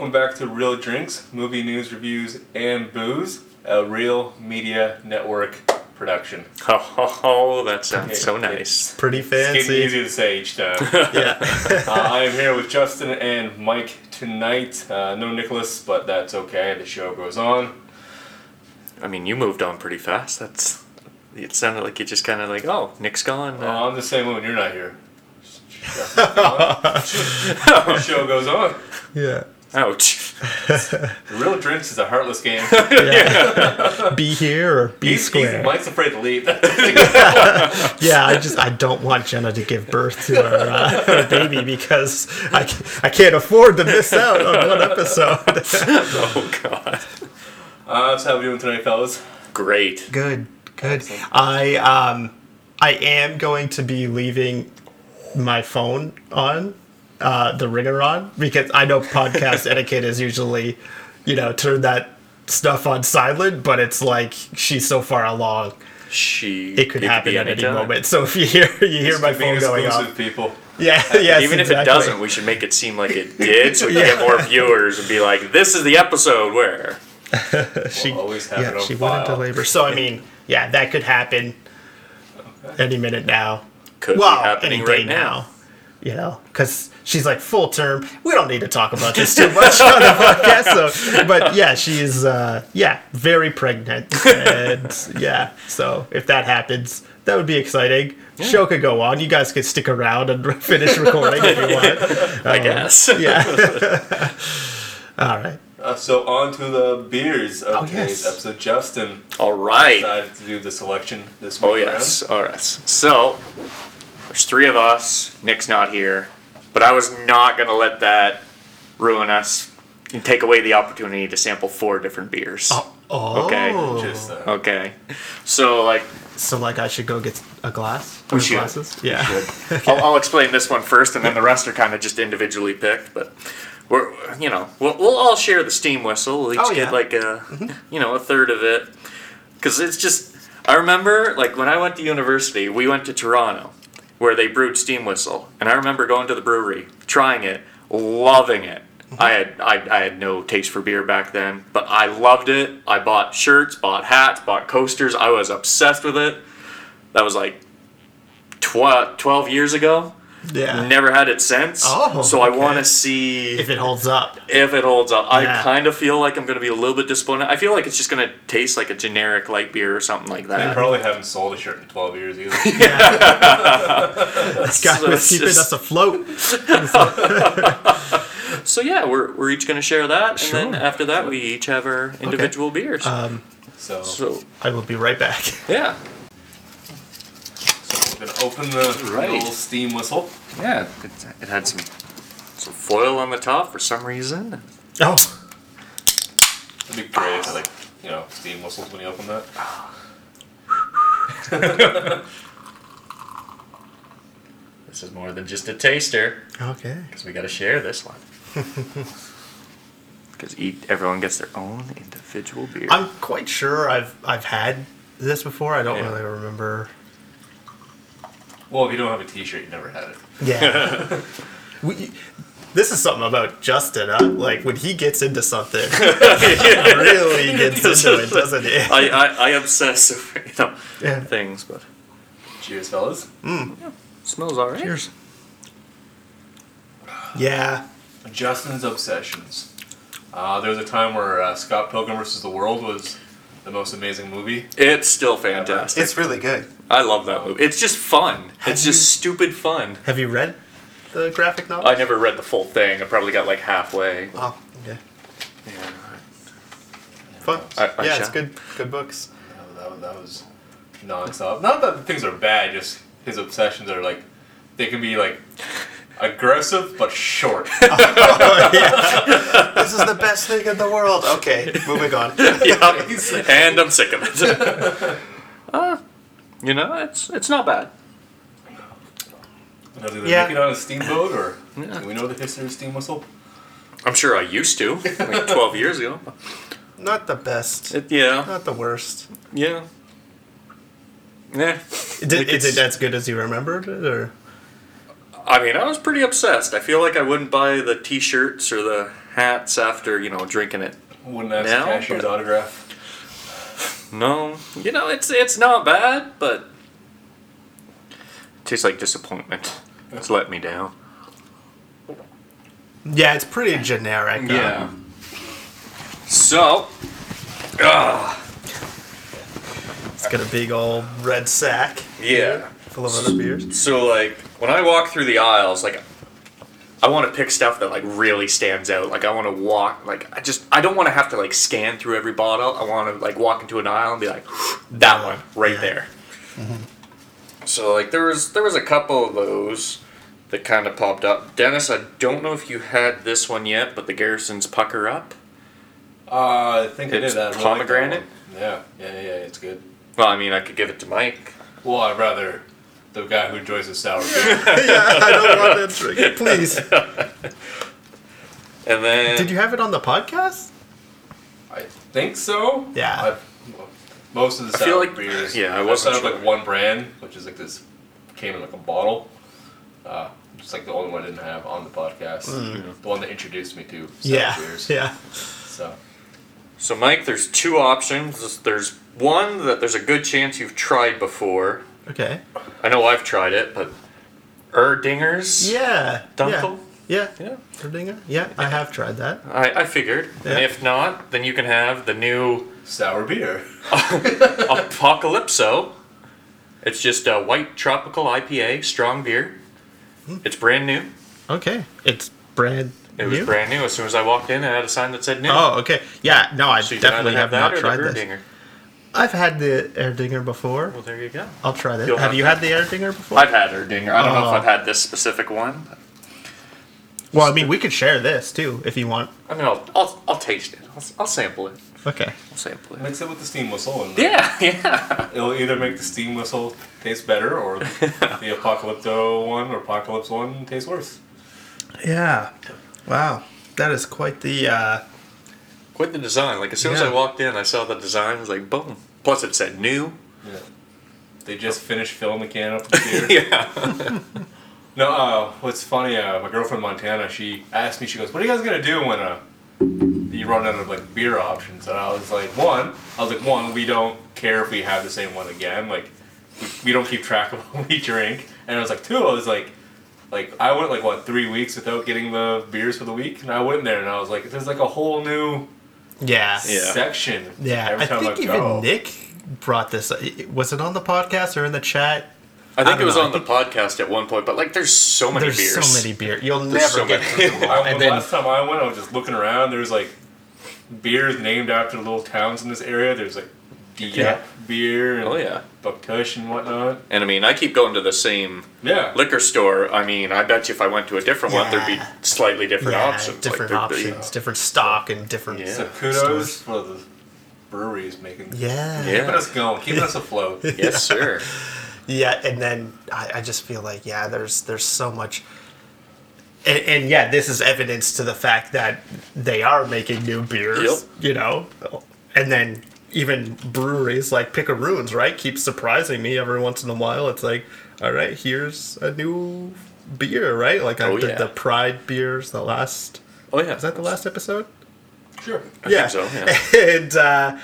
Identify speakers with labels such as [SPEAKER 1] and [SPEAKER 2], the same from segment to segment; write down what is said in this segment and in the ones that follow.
[SPEAKER 1] Hey everyone, welcome back to Real Drinks, movie news, reviews, and booze, a Real Media Network production.
[SPEAKER 2] Oh, that sounds so
[SPEAKER 1] Okay.
[SPEAKER 2] nice.
[SPEAKER 3] Pretty fancy.
[SPEAKER 1] It's getting
[SPEAKER 3] fancy.
[SPEAKER 1] easier to say each time.
[SPEAKER 3] Yeah.
[SPEAKER 1] uh, I am here with Justin and Mike tonight. Uh, no Nicholas, but that's okay. The show goes on.
[SPEAKER 2] I mean, you moved on pretty fast. That's. It sounded like you just kind of like, oh, Nick's gone.
[SPEAKER 1] Uh,
[SPEAKER 2] Uh,
[SPEAKER 1] I'm the same when you're not here. the show goes on.
[SPEAKER 3] yeah.
[SPEAKER 2] Ouch.
[SPEAKER 1] Real Drinks is a heartless game.
[SPEAKER 3] yeah. be here or be
[SPEAKER 1] He's, he's,
[SPEAKER 3] square.
[SPEAKER 1] Mike's afraid to leave.
[SPEAKER 3] yeah, I just I don't want Jenna to give birth to her, uh, her baby because I, I can't afford to miss out on one episode.
[SPEAKER 2] oh God.
[SPEAKER 1] uh, so how we doing tonight, fellas?
[SPEAKER 2] Great.
[SPEAKER 3] good, good.
[SPEAKER 1] Excellent.
[SPEAKER 3] I um I am going to be leaving my phone on uh, the ringer on because I know podcast etiquette is usually, you know, turn that stuff on silent, but it's like she's so far along,
[SPEAKER 2] She.
[SPEAKER 3] it could happen
[SPEAKER 2] be
[SPEAKER 3] at any moment. So if you hear you hear my phone going off,
[SPEAKER 1] people.
[SPEAKER 3] yeah, yes,
[SPEAKER 2] Even if it doesn't, we should make it seem like it did, so we
[SPEAKER 3] Yeah.
[SPEAKER 2] get more viewers and be like, "This is the episode where."
[SPEAKER 3] she
[SPEAKER 1] We'll always have it
[SPEAKER 3] yeah
[SPEAKER 1] on
[SPEAKER 3] she went into labor. So I mean, yeah, that could happen any minute now.
[SPEAKER 2] Could
[SPEAKER 3] well,
[SPEAKER 2] be happening
[SPEAKER 3] any day
[SPEAKER 2] right now.
[SPEAKER 3] You know, because she's like full term. We don't need to talk about this too much on the podcast. So, but yeah, she's uh, yeah very pregnant, and yeah. So if that happens, that would be exciting. Show could go on. You guys could stick around and finish recording if you want.
[SPEAKER 2] I
[SPEAKER 3] Um,
[SPEAKER 2] guess.
[SPEAKER 3] Yeah. All right.
[SPEAKER 1] Uh, so on to the beers of
[SPEAKER 3] Oh,
[SPEAKER 1] today's
[SPEAKER 3] yes.
[SPEAKER 1] episode. Justin
[SPEAKER 2] All right.
[SPEAKER 1] decided to do the selection this week.
[SPEAKER 2] Oh yes, all right. So there's three of us. Nick's not here, but I was not gonna let that ruin us and take away the opportunity to sample four different beers.
[SPEAKER 3] Oh.
[SPEAKER 2] Okay.
[SPEAKER 1] Just, uh,
[SPEAKER 2] Okay, so like
[SPEAKER 3] So like I should go get a glass.
[SPEAKER 2] We should.
[SPEAKER 3] Glasses? Yeah.
[SPEAKER 2] I'll, I'll explain this one first, and then the rest are kind of just individually picked. But we're you know we'll, we'll all share the steam whistle. We'll each
[SPEAKER 3] Oh,
[SPEAKER 2] get like a you know a third of it because it's just I remember like when I went to university, we went to Toronto where they brewed steam whistle, and I remember going to the brewery, trying it, loving it. I had I, I had no taste for beer back then, but I loved it. I bought shirts, bought hats, bought coasters. I was obsessed with it. That was like tw- 12 years ago.
[SPEAKER 3] Yeah.
[SPEAKER 2] Never had it since.
[SPEAKER 3] Oh,
[SPEAKER 2] so I
[SPEAKER 3] okay.
[SPEAKER 2] want to see
[SPEAKER 3] If it holds up.
[SPEAKER 2] if it holds up. I kind of feel like I'm going to be a little bit disappointed. I feel like it's just going to taste like a generic light beer or something like
[SPEAKER 1] They
[SPEAKER 2] that.
[SPEAKER 1] probably haven't sold a shirt in 12 years either.
[SPEAKER 3] This guy
[SPEAKER 2] So
[SPEAKER 3] was
[SPEAKER 2] it's
[SPEAKER 3] keeping
[SPEAKER 2] just-
[SPEAKER 3] us afloat.
[SPEAKER 2] So yeah, we're, we're each going to share that, and
[SPEAKER 3] Sure.
[SPEAKER 2] then after that, we each have our individual beers.
[SPEAKER 3] Um,
[SPEAKER 1] So,
[SPEAKER 2] so
[SPEAKER 3] I will be right back.
[SPEAKER 2] yeah,
[SPEAKER 1] so we're gonna open the
[SPEAKER 2] Right.
[SPEAKER 1] little steam whistle.
[SPEAKER 2] yeah, it, it had some some foil on the top for some reason.
[SPEAKER 3] Oh,
[SPEAKER 1] It'd be great if like you know steam whistles when you open that.
[SPEAKER 2] This is more than just a taster.
[SPEAKER 3] okay.
[SPEAKER 2] Because we got to share this one. Because everyone gets their own individual beer.
[SPEAKER 3] I'm quite sure I've I've had this before. I don't
[SPEAKER 2] Yeah.
[SPEAKER 3] really remember.
[SPEAKER 1] Well, if you don't have a T-shirt, you never had it.
[SPEAKER 3] Yeah. we, this is something about Justin. Huh? Like when he gets into something, he really gets into it, doesn't he?
[SPEAKER 2] I, I, I obsess over you know
[SPEAKER 3] Yeah.
[SPEAKER 2] things, but
[SPEAKER 1] Cheers, fellas.
[SPEAKER 2] smells alright.
[SPEAKER 3] Cheers. Yeah.
[SPEAKER 1] Justin's obsessions. Uh, there was a time where uh, Scott Pilgrim versus the World was the most amazing movie.
[SPEAKER 2] It's still fantastic.
[SPEAKER 3] It's really good.
[SPEAKER 2] I love that movie. It's just fun. It's
[SPEAKER 3] you-
[SPEAKER 2] just stupid fun.
[SPEAKER 3] Have you read the graphic novel?
[SPEAKER 2] I never read the full thing. I probably got like halfway.
[SPEAKER 3] Oh, okay.
[SPEAKER 2] Yeah.
[SPEAKER 3] Fun.
[SPEAKER 2] I- I
[SPEAKER 3] yeah, it's good. Good books.
[SPEAKER 1] That, that, that was non-stop. Not that things are bad, just his obsessions are like they can be like aggressive but short.
[SPEAKER 3] oh, yeah. this is the best thing in the world. Okay, moving on.
[SPEAKER 2] yeah. And I'm sick of it. uh, you know, it's it's not bad.
[SPEAKER 1] Now, do they
[SPEAKER 3] Yeah.
[SPEAKER 1] make it on a steamboat, or
[SPEAKER 2] Yeah.
[SPEAKER 1] do we know the history of steam whistle?
[SPEAKER 2] I'm sure I used to, like 12 years ago.
[SPEAKER 3] Not the best.
[SPEAKER 2] It, yeah,
[SPEAKER 3] Not the worst.
[SPEAKER 2] yeah. Yeah.
[SPEAKER 3] Did,
[SPEAKER 2] Like
[SPEAKER 3] is it
[SPEAKER 2] it's-
[SPEAKER 3] as good as you remembered it, or?
[SPEAKER 2] I mean, I was pretty obsessed. I feel like I wouldn't buy the T-shirts or the hats after you know drinking it.
[SPEAKER 1] Wouldn't ask
[SPEAKER 2] No,
[SPEAKER 1] the cashier's autograph.
[SPEAKER 2] No, you know it's it's not bad, but it tastes like disappointment. It's let me down.
[SPEAKER 3] Yeah, it's pretty generic. um,
[SPEAKER 2] So, ah,
[SPEAKER 3] it's got a big old red sack
[SPEAKER 2] yeah.
[SPEAKER 3] full of other beers.
[SPEAKER 2] So like when I walk through the aisles, like I want to pick stuff that like really stands out. Like I want to walk, like I just I don't want to have to like scan through every bottle. I want to like walk into an aisle and be like, that one right
[SPEAKER 3] Yeah.
[SPEAKER 2] there. So like there was there was a couple of those that kind of popped up. Dennis, I don't know if you had this one yet, but the Garrison's Pucker Up.
[SPEAKER 1] Uh, I think I
[SPEAKER 2] It's
[SPEAKER 1] did that. I like that
[SPEAKER 2] pomegranate?
[SPEAKER 1] Yeah, yeah, yeah, it's good.
[SPEAKER 2] Well, I mean, I could give it to Mike.
[SPEAKER 1] Well, I'd rather the guy who enjoys the sour beer.
[SPEAKER 3] yeah, I don't want to drink it. Please.
[SPEAKER 2] And then
[SPEAKER 3] Did you have it on the podcast?
[SPEAKER 1] I think so.
[SPEAKER 3] Yeah.
[SPEAKER 1] I've, most of the
[SPEAKER 2] I
[SPEAKER 1] sour
[SPEAKER 2] feel like-
[SPEAKER 1] beers.
[SPEAKER 2] yeah, I wasn't
[SPEAKER 1] set
[SPEAKER 2] sure.
[SPEAKER 1] like one brand, which is like this, came in like a bottle. Uh, just like the only one I didn't have on the podcast. The one that introduced me to sour
[SPEAKER 3] Mm. Yeah.
[SPEAKER 1] beers.
[SPEAKER 3] Yeah.
[SPEAKER 1] So
[SPEAKER 2] So, Mike, there's two options. There's one that there's a good chance you've tried before.
[SPEAKER 3] Okay.
[SPEAKER 2] I know I've tried it, but Erdinger's.
[SPEAKER 3] Yeah.
[SPEAKER 2] Dunkel?
[SPEAKER 3] Yeah.
[SPEAKER 2] Yeah.
[SPEAKER 3] Yeah. Erdinger? Yeah, I have tried that.
[SPEAKER 2] I, I figured. And if not, then you can have the new
[SPEAKER 1] sour beer.
[SPEAKER 2] Apocalypso. It's just a white tropical IPA, strong beer. Hmm. It's brand new.
[SPEAKER 3] Okay. It's brand
[SPEAKER 2] It was
[SPEAKER 3] new?
[SPEAKER 2] brand new. As soon as I walked in, it had a sign that said new.
[SPEAKER 3] Oh, okay. Yeah, no, I
[SPEAKER 2] so
[SPEAKER 3] definitely have,
[SPEAKER 2] have
[SPEAKER 3] not tried
[SPEAKER 2] the
[SPEAKER 3] this.
[SPEAKER 2] Erdinger.
[SPEAKER 3] I've had the Erdinger before.
[SPEAKER 2] Well, there you go.
[SPEAKER 3] I'll try that.
[SPEAKER 2] You'll
[SPEAKER 3] Have
[SPEAKER 2] have
[SPEAKER 3] you
[SPEAKER 2] that.
[SPEAKER 3] had the Erdinger before?
[SPEAKER 2] I've had Erdinger. I don't know
[SPEAKER 3] Oh.
[SPEAKER 2] if I've had this specific one.
[SPEAKER 3] well, I mean, we could share this too if you want.
[SPEAKER 2] I mean, I'll, I'll, I'll taste it. I'll, I'll sample it.
[SPEAKER 3] Okay.
[SPEAKER 2] I'll sample it.
[SPEAKER 1] Mix it with the steam whistle, and
[SPEAKER 2] Yeah, yeah.
[SPEAKER 1] it'll either make the steam whistle taste better, or the Apocalypto one or Apocalypse one taste worse.
[SPEAKER 3] Yeah. Wow. That is quite the. uh
[SPEAKER 2] Quite the design. Like, as soon as
[SPEAKER 3] Yeah.
[SPEAKER 2] I walked in, I saw the design. I was like, boom. Plus, it said new.
[SPEAKER 1] Yeah. They just finished filling the can up with beer.
[SPEAKER 2] yeah.
[SPEAKER 1] No, uh, what's funny? Uh, my girlfriend in Montana, she asked me. She goes, "What are you guys gonna do when uh, you run out of like beer options?" And I was like, "One, I was like, one, we don't care if we have the same one again. Like, we, we don't keep track of what we drink." And I was like, two, I was like, like I went like what three weeks without getting the beers for the week, and I went there and I was like, "There's like a whole new
[SPEAKER 3] Yeah.
[SPEAKER 2] Yeah.
[SPEAKER 1] section."
[SPEAKER 3] Yeah.
[SPEAKER 1] every
[SPEAKER 3] I
[SPEAKER 1] time
[SPEAKER 3] think
[SPEAKER 1] I
[SPEAKER 3] even
[SPEAKER 1] go.
[SPEAKER 3] Nick brought this. Uh, was it on the podcast or in the chat?
[SPEAKER 2] I think
[SPEAKER 3] don't
[SPEAKER 2] it was
[SPEAKER 3] know,
[SPEAKER 2] on the podcast at one point, but like, there's so many
[SPEAKER 3] There's
[SPEAKER 2] beers.
[SPEAKER 3] so many beers. You'll
[SPEAKER 2] There's
[SPEAKER 3] never
[SPEAKER 2] so
[SPEAKER 3] get
[SPEAKER 2] many.
[SPEAKER 3] through them all.
[SPEAKER 1] I,
[SPEAKER 3] And
[SPEAKER 1] the
[SPEAKER 3] then
[SPEAKER 1] last time I went, I was just looking around. There's like beers named after little towns in this area. There's like Dieppe
[SPEAKER 3] Yeah.
[SPEAKER 1] beer and
[SPEAKER 2] Oh, yeah.
[SPEAKER 1] Bouctouche and whatnot.
[SPEAKER 2] And I mean, I keep going to the same
[SPEAKER 1] Yeah.
[SPEAKER 2] liquor store. I mean, I bet you if I went to a different one, there'd be slightly different
[SPEAKER 3] yeah,
[SPEAKER 2] options.
[SPEAKER 3] Different
[SPEAKER 2] there'd be-
[SPEAKER 3] options, different stock, and different.
[SPEAKER 2] Yeah.
[SPEAKER 1] So kudos for the breweries making
[SPEAKER 3] Yeah.
[SPEAKER 2] Yeah.
[SPEAKER 1] keeping us going, keeping us afloat.
[SPEAKER 2] Yes, sir.
[SPEAKER 3] Yeah, and then I, I just feel like yeah, there's there's so much, and, and yeah, this is evidence to the fact that they are making new beers.
[SPEAKER 2] Yep.
[SPEAKER 3] You know, and then even breweries like Picaroons, right, keep surprising me every once in a while. It's like, all right, here's a new beer, right? Like I
[SPEAKER 2] Oh,
[SPEAKER 3] did
[SPEAKER 2] yeah.
[SPEAKER 3] the Pride beers, the last.
[SPEAKER 2] Oh yeah.
[SPEAKER 3] Is that the last episode?
[SPEAKER 1] Sure.
[SPEAKER 2] I think so. Yeah.
[SPEAKER 3] and uh,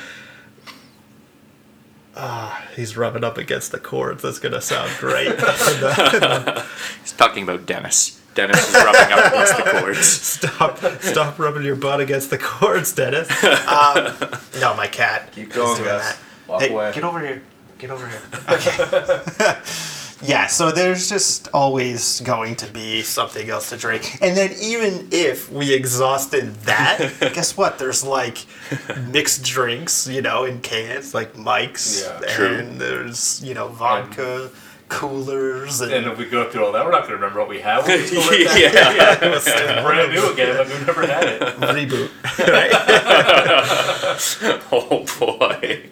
[SPEAKER 3] ah, he's rubbing up against the cords. That's gonna sound great.
[SPEAKER 2] He's talking about Dennis. Dennis is rubbing up against the cords.
[SPEAKER 3] stop, stop rubbing your butt against the cords, Dennis. Um, no, my cat.
[SPEAKER 1] Keep going,
[SPEAKER 3] doing
[SPEAKER 1] Gus.
[SPEAKER 3] that.
[SPEAKER 1] Walk
[SPEAKER 3] Hey,
[SPEAKER 1] away.
[SPEAKER 3] get over here. Get over here. Okay. yeah, so there's just always going to be something else to drink. And then even if we exhausted that, guess what? There's like mixed drinks, you know, in cans, like Mike's.
[SPEAKER 1] Yeah.
[SPEAKER 2] True.
[SPEAKER 3] and there's, you know, vodka, coolers, and,
[SPEAKER 1] And if we go through all that, we're not going to remember what we have. We'll just go right back
[SPEAKER 2] yeah.
[SPEAKER 1] to it. brand new again, like we've never had it.
[SPEAKER 3] reboot. Right?
[SPEAKER 2] Oh boy.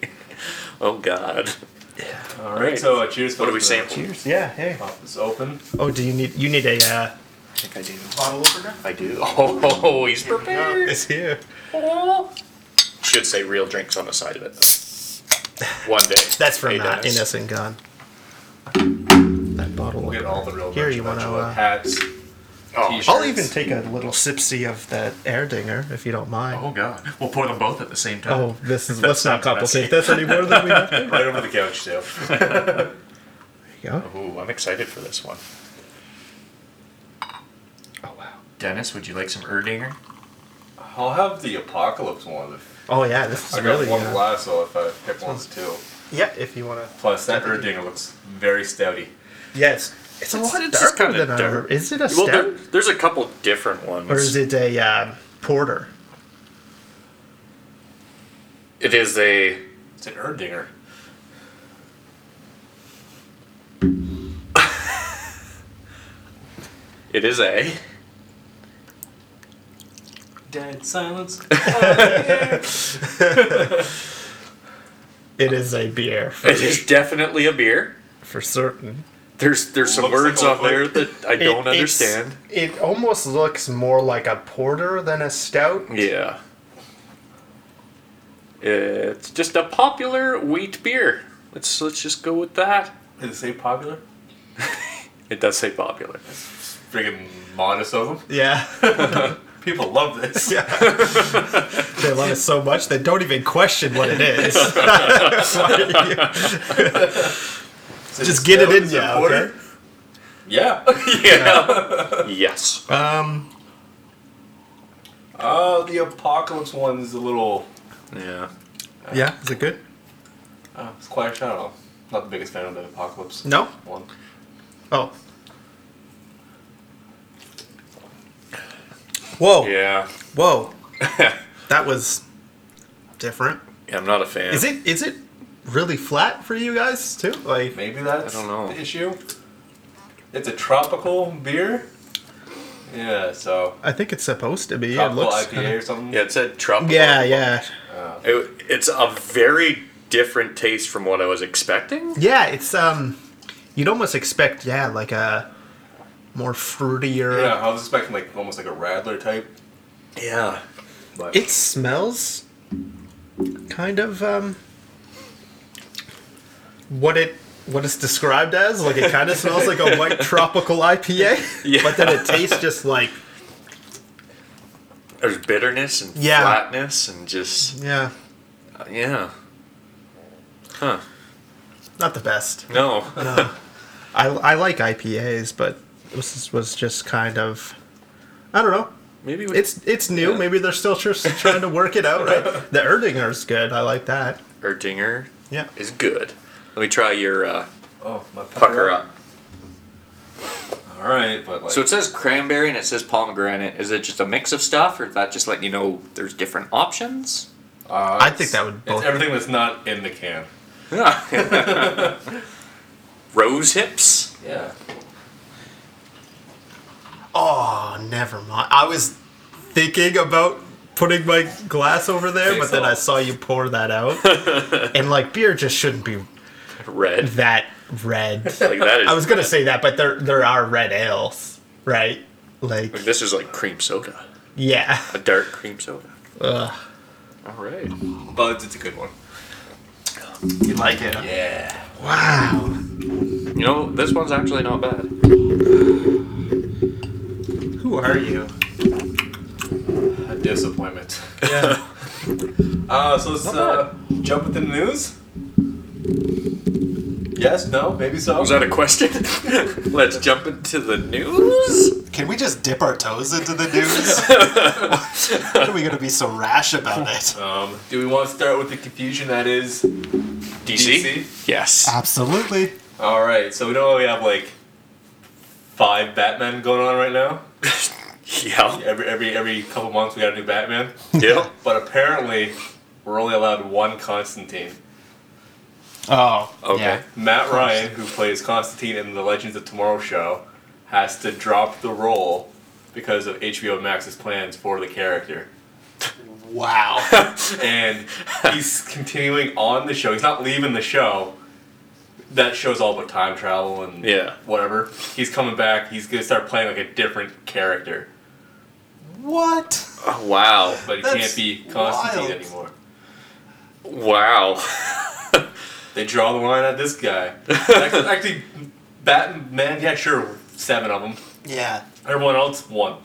[SPEAKER 2] Oh god. Yeah.
[SPEAKER 1] all right,
[SPEAKER 2] Right.
[SPEAKER 1] so uh, cheers.
[SPEAKER 2] What do we
[SPEAKER 1] folks.
[SPEAKER 2] sample?
[SPEAKER 3] Cheers. Yeah, hey.
[SPEAKER 1] Pop this open.
[SPEAKER 3] Oh, do you need you need a uh,
[SPEAKER 2] I think I do.
[SPEAKER 3] bottle opener?
[SPEAKER 2] I do. Oh, he's prepared.
[SPEAKER 3] It's here.
[SPEAKER 2] Should say real drinks on the side of it. though. One day.
[SPEAKER 3] That's from
[SPEAKER 2] Hey, Dennis.
[SPEAKER 3] Innocent Gun. That bottle.
[SPEAKER 1] We'll get all the real
[SPEAKER 3] Here,
[SPEAKER 1] merch
[SPEAKER 3] you wanna, uh,
[SPEAKER 1] hats,
[SPEAKER 2] Oh,
[SPEAKER 1] T-shirts.
[SPEAKER 3] I'll even take a little sipsy of that Erdinger if you don't mind.
[SPEAKER 2] Oh god, we'll pour them both at the same time.
[SPEAKER 3] Oh, this is
[SPEAKER 2] That
[SPEAKER 3] let's not
[SPEAKER 2] sounds
[SPEAKER 3] complicate this any more than we have to.
[SPEAKER 1] Right over the couch too.
[SPEAKER 3] There you go.
[SPEAKER 2] Ooh, I'm excited for this one.
[SPEAKER 3] Oh wow.
[SPEAKER 2] Dennis, would you like some Erdinger?
[SPEAKER 1] I'll have the apocalypse one.
[SPEAKER 3] Oh yeah, this is
[SPEAKER 1] I got
[SPEAKER 3] really
[SPEAKER 1] one
[SPEAKER 3] uh,
[SPEAKER 1] glass, so if I pick one of the two.
[SPEAKER 3] Yeah, if you want to.
[SPEAKER 1] Plus, that Erdinger looks very stouty.
[SPEAKER 3] Yes, it's a lot
[SPEAKER 2] it's just
[SPEAKER 3] darker
[SPEAKER 2] kinda
[SPEAKER 3] than
[SPEAKER 2] dark.
[SPEAKER 3] our. Is it a
[SPEAKER 2] Well,
[SPEAKER 3] stout
[SPEAKER 2] there, there's a couple different ones.
[SPEAKER 3] or is it a um, porter?
[SPEAKER 2] It is a.
[SPEAKER 1] It's an Erdinger.
[SPEAKER 2] It is a.
[SPEAKER 1] Dead silence.
[SPEAKER 3] It is a beer
[SPEAKER 2] It is definitely a beer.
[SPEAKER 3] for certain.
[SPEAKER 2] There's there's some
[SPEAKER 1] Looks
[SPEAKER 2] words
[SPEAKER 1] a
[SPEAKER 2] on there that I don't
[SPEAKER 3] It-
[SPEAKER 2] understand.
[SPEAKER 3] It almost looks more like a porter than a stout.
[SPEAKER 2] Yeah. It's just a popular wheat beer. Let's let's just go with that.
[SPEAKER 1] Did it say popular?
[SPEAKER 2] It does say popular.
[SPEAKER 1] Friggin' modest of them.
[SPEAKER 3] Yeah,
[SPEAKER 1] People love this.
[SPEAKER 3] yeah. they love it so much they don't even question what it is. Just get it in
[SPEAKER 1] Is it
[SPEAKER 3] okay?
[SPEAKER 1] Yeah.
[SPEAKER 2] Yeah. yes.
[SPEAKER 3] um,
[SPEAKER 1] Oh, the apocalypse one is a little.
[SPEAKER 2] Yeah.
[SPEAKER 3] yeah, is it good?
[SPEAKER 1] Uh, it's quite. I don't know. Not the biggest fan of the apocalypse
[SPEAKER 3] No.
[SPEAKER 1] one.
[SPEAKER 3] Oh. Whoa!
[SPEAKER 2] Yeah.
[SPEAKER 3] Whoa! That was different.
[SPEAKER 2] Yeah, I'm not a fan.
[SPEAKER 3] Is it? Is it really flat for you guys too? Like,
[SPEAKER 1] Maybe that's
[SPEAKER 2] I don't know.
[SPEAKER 1] the issue. It's a tropical beer. Yeah, so
[SPEAKER 3] I think it's supposed to be. It looks.
[SPEAKER 1] IPA
[SPEAKER 3] kinda-
[SPEAKER 1] or something.
[SPEAKER 2] Yeah, it said tropical.
[SPEAKER 3] Yeah, yeah,
[SPEAKER 1] Uh,
[SPEAKER 2] It, it's a very different taste from what I was expecting.
[SPEAKER 3] yeah. It's um, you'd almost expect yeah, like a more fruitier.
[SPEAKER 1] yeah, I was expecting like almost like a Radler type.
[SPEAKER 2] Yeah.
[SPEAKER 1] But
[SPEAKER 3] It smells kind of um, what it what it's described as. Like it kind of smells like a white tropical IPA,
[SPEAKER 2] Yeah.
[SPEAKER 3] but then it tastes just like
[SPEAKER 2] There's bitterness and
[SPEAKER 3] Yeah.
[SPEAKER 2] flatness and just
[SPEAKER 3] yeah,
[SPEAKER 2] uh, yeah. Huh.
[SPEAKER 3] not the best.
[SPEAKER 2] No.
[SPEAKER 3] No. I, I like IPAs, but this was just kind of I don't know.
[SPEAKER 2] Maybe we,
[SPEAKER 3] It's it's new.
[SPEAKER 2] Yeah.
[SPEAKER 3] Maybe they're still just trying to work it out, right? The Erdinger's good. I like that.
[SPEAKER 2] Erdinger
[SPEAKER 3] Yeah.
[SPEAKER 2] is good. Let me try your uh,
[SPEAKER 1] oh, my
[SPEAKER 2] pucker up.
[SPEAKER 1] All right, but like
[SPEAKER 2] So it says cranberry and it says pomegranate. Is it just a mix of stuff, or is that just letting you know there's different options?
[SPEAKER 1] uh,
[SPEAKER 3] I think that would both-
[SPEAKER 1] It's everything that's not in the can.
[SPEAKER 2] Rose hips.
[SPEAKER 1] Yeah.
[SPEAKER 3] Oh, never mind. I was thinking about putting my glass over there,
[SPEAKER 1] Think
[SPEAKER 3] but then
[SPEAKER 1] so.
[SPEAKER 3] I saw you pour that out. and like beer just shouldn't be
[SPEAKER 2] Red.
[SPEAKER 3] that red.
[SPEAKER 2] Like that is.
[SPEAKER 3] I was gonna say that, but there there are red ales, right? Like
[SPEAKER 2] Like, this is like cream soda,
[SPEAKER 3] yeah.
[SPEAKER 2] a dark cream soda.
[SPEAKER 3] Ugh.
[SPEAKER 2] All right.
[SPEAKER 1] But it's, it's a good one.
[SPEAKER 3] You like it?
[SPEAKER 1] Yeah.
[SPEAKER 3] Wow.
[SPEAKER 2] You know, this one's actually not bad.
[SPEAKER 3] Who are you?
[SPEAKER 1] A disappointment.
[SPEAKER 3] Yeah.
[SPEAKER 1] Uh, so let's uh, jump into the news. Yes, no, maybe so.
[SPEAKER 2] Was that a question? Let's jump into the news.
[SPEAKER 3] Can we just dip our toes into the news? Why are we gonna be so rash about it?
[SPEAKER 1] Um, do we want to start with the confusion that is
[SPEAKER 2] DC?
[SPEAKER 1] DC?
[SPEAKER 2] Yes.
[SPEAKER 3] Absolutely.
[SPEAKER 1] All right, so we know we have like five Batman going on right now.
[SPEAKER 2] yeah.
[SPEAKER 1] Every every every couple months we got a new Batman,
[SPEAKER 2] Yeah.
[SPEAKER 1] but apparently we're only allowed one Constantine.
[SPEAKER 3] Oh.
[SPEAKER 2] Okay.
[SPEAKER 3] Yeah.
[SPEAKER 1] Matt Ryan, who plays Constantine in the Legends of Tomorrow show, has to drop the role because of HBO Max's plans for the character.
[SPEAKER 3] Wow.
[SPEAKER 1] and he's continuing on the show. He's not leaving the show. That show's all about time travel and
[SPEAKER 2] Yeah.
[SPEAKER 1] whatever. He's coming back. He's gonna start playing like a different character,
[SPEAKER 3] what?
[SPEAKER 2] Oh, wow.
[SPEAKER 1] but he
[SPEAKER 3] That's
[SPEAKER 1] can't be Constantine
[SPEAKER 3] wild.
[SPEAKER 1] anymore.
[SPEAKER 2] Wow.
[SPEAKER 1] They draw the line at this guy. actually, actually, Batman. Yeah, sure, seven of them.
[SPEAKER 3] Yeah.
[SPEAKER 1] Everyone else one.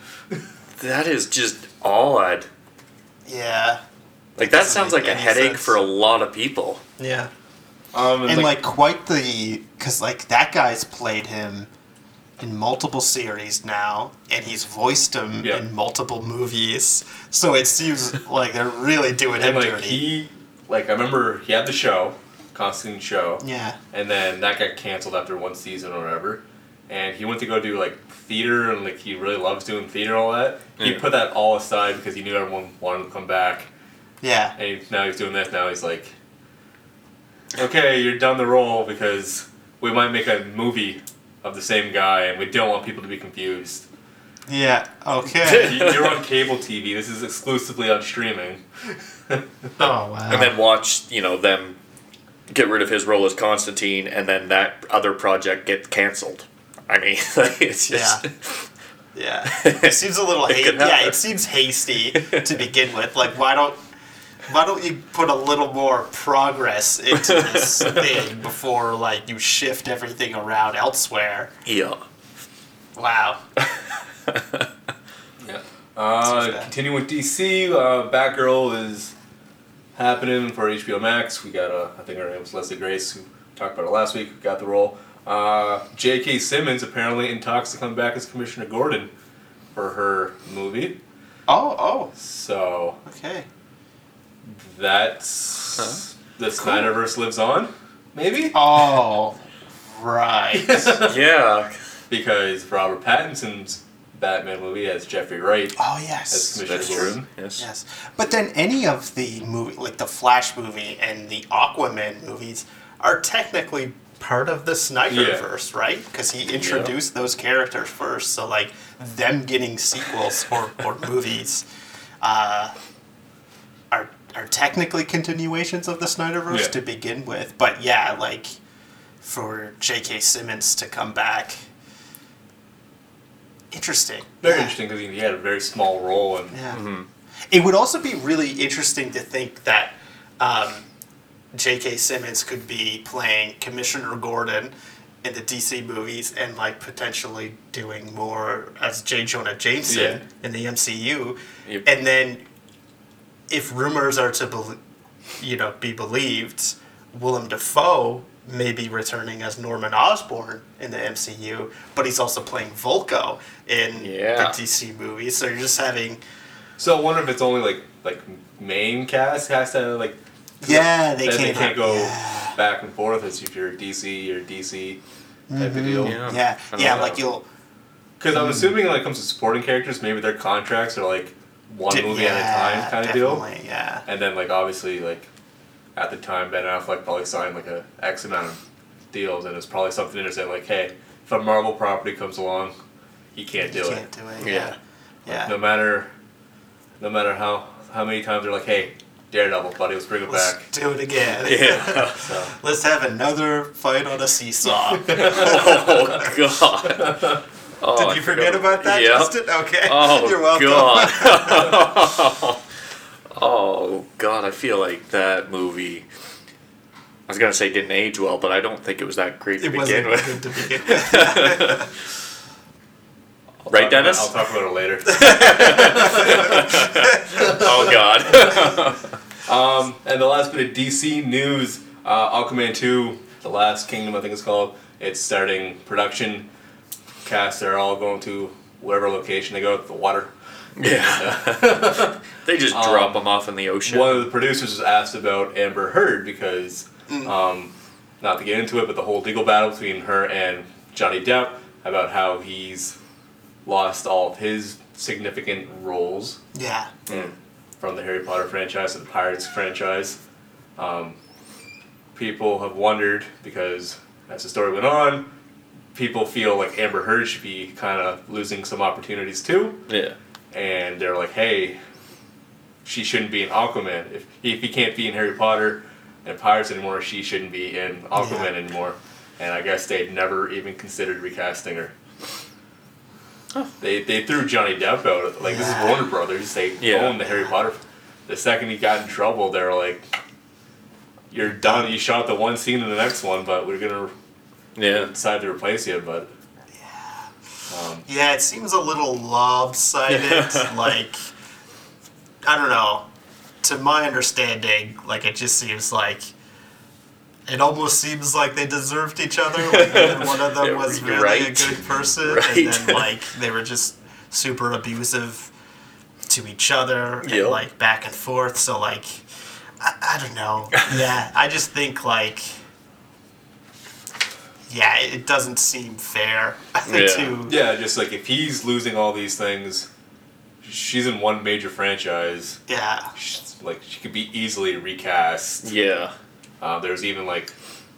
[SPEAKER 2] That is just odd.
[SPEAKER 3] Yeah.
[SPEAKER 2] Like that
[SPEAKER 3] doesn't
[SPEAKER 2] sounds like a headache
[SPEAKER 3] sense.
[SPEAKER 2] for a lot of people.
[SPEAKER 3] Yeah.
[SPEAKER 1] Um, and,
[SPEAKER 3] And
[SPEAKER 1] like,
[SPEAKER 3] like quite the because like that guy's played him in multiple series now, and he's voiced him
[SPEAKER 1] Yeah.
[SPEAKER 3] in multiple movies. So it seems like they're really doing him
[SPEAKER 1] and like
[SPEAKER 3] dirty.
[SPEAKER 1] he, like I remember he had the show, Constantine show,
[SPEAKER 3] yeah.
[SPEAKER 1] and then that got canceled after one season or whatever. And he went to go do like theater, and like he really loves doing theater and all that. He put that all aside because he knew everyone wanted to come back.
[SPEAKER 3] Yeah.
[SPEAKER 1] And he, now he's doing this. Now he's like, okay, you're done the role because we might make a movie of the same guy, and we don't want people to be confused.
[SPEAKER 3] Yeah. Okay.
[SPEAKER 1] You- You're on cable TV. This is exclusively on streaming.
[SPEAKER 3] oh wow.
[SPEAKER 2] and then watch you know them get rid of his role as Constantine, and then that other project get canceled. I mean, like, it's just
[SPEAKER 3] Yeah. Yeah, It seems a little
[SPEAKER 2] It
[SPEAKER 3] hasty. Yeah, it seems hasty to begin with. Like, why don't why don't you put a little more progress into this thing before like you shift everything around elsewhere?
[SPEAKER 2] yeah.
[SPEAKER 3] Wow.
[SPEAKER 1] Yeah. Uh,
[SPEAKER 3] Seems
[SPEAKER 1] continuing with DC, uh, Batgirl is happening for HBO Max. We got, uh, I think her name was Leslie Grace, who talked about it last week, who got the role. Uh, J.K. Simmons apparently in talks to come back as Commissioner Gordon for her movie.
[SPEAKER 3] Oh, oh,
[SPEAKER 1] So
[SPEAKER 3] okay.
[SPEAKER 1] That's the Snyderverse lives on, maybe
[SPEAKER 3] Oh, right.
[SPEAKER 2] Yeah.
[SPEAKER 1] because Robert Pattinson's Batman movie has Jeffrey Wright
[SPEAKER 3] Oh
[SPEAKER 1] as
[SPEAKER 3] yes.
[SPEAKER 1] Commissioner
[SPEAKER 2] That's true. Yes.
[SPEAKER 3] Yes. But then any of the movie like the Flash movie and the Aquaman movies are technically part of the Snyderverse, right? Because he introduced those characters first. So like them getting sequels or, or movies uh, are technically continuations of the Snyderverse
[SPEAKER 1] Yeah.
[SPEAKER 3] to begin with. But yeah, like for J.K. Simmons to come back. Interesting.
[SPEAKER 1] Very
[SPEAKER 3] Yeah.
[SPEAKER 1] interesting because he had a very small role and
[SPEAKER 3] Yeah. It would also be really interesting to think that um, J.K. Simmons could be playing Commissioner Gordon in the DC movies and like potentially doing more as J. Jonah Jameson
[SPEAKER 1] Yeah.
[SPEAKER 3] in the MCU,
[SPEAKER 2] Yep.
[SPEAKER 3] and then if rumors are to bel you know be believed, Willem Dafoe may be returning as Norman Osborn in the MCU, but he's also playing Vulko in
[SPEAKER 2] Yeah.
[SPEAKER 3] the DC movies. So you're just having
[SPEAKER 1] So I wonder if it's only like like main cast has to like
[SPEAKER 3] yeah they
[SPEAKER 1] that
[SPEAKER 3] can't,
[SPEAKER 1] they can't go
[SPEAKER 3] yeah
[SPEAKER 1] back and forth as if you're DC or DC type of mm-hmm. deal.
[SPEAKER 2] Yeah.
[SPEAKER 3] yeah, yeah like you'll
[SPEAKER 1] Because I'm mm-hmm. assuming when it comes to supporting characters, maybe their contracts are like one
[SPEAKER 3] di-
[SPEAKER 1] movie
[SPEAKER 3] yeah,
[SPEAKER 1] at a time kind of deal.
[SPEAKER 3] yeah
[SPEAKER 1] And then like obviously like at the time Ben Affleck probably signed like a X amount of deals and it's probably something in there saying like, hey, if a Marvel property comes along, he can't do
[SPEAKER 3] you
[SPEAKER 1] it.
[SPEAKER 3] can't do it
[SPEAKER 2] Yeah.
[SPEAKER 3] yeah yeah
[SPEAKER 1] No matter no matter how how many times they're like, hey, Daredevil, buddy, let's bring it
[SPEAKER 3] let's
[SPEAKER 1] back.
[SPEAKER 3] do it again
[SPEAKER 2] Yeah.
[SPEAKER 1] So
[SPEAKER 3] let's have another fight on a seesaw
[SPEAKER 2] oh God. Oh,
[SPEAKER 3] did you forget about that
[SPEAKER 2] Yep.
[SPEAKER 3] Justin okay
[SPEAKER 2] Oh
[SPEAKER 3] you're welcome
[SPEAKER 2] God. oh God, I feel like that movie. I was gonna say didn't age well, but I don't think it was that great to begin
[SPEAKER 3] wasn't
[SPEAKER 2] with.
[SPEAKER 3] good to begin with
[SPEAKER 2] Right,
[SPEAKER 1] talk
[SPEAKER 2] Dennis?
[SPEAKER 1] I'll talk about it later.
[SPEAKER 2] oh God.
[SPEAKER 1] Um, and the last bit of DC news, uh, Aquaman 2, The Last Kingdom, I think it's called. It's starting production. Cast are all going to whatever location they go, to the water.
[SPEAKER 2] yeah. they just
[SPEAKER 1] Um,
[SPEAKER 2] drop them off in the ocean.
[SPEAKER 1] One of the producers was asked about Amber Heard because, um, not to get into it, but the whole legal battle between her and Johnny Depp about how he's lost all of his significant roles
[SPEAKER 3] yeah
[SPEAKER 1] from the Harry Potter franchise to the Pirates franchise. Um, people have wondered because as the story went on, people feel like Amber Heard should be kind of losing some opportunities too,
[SPEAKER 2] Yeah.
[SPEAKER 1] and they're like, hey, she shouldn't be in Aquaman. If if he can't be in Harry Potter and Pirates anymore, she shouldn't be in Aquaman
[SPEAKER 3] Yeah.
[SPEAKER 1] anymore. And I guess they'd never even considered recasting her. They, they threw Johnny Depp out. Like this is Warner Brothers. They
[SPEAKER 2] Yeah.
[SPEAKER 1] own the Harry Potter. The second he got in trouble, they were like, "You're done. You shot the one scene in the next one, but we're gonna
[SPEAKER 2] Yeah.
[SPEAKER 1] decide to replace you." But um,
[SPEAKER 3] Yeah, it seems a little lopsided. like, I don't know. To my understanding, like it just seems like it almost seems like they deserved each other. Like one of them
[SPEAKER 2] Yeah,
[SPEAKER 3] was really a good person,
[SPEAKER 2] Right.
[SPEAKER 3] and then like they were just super abusive to each other and
[SPEAKER 2] Yep.
[SPEAKER 3] like back and forth. So like, I, I don't know. Yeah, I just think like. Yeah, it doesn't seem fair
[SPEAKER 2] Yeah.
[SPEAKER 3] to
[SPEAKER 1] Yeah, just like if he's losing all these things, she's in one major franchise.
[SPEAKER 3] yeah.
[SPEAKER 1] She's, like she could be easily recast.
[SPEAKER 2] Yeah.
[SPEAKER 1] Uh, there's even like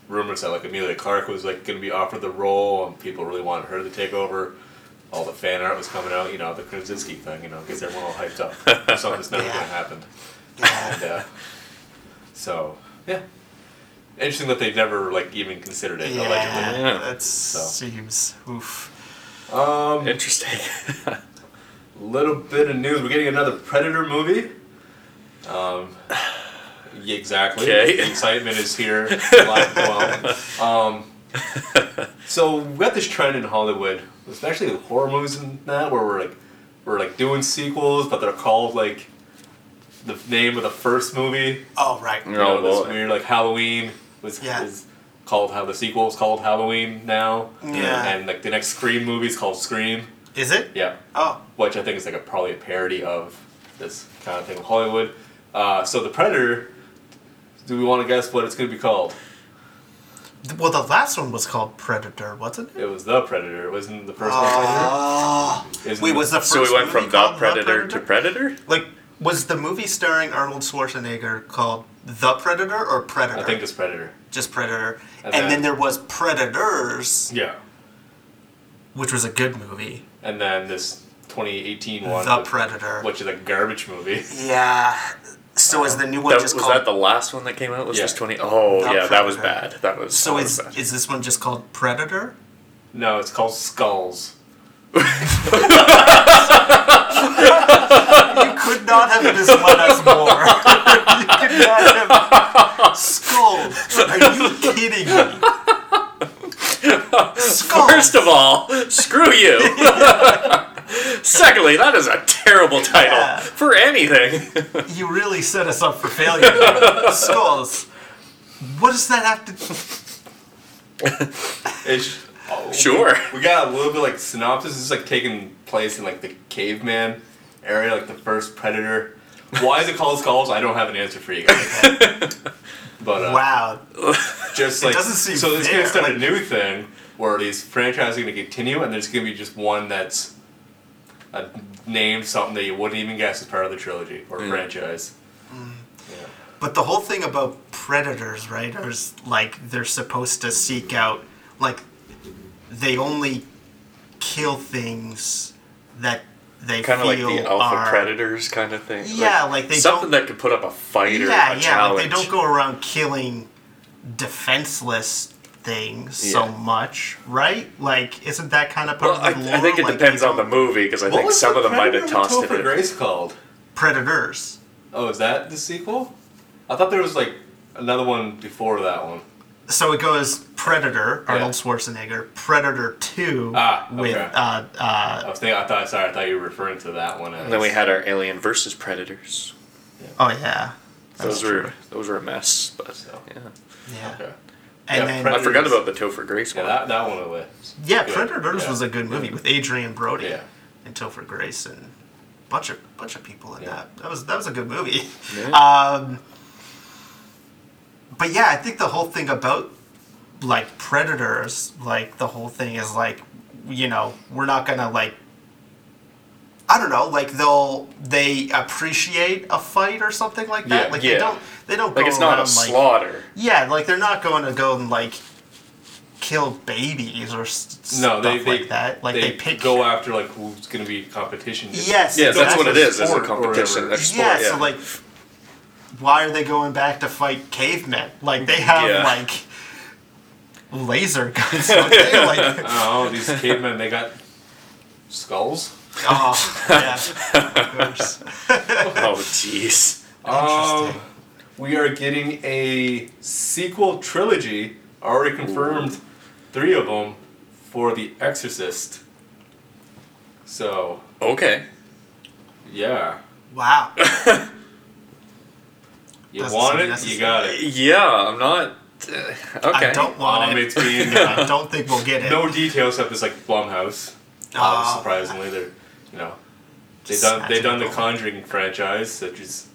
[SPEAKER 1] rumors that like Emilia Clarke was like going to be offered the role, and people really wanted her to take over. All the fan art was coming out, you know, the Krasinski thing, you know, gets everyone all hyped up. Something's never
[SPEAKER 3] Yeah.
[SPEAKER 1] going to happen.
[SPEAKER 3] Yeah.
[SPEAKER 1] And, uh, so yeah, interesting that they've never like even considered it.
[SPEAKER 3] Yeah,
[SPEAKER 1] Allegedly.
[SPEAKER 2] Yeah.
[SPEAKER 3] that seems oof.
[SPEAKER 1] Um,
[SPEAKER 2] Interesting.
[SPEAKER 1] little bit of news. We're getting another Predator movie. Um, exactly.
[SPEAKER 2] Okay.
[SPEAKER 1] The excitement is here. alive and well. Um, so we got this trend in Hollywood, especially with horror movies and that, where we're like, we're like doing sequels, but they're called like the name of the first movie.
[SPEAKER 3] Oh right.
[SPEAKER 1] You
[SPEAKER 2] Oh,
[SPEAKER 1] know, this weird like Halloween was
[SPEAKER 3] Yeah.
[SPEAKER 1] is called how the sequel is called Halloween now.
[SPEAKER 3] Yeah.
[SPEAKER 1] And like the next Scream movie is called Scream.
[SPEAKER 3] Is it?
[SPEAKER 1] Yeah
[SPEAKER 3] Oh.
[SPEAKER 1] which I think is like a probably a parody of this kind of thing with Hollywood. Uh, so the Predator. Do we want to guess what it's going to be called?
[SPEAKER 3] Well, the last one was called Predator, wasn't it?
[SPEAKER 1] It was the Predator. It wasn't the first one Predator.
[SPEAKER 3] Oh. Wait,
[SPEAKER 1] it-
[SPEAKER 3] was the first
[SPEAKER 2] so we went from the
[SPEAKER 3] called
[SPEAKER 2] predator, to predator.
[SPEAKER 3] Like, was the movie starring Arnold Schwarzenegger called The Predator or Predator?
[SPEAKER 1] I think it's Predator.
[SPEAKER 3] just Predator.
[SPEAKER 1] And
[SPEAKER 3] And,
[SPEAKER 1] then-
[SPEAKER 3] then there was Predators,
[SPEAKER 1] Yeah.
[SPEAKER 3] which was a good movie.
[SPEAKER 1] And then this 2018 one,
[SPEAKER 3] the
[SPEAKER 1] which-
[SPEAKER 3] Predator.
[SPEAKER 1] which is a garbage movie.
[SPEAKER 3] Yeah. So is the new one
[SPEAKER 2] That,
[SPEAKER 3] just
[SPEAKER 2] was
[SPEAKER 3] called?
[SPEAKER 2] that the last one that came out? Was
[SPEAKER 1] Yeah.
[SPEAKER 2] this twenty? Oh
[SPEAKER 3] The
[SPEAKER 2] yeah, that was bad. That was
[SPEAKER 3] so
[SPEAKER 2] that
[SPEAKER 3] is
[SPEAKER 2] was bad.
[SPEAKER 3] is this one just called Predator?
[SPEAKER 1] No, it's called Skulls.
[SPEAKER 3] You could not have misled us more. you could not have. Skull. Are you kidding me? Skull.
[SPEAKER 2] First of all, screw you. Secondly, that is a terrible title
[SPEAKER 3] Yeah.
[SPEAKER 2] for anything.
[SPEAKER 3] You really set us up for failure. Skulls. What does that have to?
[SPEAKER 1] It's oh,
[SPEAKER 2] Sure.
[SPEAKER 1] We, we got a little bit like synopsis. This is like taking place in like the caveman area, like the first Predator. Why is it called Skulls? I don't have an answer for you guys. But uh,
[SPEAKER 3] Wow.
[SPEAKER 1] just
[SPEAKER 3] It
[SPEAKER 1] like
[SPEAKER 3] doesn't seem
[SPEAKER 1] so, it's gonna
[SPEAKER 3] fair,
[SPEAKER 1] start a new thing where these franchises are gonna continue, and there's gonna be just one that's uh, named something that you wouldn't even guess is part of the trilogy or
[SPEAKER 2] Mm.
[SPEAKER 1] franchise.
[SPEAKER 3] But the whole thing about predators, right, is like they're supposed to seek out, like, they only kill things that they
[SPEAKER 2] kind of like the alpha
[SPEAKER 3] are,
[SPEAKER 2] predators kind of thing.
[SPEAKER 3] Yeah, like they
[SPEAKER 2] something
[SPEAKER 3] don't-
[SPEAKER 2] that could put up a fight or
[SPEAKER 3] Yeah,
[SPEAKER 2] a
[SPEAKER 3] yeah,
[SPEAKER 2] challenge.
[SPEAKER 3] like they don't go around killing defenseless things so much, right? Like, isn't that kind of part
[SPEAKER 2] Well, I,
[SPEAKER 3] of the lore?
[SPEAKER 2] I think it
[SPEAKER 3] Like,
[SPEAKER 2] depends on the movie because I
[SPEAKER 1] What
[SPEAKER 2] think some
[SPEAKER 1] the
[SPEAKER 2] of them might have
[SPEAKER 1] Predator with
[SPEAKER 2] tossed it
[SPEAKER 1] Topher
[SPEAKER 2] in.
[SPEAKER 1] Grace called?
[SPEAKER 3] predators.
[SPEAKER 1] Oh, is that the sequel? I thought there was like another one before that one.
[SPEAKER 3] So it goes Predator,
[SPEAKER 1] Yeah.
[SPEAKER 3] Arnold Schwarzenegger, Predator Two
[SPEAKER 1] Ah,
[SPEAKER 3] with
[SPEAKER 1] okay.
[SPEAKER 3] uh, uh,
[SPEAKER 1] I was thinking. I thought. Sorry, I thought you were referring to that one. As,
[SPEAKER 2] And then we had our Alien versus Predators.
[SPEAKER 3] oh yeah,
[SPEAKER 2] Those were
[SPEAKER 3] true.
[SPEAKER 2] those were a mess, but
[SPEAKER 1] So.
[SPEAKER 2] yeah.
[SPEAKER 3] yeah.
[SPEAKER 1] Okay.
[SPEAKER 3] And
[SPEAKER 1] Yeah,
[SPEAKER 3] then
[SPEAKER 2] I forgot about the Topher Grace
[SPEAKER 1] Yeah,
[SPEAKER 2] one.
[SPEAKER 1] that that one was.
[SPEAKER 3] yeah,
[SPEAKER 1] good.
[SPEAKER 3] Predators
[SPEAKER 1] Yeah.
[SPEAKER 3] was a good movie with Adrien Brody
[SPEAKER 1] Yeah.
[SPEAKER 3] and Topher Grace and bunch of bunch of people in
[SPEAKER 1] Yeah.
[SPEAKER 3] that. That was that was a good movie.
[SPEAKER 2] Yeah.
[SPEAKER 3] Um, but yeah, I think the whole thing about like predators, like the whole thing is like, you know, we're not gonna like. I don't know, like they'll they appreciate a fight or something like that.
[SPEAKER 1] Yeah,
[SPEAKER 3] like
[SPEAKER 2] yeah.
[SPEAKER 3] they don't they don't
[SPEAKER 2] like
[SPEAKER 3] go
[SPEAKER 2] it's not a
[SPEAKER 3] like,
[SPEAKER 2] slaughter.
[SPEAKER 3] yeah, like they're not going to go and like kill babies or s-
[SPEAKER 1] No,
[SPEAKER 3] stuff
[SPEAKER 1] they, they
[SPEAKER 3] like that. Like
[SPEAKER 1] they,
[SPEAKER 3] they, pick
[SPEAKER 1] go after like who's gonna be competition.
[SPEAKER 3] Yes,
[SPEAKER 2] Yes, that's what it is. Is a competition. sport,
[SPEAKER 3] yeah,
[SPEAKER 2] yeah.
[SPEAKER 3] so like, why are they going back to fight cavemen? Like they have
[SPEAKER 2] Yeah.
[SPEAKER 3] like laser guns. don't they? like,
[SPEAKER 1] Oh, these cavemen, they got skulls.
[SPEAKER 3] oh yeah, of course.
[SPEAKER 2] oh jeez.
[SPEAKER 1] Um, we are getting a sequel trilogy, already confirmed, three of them, for The Exorcist. So
[SPEAKER 2] Okay.
[SPEAKER 1] yeah,
[SPEAKER 3] Wow.
[SPEAKER 1] You
[SPEAKER 3] Doesn't
[SPEAKER 1] want it, you got it.
[SPEAKER 2] Yeah, I'm not. Uh, okay.
[SPEAKER 3] I don't want
[SPEAKER 1] Um,
[SPEAKER 3] it.
[SPEAKER 1] it's being
[SPEAKER 3] I don't think we'll get it.
[SPEAKER 1] no details except it's like Blumhouse.
[SPEAKER 3] Oh,
[SPEAKER 1] Uh, surprisingly, they're you know they've done they've done the
[SPEAKER 3] snatching
[SPEAKER 1] Conjuring franchise, which is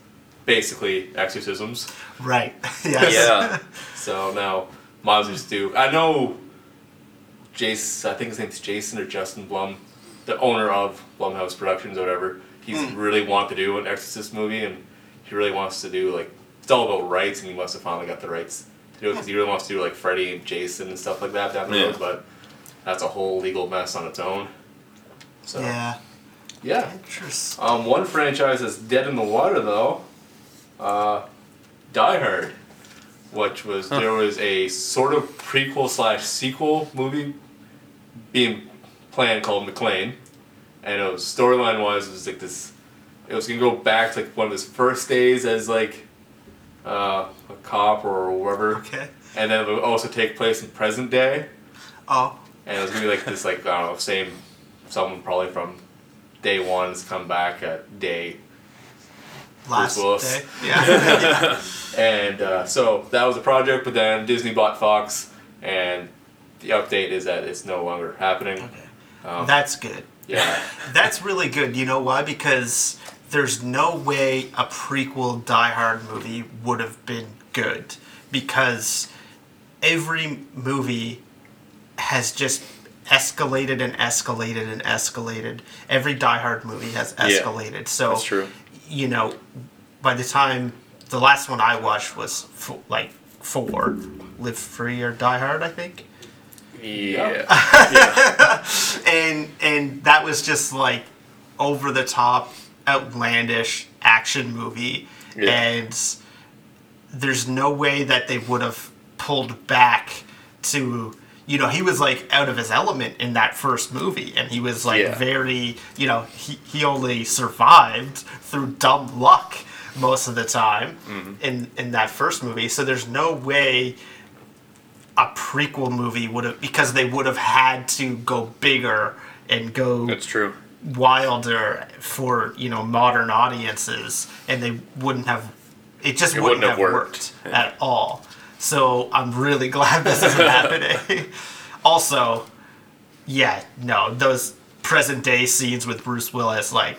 [SPEAKER 1] basically exorcisms.
[SPEAKER 3] Right. Yes.
[SPEAKER 2] Yeah.
[SPEAKER 1] So now might just do. I know Jason. I think his name's Jason or Justin Blum, the owner of Blumhouse Productions or whatever. He's
[SPEAKER 3] Hmm.
[SPEAKER 1] really want to do an Exorcist movie, and he really wants to do like it's all about rights, and he must have finally got the rights to do it because he really wants to do like Freddy and Jason and stuff like that down the
[SPEAKER 2] Yeah.
[SPEAKER 1] road. But that's a whole legal mess on its own. So
[SPEAKER 3] Yeah.
[SPEAKER 1] yeah.
[SPEAKER 3] Interesting.
[SPEAKER 1] Um, one franchise that's dead in the water though, uh, Die Hard, which was there was a sort of prequel slash sequel movie being planned called McClane, and it was storyline wise it was like this. It was gonna go back to like one of his first days as like uh, a cop or whatever,
[SPEAKER 3] Okay.
[SPEAKER 1] and then it would also take place in present day.
[SPEAKER 3] Oh.
[SPEAKER 1] And it was gonna be like this, like I don't know, same someone probably from day one's come back at day,
[SPEAKER 3] Last day. Yeah. yeah.
[SPEAKER 1] and uh, so that was the project. But then Disney bought Fox, and the update is that it's no longer happening. Um,
[SPEAKER 3] That's good.
[SPEAKER 1] yeah,
[SPEAKER 3] That's really good. You know why? Because there's no way a prequel Die Hard movie would have been good. Because every movie has just escalated and escalated and escalated. Every Die Hard movie has
[SPEAKER 2] Yeah,
[SPEAKER 3] escalated. so
[SPEAKER 2] That's true.
[SPEAKER 3] you know, by the time the last one I watched was f- like four, Live Free or Die Hard, I think,
[SPEAKER 2] Yeah.
[SPEAKER 3] and and that was just like over the top, outlandish action movie,
[SPEAKER 2] Yeah.
[SPEAKER 3] and there's no way that they would have pulled back to. You know, he was like out of his element in that first movie, and he was like
[SPEAKER 2] Yeah.
[SPEAKER 3] very, you know, he, he only survived through dumb luck most of the time mm-hmm. in in that first movie. So there's no way a prequel movie would have because they would have had to go bigger and go
[SPEAKER 2] That's true.
[SPEAKER 3] Wilder for you know modern audiences, and they wouldn't have. It just
[SPEAKER 2] It
[SPEAKER 3] wouldn't,
[SPEAKER 2] wouldn't
[SPEAKER 3] have
[SPEAKER 2] have
[SPEAKER 3] worked,
[SPEAKER 2] worked.
[SPEAKER 3] at all. So I'm really glad this isn't happening. also, yeah, no, those present day scenes with Bruce Willis, like.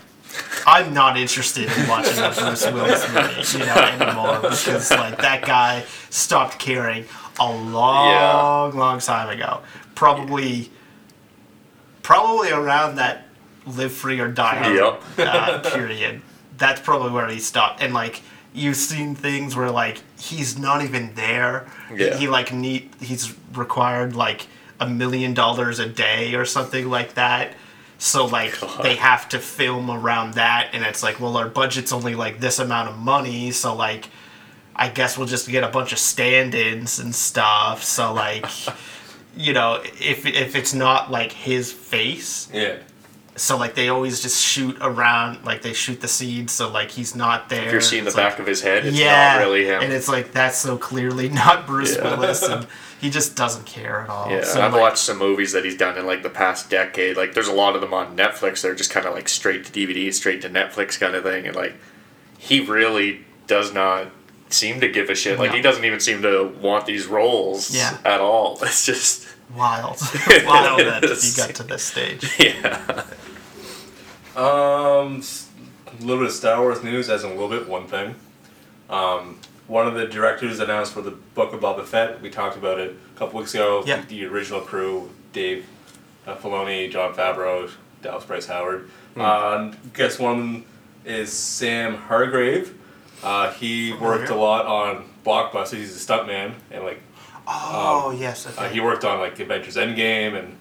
[SPEAKER 3] I'm not interested in watching a Bruce Willis movie, you know, anymore because like that guy stopped caring a long, long time ago. Probably, probably around that Live Free or Die Hard
[SPEAKER 2] Yep.
[SPEAKER 3] uh, period. That's probably where he stopped. And like you've seen things where like he's not even there. He-
[SPEAKER 2] Yeah.
[SPEAKER 3] He, like need he's required like a million dollars a day or something like that. So like
[SPEAKER 2] God.
[SPEAKER 3] they have to film around that, and it's like, well, our budget's only like this amount of money, so like, I guess we'll just get a bunch of stand-ins and stuff. So like, you know, if if it's not like his face,
[SPEAKER 1] yeah.
[SPEAKER 3] So like they always just shoot around, like they shoot the seeds, so like he's not there.
[SPEAKER 2] If you're seeing the
[SPEAKER 3] It's like-
[SPEAKER 2] back of his head, it's
[SPEAKER 3] yeah,
[SPEAKER 2] not really him.
[SPEAKER 3] and it's like that's so clearly not Bruce
[SPEAKER 2] Yeah.
[SPEAKER 3] Willis, and he just doesn't care at all.
[SPEAKER 2] Yeah,
[SPEAKER 3] so,
[SPEAKER 2] I've
[SPEAKER 3] like,
[SPEAKER 2] watched some movies that he's done in like the past decade. Like, there's a lot of them on Netflix. They're just kind of like straight to DVD, straight to Netflix kind of thing. And like, he really does not seem to give a shit. Like,
[SPEAKER 3] No.
[SPEAKER 2] he doesn't even seem to want these roles
[SPEAKER 3] Yeah.
[SPEAKER 2] at all. It's just,
[SPEAKER 3] wild, wild that he got to this stage.
[SPEAKER 2] yeah.
[SPEAKER 1] Um, a little bit of Star Wars news, as in a little bit, one thing. Um, one of the directors announced for the Book of Boba Fett. We talked about it a couple weeks ago.
[SPEAKER 3] Yeah.
[SPEAKER 1] The original crew: Dave uh, Filoni, Jon Favreau, Dallas Bryce Howard. Uh, guess one is Sam Hargrave. Uh, he worked a lot on blockbusters. He's a stuntman, and like
[SPEAKER 3] Oh yes, okay.
[SPEAKER 1] uh, he worked on like Avengers Endgame, and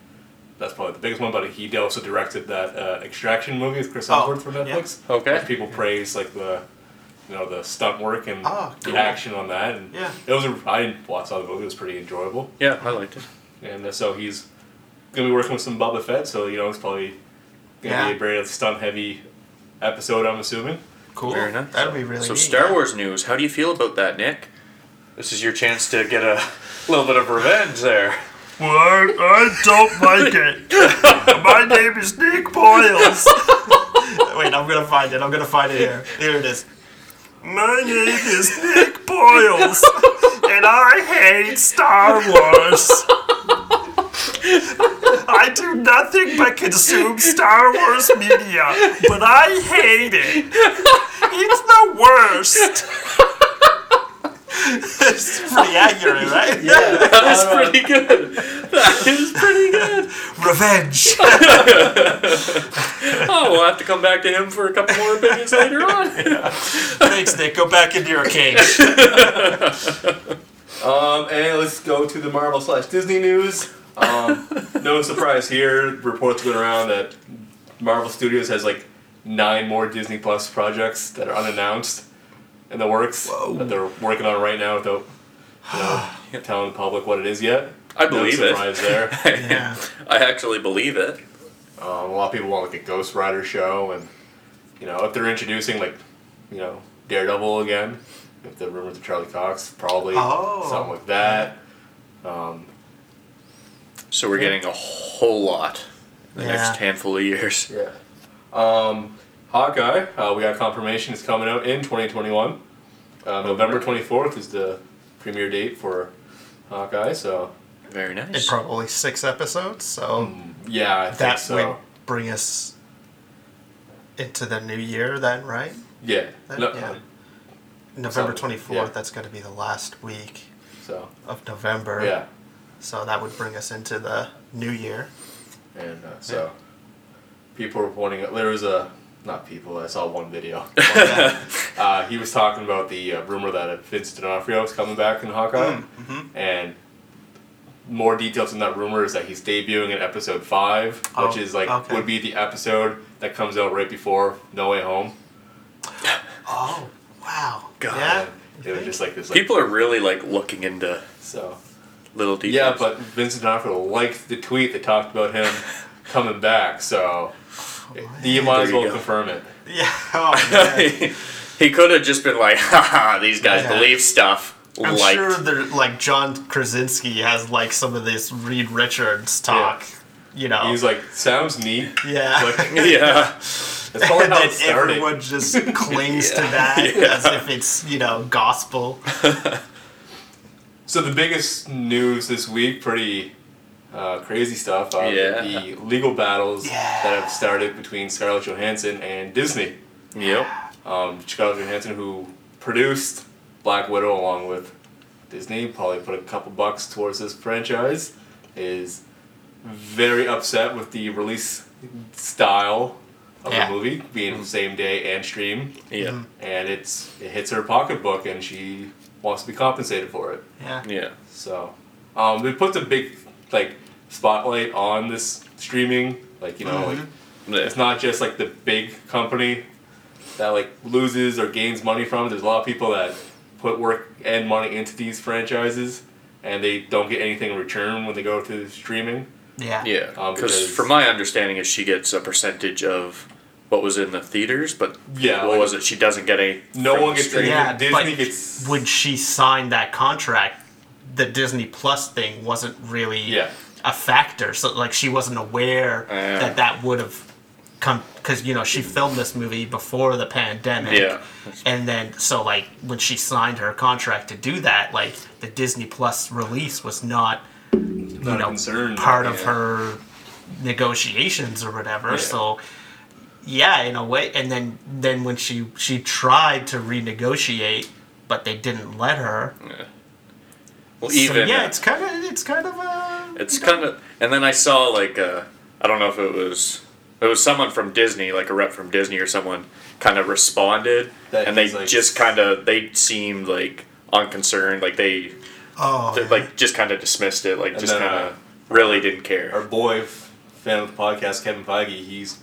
[SPEAKER 1] that's probably the biggest one. But he also directed that uh, Extraction movie with Chris
[SPEAKER 3] Oh,
[SPEAKER 1] Hemsworth for
[SPEAKER 3] yeah.
[SPEAKER 1] Netflix.
[SPEAKER 2] Okay.
[SPEAKER 1] Which people praise like the, you know, the stunt work and
[SPEAKER 3] Oh, cool.
[SPEAKER 1] the action on that. And
[SPEAKER 3] Yeah.
[SPEAKER 1] it was. A, I watched all the movie. It was pretty enjoyable.
[SPEAKER 2] Yeah, I liked it.
[SPEAKER 1] And uh, so he's gonna be working with some Boba Fett. So you know, it's probably gonna
[SPEAKER 3] Yeah.
[SPEAKER 1] be a very stunt heavy episode. I'm assuming.
[SPEAKER 3] cool.
[SPEAKER 2] Very nice.
[SPEAKER 3] That'd be really
[SPEAKER 2] So,
[SPEAKER 3] neat.
[SPEAKER 2] Star Wars news. How do you feel about that, Nick? This is your chance to get a little bit of revenge there.
[SPEAKER 3] Well, I, I don't like it. My name is Nick Boyles. Wait, I'm gonna find it. I'm gonna find it here. Here it is. My name is Nick Boyles, and I hate Star Wars. I do nothing but consume Star Wars media, but I hate it. It's the worst. It's pretty accurate, right? Yeah.
[SPEAKER 2] That is pretty good. That is pretty good.
[SPEAKER 3] Revenge.
[SPEAKER 2] Oh, we'll have to come back to him for a couple more opinions later on.
[SPEAKER 3] Thanks, Nick. Go back into your cage.
[SPEAKER 1] Um, and let's go to the Marvel slash Disney news. Um, no surprise here. Reports going around that Marvel Studios has like nine more Disney Plus projects that are unannounced in the works
[SPEAKER 3] Whoa.
[SPEAKER 1] that they're working on right now without you know, telling the public what it is yet.
[SPEAKER 2] I believe
[SPEAKER 1] no
[SPEAKER 2] it.
[SPEAKER 1] surprise there.
[SPEAKER 3] Yeah.
[SPEAKER 2] I actually believe it.
[SPEAKER 1] Um, a lot of people want like a Ghost Rider show, and you know if they're introducing like you know Daredevil again, if the rumors of Charlie Cox, probably
[SPEAKER 3] Oh.
[SPEAKER 1] something like that. Um,
[SPEAKER 2] So we're getting a whole lot in the
[SPEAKER 3] Yeah.
[SPEAKER 2] next handful of years.
[SPEAKER 1] yeah. Um, Hawkeye, uh, we got confirmation it's coming out in 2021. Uh, November 24th is the premiere date for Hawkeye, so
[SPEAKER 2] Very
[SPEAKER 3] And
[SPEAKER 2] nice.
[SPEAKER 3] probably six episodes, so
[SPEAKER 1] yeah, I think
[SPEAKER 3] that
[SPEAKER 1] so.
[SPEAKER 3] would bring us into the new year then, right?
[SPEAKER 1] yeah.
[SPEAKER 3] That-
[SPEAKER 1] No,
[SPEAKER 3] yeah. November
[SPEAKER 1] Something,
[SPEAKER 3] 24th,
[SPEAKER 1] yeah.
[SPEAKER 3] that's going to be the last week
[SPEAKER 1] So
[SPEAKER 3] of November.
[SPEAKER 1] yeah,
[SPEAKER 3] So that would bring us into the new year.
[SPEAKER 1] and uh, so people were pointing out there was a not people. I saw one video. uh, he was talking about the uh, rumor that Vincent D'Onofrio was coming back in Hawkeye, and more details in that rumor is that he's debuting in episode five,
[SPEAKER 3] Oh,
[SPEAKER 1] which is like
[SPEAKER 3] okay.
[SPEAKER 1] would be the episode that comes out right before No Way Home.
[SPEAKER 3] Oh, wow.
[SPEAKER 2] God.
[SPEAKER 3] Yeah.
[SPEAKER 1] It was just like this. Like,
[SPEAKER 2] People are really like looking into
[SPEAKER 1] so
[SPEAKER 2] little details.
[SPEAKER 1] yeah, but Vincent D'Onofrio liked the tweet that talked about him coming back, so you might as well
[SPEAKER 2] go.
[SPEAKER 1] confirm it.
[SPEAKER 3] Yeah. Oh, man.
[SPEAKER 2] he could have just been like, haha, these guys
[SPEAKER 3] Yeah.
[SPEAKER 2] believe stuff.
[SPEAKER 3] I'm
[SPEAKER 2] like,
[SPEAKER 3] sure there, like John Krasinski has like some of this Reed Richards talk. You know.
[SPEAKER 1] He's like, sounds neat.
[SPEAKER 3] yeah.
[SPEAKER 1] Like,
[SPEAKER 2] yeah.
[SPEAKER 1] that's probably
[SPEAKER 3] and
[SPEAKER 1] how
[SPEAKER 3] then
[SPEAKER 1] it started.
[SPEAKER 3] everyone just clings to that
[SPEAKER 2] Yeah.
[SPEAKER 3] as if it's you know gospel.
[SPEAKER 1] So the biggest news this week, pretty uh, crazy stuff. Uh,
[SPEAKER 2] Yeah.
[SPEAKER 1] The legal battles
[SPEAKER 3] Yeah.
[SPEAKER 1] that have started between Scarlett Johansson and Disney.
[SPEAKER 2] Yep.
[SPEAKER 1] Um, Scarlett Johansson, who produced Black Widow along with Disney, probably put a couple bucks towards this franchise, is very upset with the release style of
[SPEAKER 3] Yeah.
[SPEAKER 1] the movie being same day and stream,
[SPEAKER 2] Yeah.
[SPEAKER 3] Mm-hmm.
[SPEAKER 1] and it's it hits her pocketbook, and she wants to be compensated for it.
[SPEAKER 3] Yeah.
[SPEAKER 2] Yeah.
[SPEAKER 1] So, um, they put the big like spotlight on this streaming. Like you know, like it's not just like the big company that like loses or gains money from. it. There's a lot of people that put work and money into these franchises, and they don't get anything in return when they go to streaming.
[SPEAKER 3] Yeah.
[SPEAKER 2] Yeah.
[SPEAKER 1] Um,
[SPEAKER 2] Because
[SPEAKER 1] because-
[SPEAKER 2] from my understanding is she gets a percentage of what was in the theaters, but
[SPEAKER 1] Yeah,
[SPEAKER 2] what
[SPEAKER 1] like-
[SPEAKER 2] was it? She doesn't get any.
[SPEAKER 1] No
[SPEAKER 2] from
[SPEAKER 1] one
[SPEAKER 2] the
[SPEAKER 1] gets
[SPEAKER 2] stream.
[SPEAKER 1] any-
[SPEAKER 3] Yeah,
[SPEAKER 1] Disney
[SPEAKER 3] but
[SPEAKER 1] gets-
[SPEAKER 3] when she signed that contract, the Disney Plus thing wasn't really
[SPEAKER 1] Yeah.
[SPEAKER 3] A factor. So like she wasn't aware oh,
[SPEAKER 2] Yeah.
[SPEAKER 3] that that would have come because you know she filmed this movie before the pandemic.
[SPEAKER 2] Yeah.
[SPEAKER 3] And then so like when she signed her contract to do that, like the Disney Plus release was not you
[SPEAKER 1] Not a
[SPEAKER 3] know
[SPEAKER 1] concern,
[SPEAKER 3] part of
[SPEAKER 1] yeah.
[SPEAKER 3] her negotiations or whatever.
[SPEAKER 1] Yeah.
[SPEAKER 3] So yeah, in a way. And then then when she she tried to renegotiate, but they didn't let her.
[SPEAKER 2] Well,
[SPEAKER 3] So,
[SPEAKER 2] even
[SPEAKER 3] yeah,
[SPEAKER 2] uh,
[SPEAKER 3] it's kind of it's kind of a
[SPEAKER 2] It's kind of, and then I saw like uh, I don't know if it was it was someone from Disney, like a rep from Disney or someone, kind of responded,
[SPEAKER 1] That
[SPEAKER 2] and they
[SPEAKER 1] like-
[SPEAKER 2] just kind of they seemed like unconcerned, like they,
[SPEAKER 3] oh
[SPEAKER 2] they, like just kind of dismissed it, like
[SPEAKER 1] And
[SPEAKER 2] just kind
[SPEAKER 1] uh,
[SPEAKER 2] of really didn't care.
[SPEAKER 1] Our boy, f- fan of the podcast, Kevin Feige, he's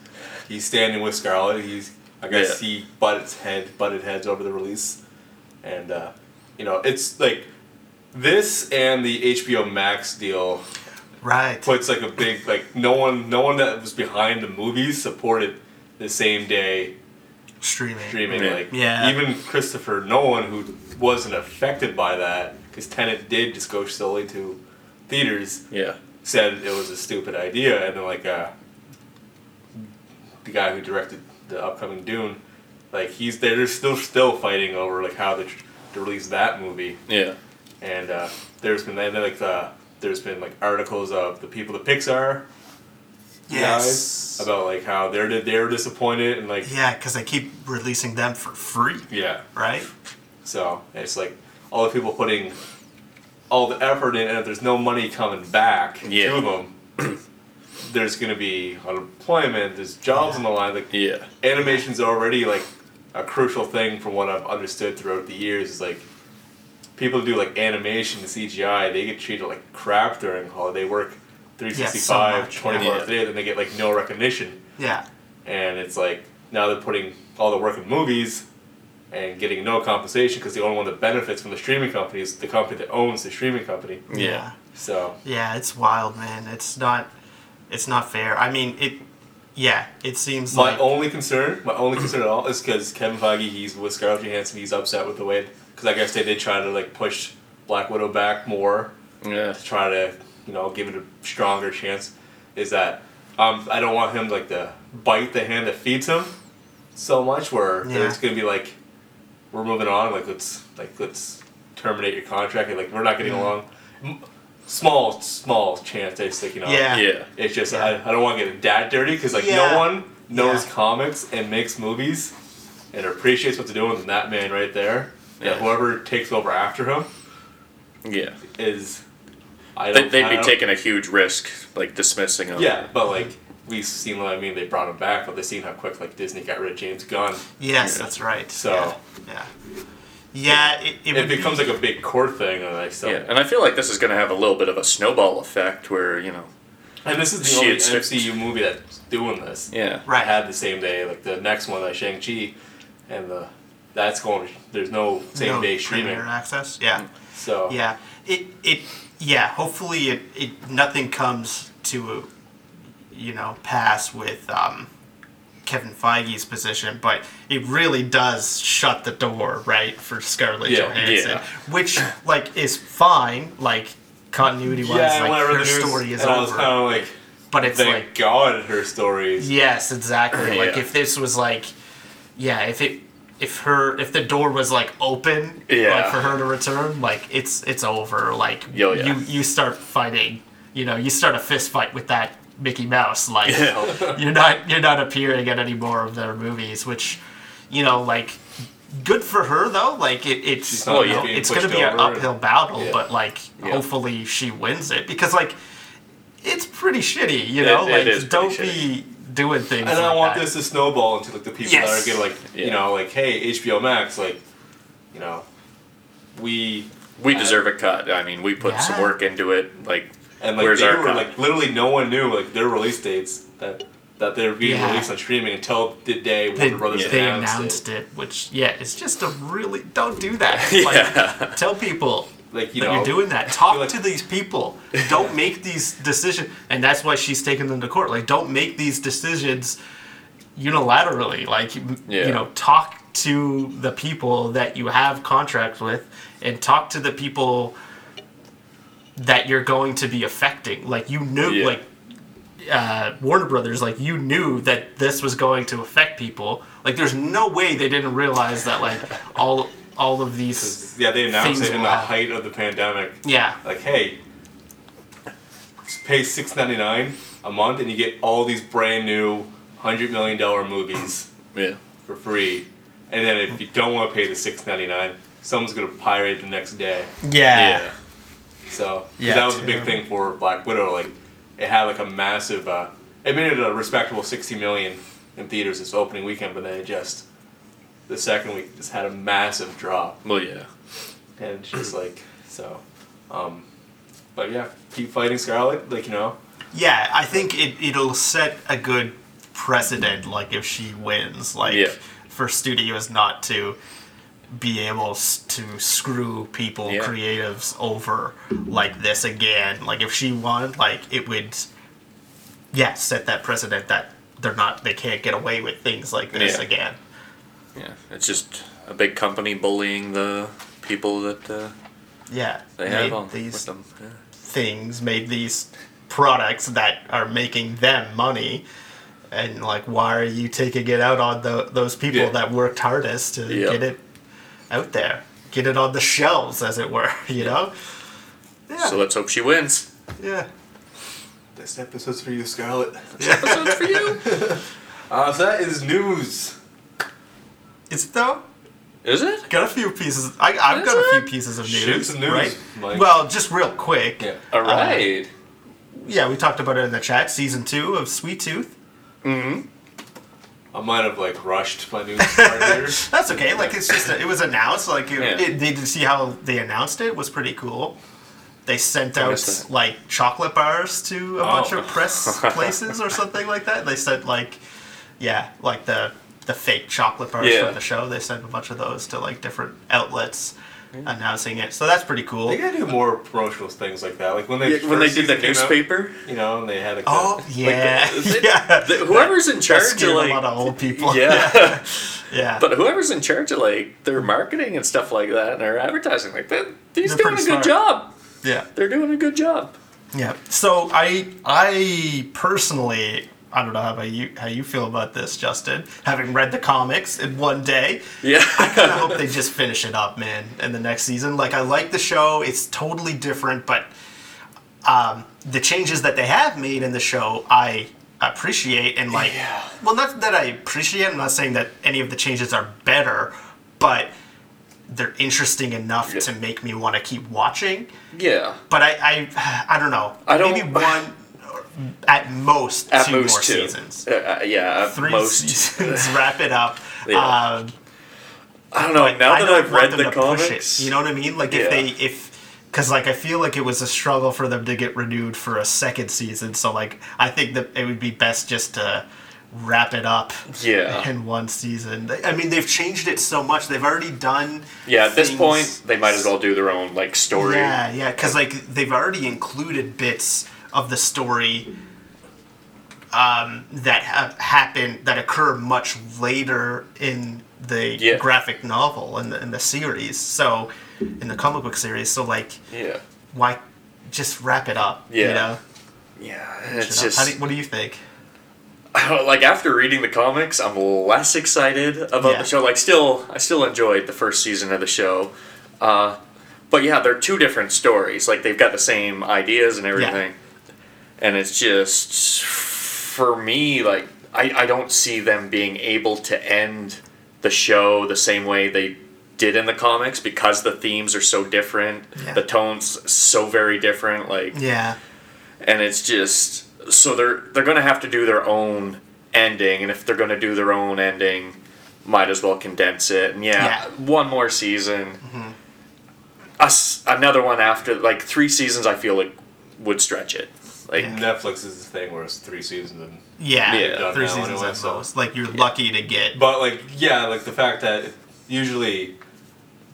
[SPEAKER 1] he's standing with Scarlett. He's I guess
[SPEAKER 2] Yeah.
[SPEAKER 1] he butted head butted heads over the release, and uh, you know it's like this and the HBO Max deal
[SPEAKER 3] right.
[SPEAKER 1] puts like a big like no one no one that was behind the movies supported the same day
[SPEAKER 3] streaming.
[SPEAKER 1] streaming.
[SPEAKER 2] Yeah.
[SPEAKER 1] Like
[SPEAKER 3] Yeah.
[SPEAKER 1] even Christopher Nolan, who wasn't affected by that, because Tenet did just go solely to theaters
[SPEAKER 2] Yeah.
[SPEAKER 1] said it was a stupid idea, and then like uh, the guy who directed the upcoming Dune, like he's they're still still fighting over like how to, to release that movie,
[SPEAKER 2] Yeah.
[SPEAKER 1] And uh, there's been then, like the there's been like articles of the people at Pixar
[SPEAKER 3] Yes.
[SPEAKER 1] guys about like how they're they were disappointed and like
[SPEAKER 3] Yeah, because they keep releasing them for free,
[SPEAKER 1] yeah
[SPEAKER 3] right?
[SPEAKER 1] So it's like all the people putting all the effort in, and if there's no money coming back
[SPEAKER 2] Yeah.
[SPEAKER 1] to them, there's gonna be unemployment. There's jobs on the line. Like
[SPEAKER 2] Yeah.
[SPEAKER 1] animation's already like a crucial thing from what I've understood throughout the years. Is like people do like animation and CGI, they get treated like crap during holiday work. 365,
[SPEAKER 3] much,
[SPEAKER 1] 24
[SPEAKER 2] yeah.
[SPEAKER 1] hours a day, then they get like no recognition
[SPEAKER 3] Yeah.
[SPEAKER 1] and it's like now they're putting all the work in movies and getting no compensation because the only one that benefits from the streaming company is the company that owns the streaming company.
[SPEAKER 2] Yeah.
[SPEAKER 1] So
[SPEAKER 3] Yeah, it's wild, man. It's not it's not fair. I mean, it yeah, it seems
[SPEAKER 1] my
[SPEAKER 3] like
[SPEAKER 1] only concern, my only concern at all, is because Kevin Feige, he's with Scarlett Johansson, he's upset with the way because I guess they did try to like push Black Widow back more
[SPEAKER 2] Yeah.
[SPEAKER 1] to try to you know give it a stronger chance. Is that um, I don't want him like to bite the hand that feeds him so much where
[SPEAKER 3] Yeah.
[SPEAKER 1] it's gonna be like we're moving on like let's like let's terminate your contract and like we're not getting along. Small small chance it's like you know
[SPEAKER 3] Yeah.
[SPEAKER 2] Yeah.
[SPEAKER 1] it's just
[SPEAKER 3] Yeah.
[SPEAKER 1] I, I don't want to get that dirty because like
[SPEAKER 3] Yeah.
[SPEAKER 1] no one knows
[SPEAKER 3] Yeah.
[SPEAKER 1] comics and makes movies and appreciates what they're doing than that man right there.
[SPEAKER 2] Yeah.
[SPEAKER 1] Whoever takes over after him
[SPEAKER 2] Yeah.
[SPEAKER 1] is I
[SPEAKER 2] They,
[SPEAKER 1] don't
[SPEAKER 2] they'd
[SPEAKER 1] I
[SPEAKER 2] be
[SPEAKER 1] don't-
[SPEAKER 2] taking a huge risk, like dismissing him.
[SPEAKER 1] Yeah, but like we've seen what I mean. They brought him back, but they've seen how quick like Disney got rid of James Gunn.
[SPEAKER 3] Yes,
[SPEAKER 2] Yeah.
[SPEAKER 3] that's right.
[SPEAKER 1] So-
[SPEAKER 3] yeah. Yeah, yeah it, it,
[SPEAKER 1] It,
[SPEAKER 3] would
[SPEAKER 1] becomes
[SPEAKER 3] be,
[SPEAKER 1] like a big core thing, and I still.
[SPEAKER 2] Yeah. And I feel like this is going to have a little bit of a snowball effect where, you know,
[SPEAKER 1] And this is the
[SPEAKER 2] She
[SPEAKER 1] only
[SPEAKER 2] had strict-
[SPEAKER 1] MCU movie that's doing this.
[SPEAKER 2] yeah.
[SPEAKER 1] I
[SPEAKER 3] right.
[SPEAKER 1] had the same day, like the next one, like Shang Chi, and the that's going. There's no same
[SPEAKER 3] no
[SPEAKER 1] day streaming.
[SPEAKER 3] access. Yeah.
[SPEAKER 1] So
[SPEAKER 3] Yeah. It it yeah, hopefully it, it nothing comes to you know, pass with um Kevin Feige's position, but it really does shut the door, right, for Scarlett
[SPEAKER 1] Yeah,
[SPEAKER 3] Johansson,
[SPEAKER 2] yeah.
[SPEAKER 3] which like is fine, like continuity wise,
[SPEAKER 1] yeah,
[SPEAKER 3] like
[SPEAKER 1] when I read
[SPEAKER 3] her
[SPEAKER 1] the
[SPEAKER 3] story is
[SPEAKER 1] and I was
[SPEAKER 3] over.
[SPEAKER 1] kind of like,
[SPEAKER 3] but it's
[SPEAKER 1] thank
[SPEAKER 3] like
[SPEAKER 1] God her story is.
[SPEAKER 3] Yes, exactly. Like if this was like, yeah, if it, if her, if the door was like open,
[SPEAKER 2] Yeah.
[SPEAKER 3] like for her to return, like it's it's over. Like
[SPEAKER 2] Yo, yeah.
[SPEAKER 3] you you start fighting, you know, you start a fist fight with that Mickey Mouse. Like
[SPEAKER 2] Yeah.
[SPEAKER 3] you're not you're not appearing in any more of their movies, which, you know, like. Good for her though. Like it, it's
[SPEAKER 1] She's
[SPEAKER 3] you know, it's gonna be an uphill battle,
[SPEAKER 1] Yeah.
[SPEAKER 3] but like
[SPEAKER 2] Yeah.
[SPEAKER 3] hopefully she wins it because like it's pretty shitty, you know.
[SPEAKER 2] it
[SPEAKER 3] like
[SPEAKER 2] is
[SPEAKER 3] don't
[SPEAKER 2] shitty.
[SPEAKER 3] Be doing things.
[SPEAKER 1] And I want
[SPEAKER 3] that.
[SPEAKER 1] this to snowball into like the people
[SPEAKER 3] Yes.
[SPEAKER 1] that are getting like
[SPEAKER 2] Yeah.
[SPEAKER 1] you know like hey HBO Max like you know we
[SPEAKER 2] We deserve a cut. I mean, we put some work into it. Like,
[SPEAKER 1] and like
[SPEAKER 2] Where's
[SPEAKER 1] they
[SPEAKER 2] our
[SPEAKER 1] were
[SPEAKER 2] cut?
[SPEAKER 1] like literally no one knew like their release dates that that they're being
[SPEAKER 3] Yeah.
[SPEAKER 1] released on streaming until the day Warner
[SPEAKER 3] they,
[SPEAKER 1] Brothers
[SPEAKER 3] they
[SPEAKER 1] announced,
[SPEAKER 3] announced
[SPEAKER 1] it.
[SPEAKER 3] it. which yeah, it's just a really don't do that.
[SPEAKER 2] Yeah.
[SPEAKER 3] Like, tell people
[SPEAKER 1] Like you
[SPEAKER 3] that
[SPEAKER 1] know
[SPEAKER 3] you're doing that. Talk
[SPEAKER 1] like-
[SPEAKER 3] to these people. Don't make these decisions, and that's why she's taking them to court. Like, don't make these decisions unilaterally. Like, you-
[SPEAKER 2] Yeah.
[SPEAKER 3] you know, talk to the people that you have contracts with, and talk to the people that you're going to be affecting. Like, you knew,
[SPEAKER 2] Yeah.
[SPEAKER 3] like uh, Warner Brothers, like you knew that this was going to affect people. Like, there's no way they didn't realize that, like all all of these.
[SPEAKER 1] yeah they announced it in the
[SPEAKER 3] happen.
[SPEAKER 1] height of the pandemic
[SPEAKER 3] Yeah,
[SPEAKER 1] like hey pay six ninety nine a month and you get all these brand new hundred million dollar movies
[SPEAKER 2] yeah.
[SPEAKER 1] for free. And then if you don't want to pay the six ninety nine, someone's gonna pirate the next day.
[SPEAKER 2] Yeah. Yeah.
[SPEAKER 1] So 'cause
[SPEAKER 3] Yeah,
[SPEAKER 1] that was a big thing for Black Widow. Like it had like a massive. Uh, it made it a respectable sixty million in theaters this opening weekend, but then it just the second week just had a massive drop,
[SPEAKER 2] Well, yeah.
[SPEAKER 1] and it's just like so. Um, but yeah, keep fighting Scarlet. Like you know,
[SPEAKER 3] yeah. I think it it'll set a good precedent. Like if she wins, like
[SPEAKER 2] Yeah.
[SPEAKER 3] for studios not to be able to screw people,
[SPEAKER 2] Yeah.
[SPEAKER 3] creatives over like this again. Like if she won, like it would, yeah, set that precedent that they're not, they can't get away with things like this
[SPEAKER 2] Yeah.
[SPEAKER 3] again.
[SPEAKER 2] Yeah. It's just a big company bullying the people that uh,
[SPEAKER 3] Yeah,
[SPEAKER 2] they
[SPEAKER 3] made
[SPEAKER 2] have on with
[SPEAKER 3] these
[SPEAKER 2] them. Yeah.
[SPEAKER 3] things, made these products that are making them money. And like, why are you taking it out on the those people
[SPEAKER 1] Yeah.
[SPEAKER 3] that worked hardest to
[SPEAKER 2] Yeah.
[SPEAKER 3] get it out there, get it on the shelves, as it were? You know? Yeah.
[SPEAKER 2] So let's hope she wins.
[SPEAKER 3] yeah.
[SPEAKER 1] This episode's for you, Scarlett.
[SPEAKER 2] This episode's for you.
[SPEAKER 1] Uh, so that is news.
[SPEAKER 3] Is it though?
[SPEAKER 2] Is it?
[SPEAKER 3] Got a few pieces. I, I've
[SPEAKER 2] Is
[SPEAKER 3] got a few pieces of
[SPEAKER 1] Shoot
[SPEAKER 3] news.
[SPEAKER 1] some news,
[SPEAKER 3] right?
[SPEAKER 1] Mike.
[SPEAKER 3] Well, just real quick.
[SPEAKER 1] Yeah.
[SPEAKER 2] All right.
[SPEAKER 3] Yeah, we talked about it in the chat. Season two of Sweet Tooth.
[SPEAKER 2] mm-hmm.
[SPEAKER 1] I might have like rushed my news.
[SPEAKER 3] That's okay. Like it's just it was announced. Like it,
[SPEAKER 2] Yeah.
[SPEAKER 3] it, they did see how they announced it was pretty cool. They sent out like chocolate bars to a
[SPEAKER 1] Oh.
[SPEAKER 3] bunch of press places or something like that. They sent like, yeah, like the the fake chocolate bars
[SPEAKER 2] Yeah.
[SPEAKER 3] from the show. They sent a bunch of those to like different outlets announcing it. So that's pretty cool.
[SPEAKER 1] They gotta do more promotional things like that. Like when they
[SPEAKER 2] Yeah, when they did the
[SPEAKER 1] season came out,
[SPEAKER 2] newspaper,
[SPEAKER 1] you know, and they had a
[SPEAKER 3] Oh
[SPEAKER 1] the,
[SPEAKER 3] yeah,
[SPEAKER 2] the-
[SPEAKER 3] yeah.
[SPEAKER 2] the- whoever's in charge
[SPEAKER 3] scared
[SPEAKER 2] of like,
[SPEAKER 3] a lot of old people.
[SPEAKER 2] yeah,
[SPEAKER 3] yeah.
[SPEAKER 2] but whoever's in charge of like their marketing and stuff like that and their advertising, like that, he's
[SPEAKER 3] They're
[SPEAKER 2] doing a
[SPEAKER 3] pretty
[SPEAKER 2] good job.
[SPEAKER 3] yeah.
[SPEAKER 2] They're doing a good job.
[SPEAKER 3] Yeah. So I I personally I don't know how about you how you feel about this, Justin. Having read the comics in one day,
[SPEAKER 2] Yeah,
[SPEAKER 3] I kind of hope they just finish it up, man, in the next season. Like I like the show; it's totally different, but um, the changes that they have made in the show, I appreciate and like.
[SPEAKER 1] Yeah.
[SPEAKER 3] Well, not that I appreciate. I'm not saying that any of the changes are better, but they're interesting enough
[SPEAKER 2] Yeah.
[SPEAKER 3] to make me want to keep watching
[SPEAKER 2] yeah.
[SPEAKER 3] but I, I, I don't know.
[SPEAKER 2] I don't-
[SPEAKER 3] Maybe one, at most,
[SPEAKER 2] At
[SPEAKER 3] two
[SPEAKER 2] most
[SPEAKER 3] more
[SPEAKER 2] two.
[SPEAKER 3] seasons.
[SPEAKER 2] Uh, uh, yeah, at
[SPEAKER 3] Three
[SPEAKER 2] most.
[SPEAKER 3] seasons, wrap it up.
[SPEAKER 2] Yeah.
[SPEAKER 3] Um,
[SPEAKER 2] I don't know. now
[SPEAKER 3] I
[SPEAKER 2] that
[SPEAKER 3] don't
[SPEAKER 2] I've read the comics,
[SPEAKER 3] it. You know what I mean? Like
[SPEAKER 2] Yeah.
[SPEAKER 3] if they if because like I feel like it was a struggle for them to get renewed for a second season. So like I think that it would be best just to wrap it up
[SPEAKER 2] Yeah.
[SPEAKER 3] in one season. I mean, they've changed it so much. They've already done.
[SPEAKER 2] yeah, at this
[SPEAKER 3] things-
[SPEAKER 2] point, they might as well do their own like story.
[SPEAKER 3] Yeah, yeah, because like they've already included bits of the story um, that have happened that occur much later in the
[SPEAKER 2] Yeah.
[SPEAKER 3] graphic novel and the, in the series. So in the comic book series, so like
[SPEAKER 2] Yeah,
[SPEAKER 3] why just wrap it up?
[SPEAKER 2] Yeah.
[SPEAKER 3] You know?
[SPEAKER 2] yeah. It's just
[SPEAKER 3] How do what do you think?
[SPEAKER 2] Like after reading the comics, I'm less excited about
[SPEAKER 3] Yeah.
[SPEAKER 2] the show. Like, still, I still enjoyed the first season of the show, uh, but yeah, they're two different stories. Like, they've got the same ideas and everything, and it's just for me, like, I I don't see them being able to end the show the same way they did in the comics because the themes are so different,
[SPEAKER 3] Yeah.
[SPEAKER 2] the tones so very different. Like,
[SPEAKER 3] Yeah,
[SPEAKER 2] and it's just so they're they're gonna have to do their own ending, and if they're gonna do their own ending, might as well condense it. And yeah,
[SPEAKER 3] Yeah. Mm-hmm.
[SPEAKER 2] one more season, us another one after like three seasons. I feel like would stretch it. Like
[SPEAKER 3] Yeah.
[SPEAKER 1] Netflix is the thing where it's three seasons and
[SPEAKER 3] yeah,
[SPEAKER 2] Yeah.
[SPEAKER 1] Done
[SPEAKER 3] three seasons
[SPEAKER 1] anyway,
[SPEAKER 3] at
[SPEAKER 1] so-
[SPEAKER 3] most. Like you're lucky to get.
[SPEAKER 1] But like, yeah, like the fact that usually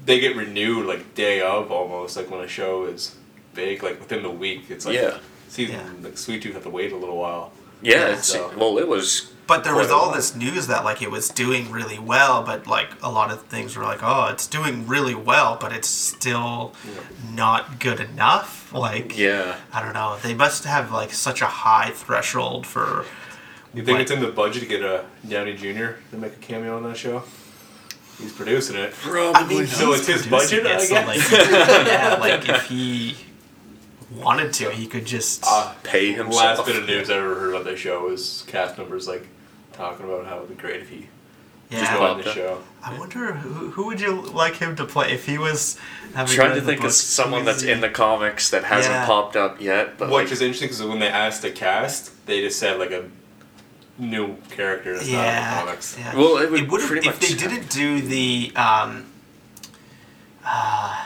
[SPEAKER 1] they get renewed like day of almost, like when a show is big, like within the week. It's like
[SPEAKER 2] Yeah.
[SPEAKER 1] season
[SPEAKER 3] Yeah.
[SPEAKER 1] like Sweet Tooth have to wait a little while.
[SPEAKER 2] yeah,
[SPEAKER 3] Yeah,
[SPEAKER 2] it's,
[SPEAKER 1] so-
[SPEAKER 2] well, it was.
[SPEAKER 3] But there was all this news that like it was doing really well, but like a lot of things were like, oh, it's doing really well, but it's still not good enough. Like,
[SPEAKER 2] Yeah,
[SPEAKER 3] I don't know. They must have like such a high threshold for.
[SPEAKER 1] You think
[SPEAKER 3] what-
[SPEAKER 1] it's in the budget to get a Downey Jr. to make a cameo on that show? He's producing it.
[SPEAKER 3] I mean,
[SPEAKER 1] So it's his
[SPEAKER 3] producing
[SPEAKER 1] budget, I
[SPEAKER 3] so, like, yeah, like if he wanted to, he could just.
[SPEAKER 1] Uh,
[SPEAKER 2] pay
[SPEAKER 1] the
[SPEAKER 2] himself.
[SPEAKER 1] last bit of news I ever heard about that show was cast members like talking about how it'd be great if he just
[SPEAKER 3] yeah,
[SPEAKER 1] won the show.
[SPEAKER 3] I wonder who, who would you like him to play if he was. Having
[SPEAKER 2] trying to
[SPEAKER 3] the
[SPEAKER 2] think of someone that's in the comics that hasn't
[SPEAKER 3] Yeah.
[SPEAKER 2] popped up yet. But
[SPEAKER 1] Which
[SPEAKER 2] like,
[SPEAKER 1] is interesting because when they asked the cast, they just said like a new character that's not in the comics.
[SPEAKER 3] yeah.
[SPEAKER 2] Well, it would
[SPEAKER 3] it would
[SPEAKER 2] pretty
[SPEAKER 3] if they didn't do the um, uh,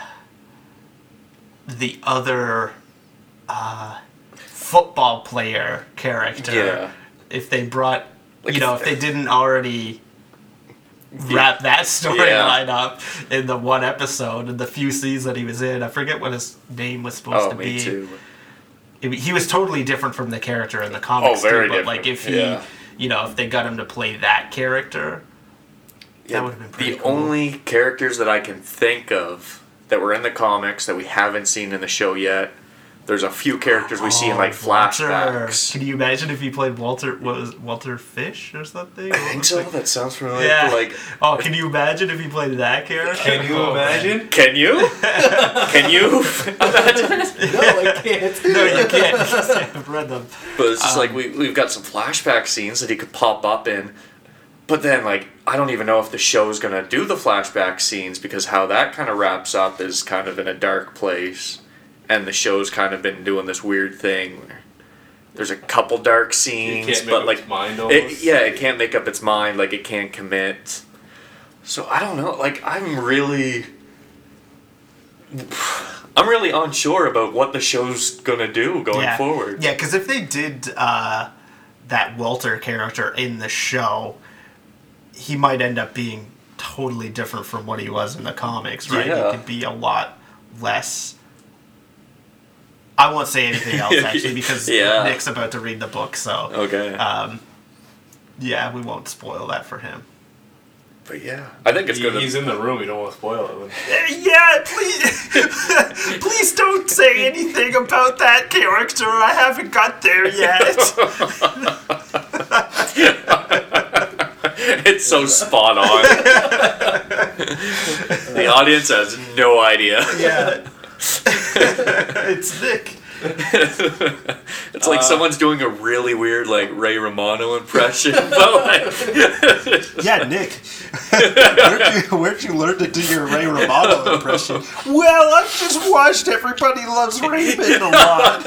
[SPEAKER 3] the other uh, football player character.
[SPEAKER 2] Yeah.
[SPEAKER 3] If they brought,
[SPEAKER 2] Like
[SPEAKER 3] you know,
[SPEAKER 2] if-
[SPEAKER 3] if they didn't already wrap that storyline up in the one episode and the few scenes that he was in. I forget what his name was supposed
[SPEAKER 2] oh,
[SPEAKER 3] to
[SPEAKER 2] me
[SPEAKER 3] be.
[SPEAKER 2] too.
[SPEAKER 3] He was totally different from the character in the comics
[SPEAKER 2] Oh, very
[SPEAKER 3] too. But like if he,
[SPEAKER 2] yeah.
[SPEAKER 3] you know, if they got him to play that character,
[SPEAKER 2] Yeah,
[SPEAKER 3] would've been pretty
[SPEAKER 2] the
[SPEAKER 3] cool.
[SPEAKER 2] only characters that I can think of that were in the comics that we haven't seen in the show yet there's a few characters we see in like
[SPEAKER 3] Oh, Walter.
[SPEAKER 2] flashbacks.
[SPEAKER 3] Can you imagine if he played Walter? Was Walter Fish or something?
[SPEAKER 2] I think so. That sounds familiar.
[SPEAKER 3] Yeah.
[SPEAKER 2] Like,
[SPEAKER 3] Oh, can you imagine if he played that character?
[SPEAKER 1] Can you
[SPEAKER 3] Oh, man.
[SPEAKER 1] imagine?
[SPEAKER 2] can you? can you imagine?
[SPEAKER 1] No, I can't.
[SPEAKER 3] No, you can't. I haven't read them.
[SPEAKER 2] But it's just like
[SPEAKER 3] Um,
[SPEAKER 2] we we've got some flashback scenes that he could pop up in. But then like I don't even know if the show is gonna do the flashback scenes because how that kind of wraps up is kind of in a dark place. And the show's kind of been doing this weird thing where there's a couple dark
[SPEAKER 1] It
[SPEAKER 2] scenes,
[SPEAKER 1] can't make
[SPEAKER 2] but
[SPEAKER 1] up
[SPEAKER 2] like
[SPEAKER 1] its mind
[SPEAKER 2] it, yeah, it can't make up its mind, like it can't commit. So I don't know, like I'm really I'm really unsure about what the show's gonna do going
[SPEAKER 3] yeah.
[SPEAKER 2] forward.
[SPEAKER 3] Yeah, because if they did uh, that Walter character in the show, he might end up being totally different from what he was in the comics, right?
[SPEAKER 2] Yeah.
[SPEAKER 3] He could be a lot less. I won't say anything else actually because
[SPEAKER 2] Yeah.
[SPEAKER 3] Nick's about to read the book, so
[SPEAKER 2] Okay.
[SPEAKER 3] um, yeah, we won't spoil that for him.
[SPEAKER 2] But yeah, I think it's
[SPEAKER 1] He-
[SPEAKER 2] gonna.
[SPEAKER 1] he's in the room. You don't want to spoil it.
[SPEAKER 3] Yeah, please, please don't say anything about that character. I haven't got there yet.
[SPEAKER 2] it's so spot on. the audience has no idea.
[SPEAKER 3] yeah, it's Nick.
[SPEAKER 2] It's like uh, someone's doing a really weird like Ray Romano impression, like
[SPEAKER 3] Yeah, Nick. where'd, you, where'd you learn to do your Ray Romano impression? Well, I've just watched Everybody Loves Raymond a lot.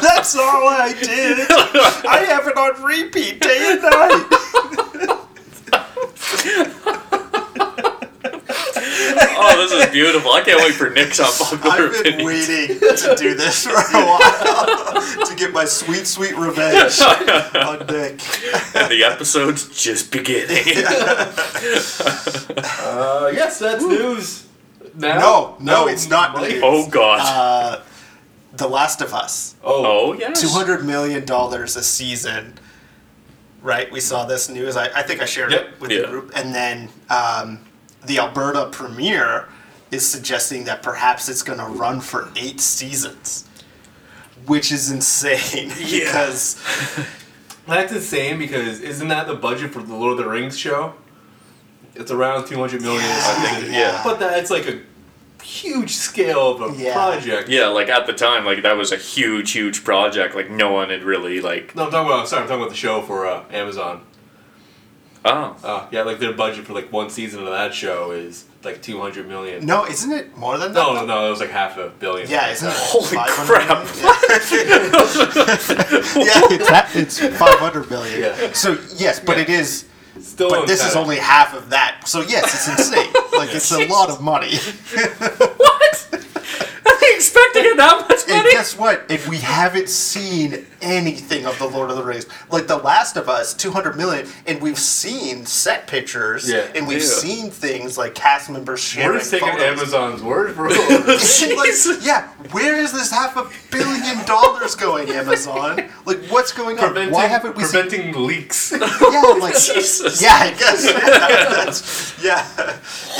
[SPEAKER 3] That's all I did. I have it on repeat day and night.
[SPEAKER 2] Oh, this is beautiful. I can't wait for Nick's unpopular
[SPEAKER 3] I've been
[SPEAKER 2] opinion.
[SPEAKER 3] waiting to do this for a while to get my sweet, sweet revenge on Nick.
[SPEAKER 2] And the episode's just beginning.
[SPEAKER 1] Uh, yes, that's news. Now?
[SPEAKER 3] No, no, it's not
[SPEAKER 1] Mike?
[SPEAKER 3] news.
[SPEAKER 2] oh god.
[SPEAKER 3] Uh, the Last of Us.
[SPEAKER 1] Oh,
[SPEAKER 2] oh yes.
[SPEAKER 3] two hundred million dollars a season. Right, we saw this news. I, I think I shared
[SPEAKER 1] Yep.
[SPEAKER 3] it with
[SPEAKER 2] Yeah.
[SPEAKER 3] the group, and then um, the Alberta Premier is suggesting that perhaps it's going to run for eight seasons, which is insane.
[SPEAKER 2] Yeah.
[SPEAKER 3] because
[SPEAKER 1] that's insane because isn't that the budget for the Lord of the Rings show? It's around 200 million.
[SPEAKER 2] I think yeah.
[SPEAKER 1] But that's like a huge scale of a
[SPEAKER 3] Yeah.
[SPEAKER 1] project.
[SPEAKER 2] Yeah, like at the time, like that was a huge, huge project. Like no one had really like.
[SPEAKER 1] No, I'm talking about. Sorry, I'm talking about the show for uh, Amazon.
[SPEAKER 2] Oh,
[SPEAKER 1] Uh, yeah, like their budget for like one season of that show is like 200 million.
[SPEAKER 3] no, isn't it more than that?
[SPEAKER 1] No, no, no, it was like half a billion.
[SPEAKER 3] Yeah, isn't it?
[SPEAKER 2] Holy
[SPEAKER 3] 500 million? yeah, it's, ha- it's five hundred million.
[SPEAKER 1] Yeah.
[SPEAKER 3] So yes, but
[SPEAKER 1] Yeah.
[SPEAKER 3] it is.
[SPEAKER 1] Still
[SPEAKER 3] But this is only half of that. So yes, it's insane. Like it's a lot of money.
[SPEAKER 2] what? Are they expecting it that much
[SPEAKER 3] And
[SPEAKER 2] money?
[SPEAKER 3] guess what? If we haven't seen anything of the Lord of the Rings, like The Last of Us, two hundred million, and we've seen set pictures,
[SPEAKER 1] Yeah.
[SPEAKER 3] and we've
[SPEAKER 2] Yeah.
[SPEAKER 3] seen things like cast members sharing.
[SPEAKER 1] We're taking
[SPEAKER 3] photos.
[SPEAKER 1] Amazon's word for it.
[SPEAKER 3] like, yeah, where is this half a billion dollars going, Amazon? Like, what's going on?
[SPEAKER 1] preventing,
[SPEAKER 3] Why haven't we seen?
[SPEAKER 1] leaks.
[SPEAKER 3] Yeah, like,
[SPEAKER 2] Jesus.
[SPEAKER 3] yeah, I guess. Yeah, that's, yeah.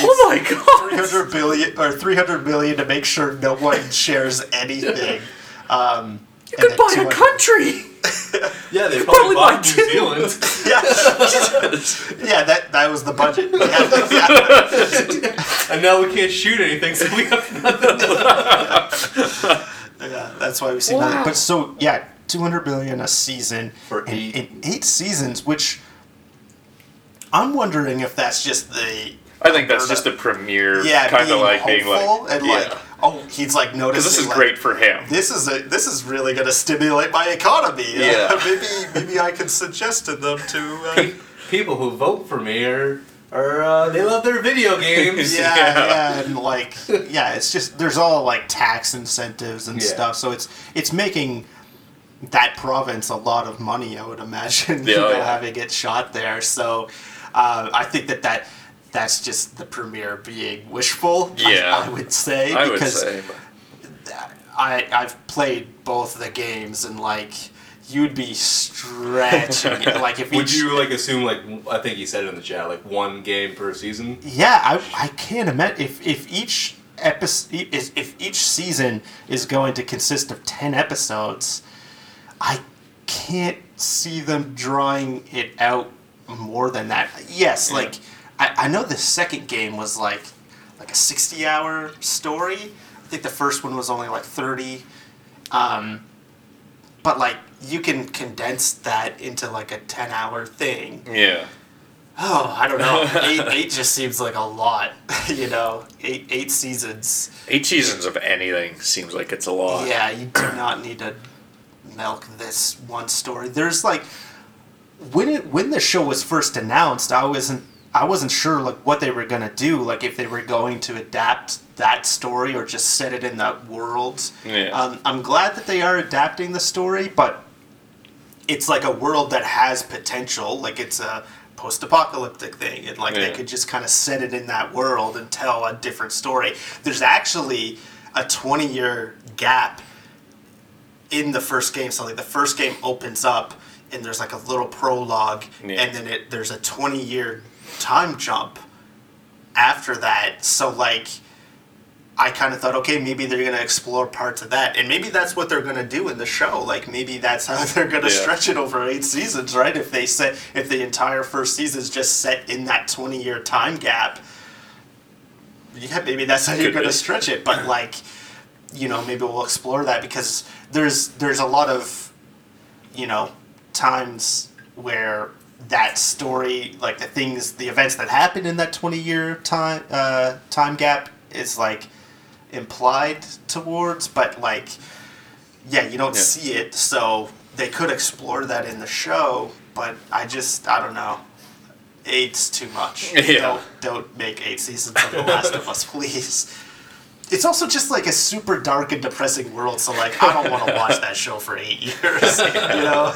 [SPEAKER 2] Oh my god.
[SPEAKER 3] 300 billion or 300 million to make sure no one shares anything. Um,
[SPEAKER 2] You could buy a country.
[SPEAKER 1] yeah, they
[SPEAKER 2] probably
[SPEAKER 1] probably
[SPEAKER 2] buy
[SPEAKER 1] bought New
[SPEAKER 2] two.
[SPEAKER 1] Zealand.
[SPEAKER 3] Yeah, yeah, that that was the budget. Yeah, yeah,
[SPEAKER 1] and now we can't shoot anything, so we have nothing.
[SPEAKER 3] yeah, that's why we see
[SPEAKER 2] Wow.
[SPEAKER 3] that. But so yeah, two hundred billion a season
[SPEAKER 1] For
[SPEAKER 3] in,
[SPEAKER 1] eight.
[SPEAKER 3] in eight seasons, which I'm wondering if that's just the
[SPEAKER 2] I think that's just the premiere,
[SPEAKER 3] yeah,
[SPEAKER 2] kind of
[SPEAKER 3] being
[SPEAKER 2] like being
[SPEAKER 3] hopeful
[SPEAKER 2] like,
[SPEAKER 3] and
[SPEAKER 2] yeah.
[SPEAKER 3] like oh he's like noticing
[SPEAKER 2] because this is
[SPEAKER 3] like,
[SPEAKER 2] great for him.
[SPEAKER 3] This is a this is really going to stimulate my economy.
[SPEAKER 2] Yeah.
[SPEAKER 3] maybe maybe I can suggest to them to. Uh,
[SPEAKER 1] People who vote for me are, are uh, they love their video games.
[SPEAKER 3] yeah,
[SPEAKER 2] Yeah.
[SPEAKER 3] yeah, and like yeah, it's just there's all like tax incentives and
[SPEAKER 1] Yeah.
[SPEAKER 3] stuff, so it's it's making that province a lot of money. I would imagine, you
[SPEAKER 2] Yeah,
[SPEAKER 3] know,
[SPEAKER 2] yeah.
[SPEAKER 3] having it shot there. So uh, I think that that that's just the premiere being wishful.
[SPEAKER 2] Yeah.
[SPEAKER 3] I, would say
[SPEAKER 2] I would
[SPEAKER 3] because
[SPEAKER 2] say.
[SPEAKER 3] I I've played both the games and like you'd be stretching it. like if
[SPEAKER 1] Would you like assume like I think he said it in the chat like one game per season?
[SPEAKER 3] Yeah, I, I can't imagine if if each episode is if each season is going to consist of 10 episodes, I can't see them drawing it out more than that. Yes, like I, I know the second game was like like a 60 hour story. I think the first one was only like 30. Um, but like you can condense that into like a 10 hour thing.
[SPEAKER 2] Yeah.
[SPEAKER 3] Oh, I don't know. eight, eight just seems like a lot, you know. Eight eight seasons.
[SPEAKER 2] Eight seasons of anything seems like it's a lot.
[SPEAKER 3] Yeah, you do not need to milk this one story. There's like when it when the show was first announced, I wasn't I wasn't sure like what they were gonna do, like if they were going to adapt that story or just set it in that world.
[SPEAKER 2] Yeah.
[SPEAKER 3] Um, I'm glad that they are adapting the story, but it's like a world that has potential. Like it's a post-apocalyptic thing, and like they could just kind of set it in that world and tell a different story. There's actually a 20-year gap in the first game. So like the first game opens up and there's like a little prologue,
[SPEAKER 2] Yeah.
[SPEAKER 3] and then it there's a 20-year time jump after that. So like. I kind of thought, okay, maybe they're gonna explore parts of that, and maybe that's what they're gonna do in the show. Like maybe that's how they're gonna
[SPEAKER 2] Yeah.
[SPEAKER 3] stretch it over eight seasons, right? If they set, if the entire first season is just set in that twenty-year time gap, yeah, maybe that's how you're gonna stretch it. But like, you know, maybe we'll explore that because there's there's a lot of, you know, times where that story, like the things, the events that happen in that twenty-year time uh, time gap, is like implied towards, but like, yeah, you don't
[SPEAKER 2] Yeah.
[SPEAKER 3] see it, so they could explore that in the show. But I just, I don't know. Eight's too much.
[SPEAKER 2] Yeah.
[SPEAKER 3] Don't, don't make eight seasons of The Last of Us, please. It's also just like a super dark and depressing world, so like I don't want to watch that show for eight years. You know?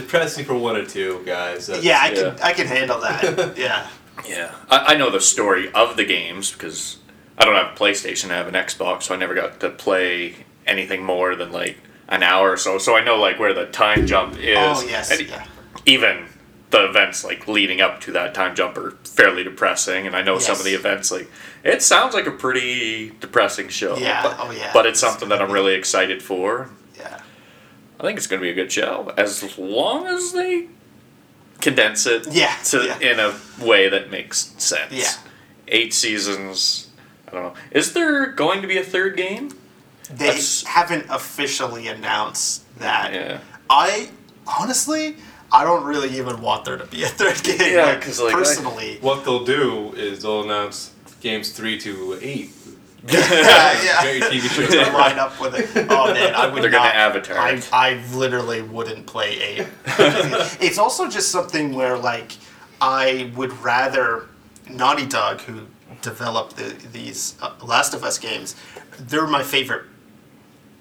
[SPEAKER 1] Depressing for one or two guys. That's-
[SPEAKER 3] Yeah, I can
[SPEAKER 2] Yeah.
[SPEAKER 3] I can handle that. Yeah.
[SPEAKER 2] Yeah, I, I know the story of the games because I don't have a PlayStation. I have an Xbox, so I never got to play anything more than like an hour or so. So I know like where the time jump is.
[SPEAKER 3] Oh yes.
[SPEAKER 2] And
[SPEAKER 3] Yeah.
[SPEAKER 2] Even the events like leading up to that time jump are fairly depressing, and I know some of the events like it sounds like a pretty depressing show.
[SPEAKER 3] Yeah,
[SPEAKER 2] But,
[SPEAKER 3] oh, yeah.
[SPEAKER 2] But it's something that I'm really excited for.
[SPEAKER 3] Yeah.
[SPEAKER 2] I think it's going to be a good show as long as they condense it
[SPEAKER 3] Yeah,
[SPEAKER 2] to
[SPEAKER 3] yeah.
[SPEAKER 2] in a way that makes sense.
[SPEAKER 3] Yeah.
[SPEAKER 2] Eight seasons. I don't know. Is there going to be a third game?
[SPEAKER 3] They
[SPEAKER 2] That's-
[SPEAKER 3] haven't officially announced that.
[SPEAKER 2] Yeah.
[SPEAKER 3] I honestly, I don't really even want there to be a third game.
[SPEAKER 2] Yeah, 'cause, like, I-
[SPEAKER 3] personally,
[SPEAKER 1] What they'll do is they'll announce games three to eight.
[SPEAKER 3] yeah, yeah.
[SPEAKER 1] Very TV show.
[SPEAKER 3] to line up with it. Oh man, I would
[SPEAKER 2] They're gonna avatar
[SPEAKER 3] I. I literally wouldn't play eight. it's also just something where like I would rather Naughty Dog, who developed the, these uh, Last of Us games, they're my favorite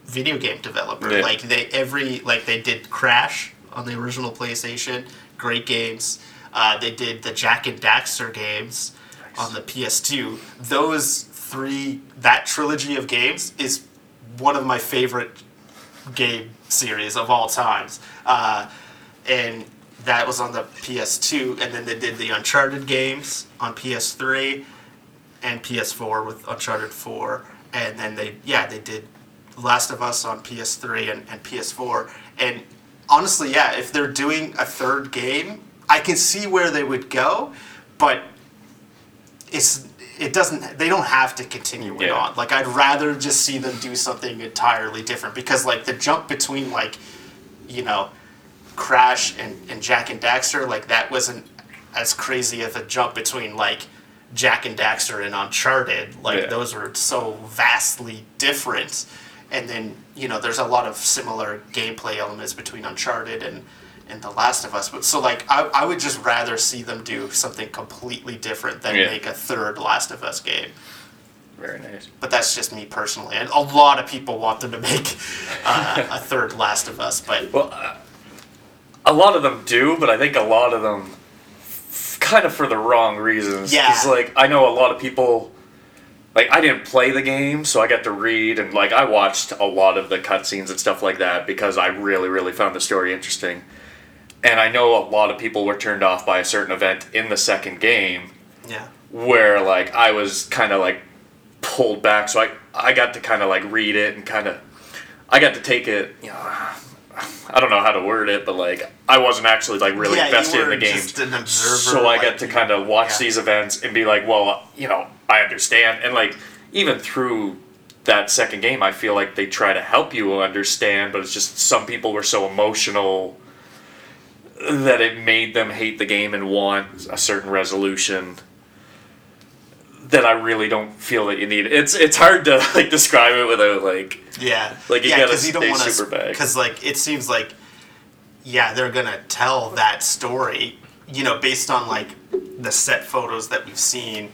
[SPEAKER 3] video game developer.
[SPEAKER 2] Yeah.
[SPEAKER 3] Like they every like they did Crash on the original PlayStation, great games. Uh, they did the Jak and Daxter games on the PS2. Those three, that trilogy of games is one of my favorite game series of all times. Uh, and that was on the PS2, and then they did the Uncharted games on PS3 and PS4 with Uncharted 4, and then they yeah they did Last of Us on PS3 and, and PS4. And honestly, yeah, if they're doing a third game, I can see where they would go, but it's it doesn't they don't have to continue it
[SPEAKER 2] Yeah.
[SPEAKER 3] on. Like I'd rather just see them do something entirely different because like the jump between like you know Crash and, and Jak and Daxter, like that wasn't as crazy as a jump between like Jak and Daxter and Uncharted. Like
[SPEAKER 2] Yeah.
[SPEAKER 3] those were so vastly different. And then, you know, there's a lot of similar gameplay elements between Uncharted and, and The Last of Us. But so like I, I would just rather see them do something completely different than
[SPEAKER 2] Yeah.
[SPEAKER 3] make a third Last of Us game.
[SPEAKER 2] Very nice.
[SPEAKER 3] But that's just me personally. And a lot of people want them to make uh, a third Last of Us, but
[SPEAKER 2] Well, uh, a lot of them do, but I think a lot of them f- kind of for the wrong reasons.
[SPEAKER 3] Yeah.
[SPEAKER 2] 'Cause, like I know a lot of people. Like I didn't play the game, so I got to read and like I watched a lot of the cutscenes and stuff like that because I really, really found the story interesting. And I know a lot of people were turned off by a certain event in the second game
[SPEAKER 3] yeah.
[SPEAKER 2] where like I was kind of like pulled back, so I I got to kind of like read it and kind of I got to take it. You know, I don't know how to word it, but like I wasn't actually like really
[SPEAKER 3] Yeah,
[SPEAKER 2] invested in the game.
[SPEAKER 3] just an observer,
[SPEAKER 2] so I
[SPEAKER 3] like,
[SPEAKER 2] got to kind of watch
[SPEAKER 3] yeah.
[SPEAKER 2] these events and be like, well, you know, I understand, and like even through that second game, I feel like they try to help you understand, but it's just some people were so emotional that it made them hate the game and want a certain resolution that I really don't feel that you need. It's it's hard to like describe it without like
[SPEAKER 3] Yeah,
[SPEAKER 2] Like, you
[SPEAKER 3] yeah,
[SPEAKER 2] gotta
[SPEAKER 3] you don't wanna-
[SPEAKER 2] super vague.
[SPEAKER 3] Because like it seems like, yeah, they're gonna tell that story, you know, based on like the set photos that we've seen,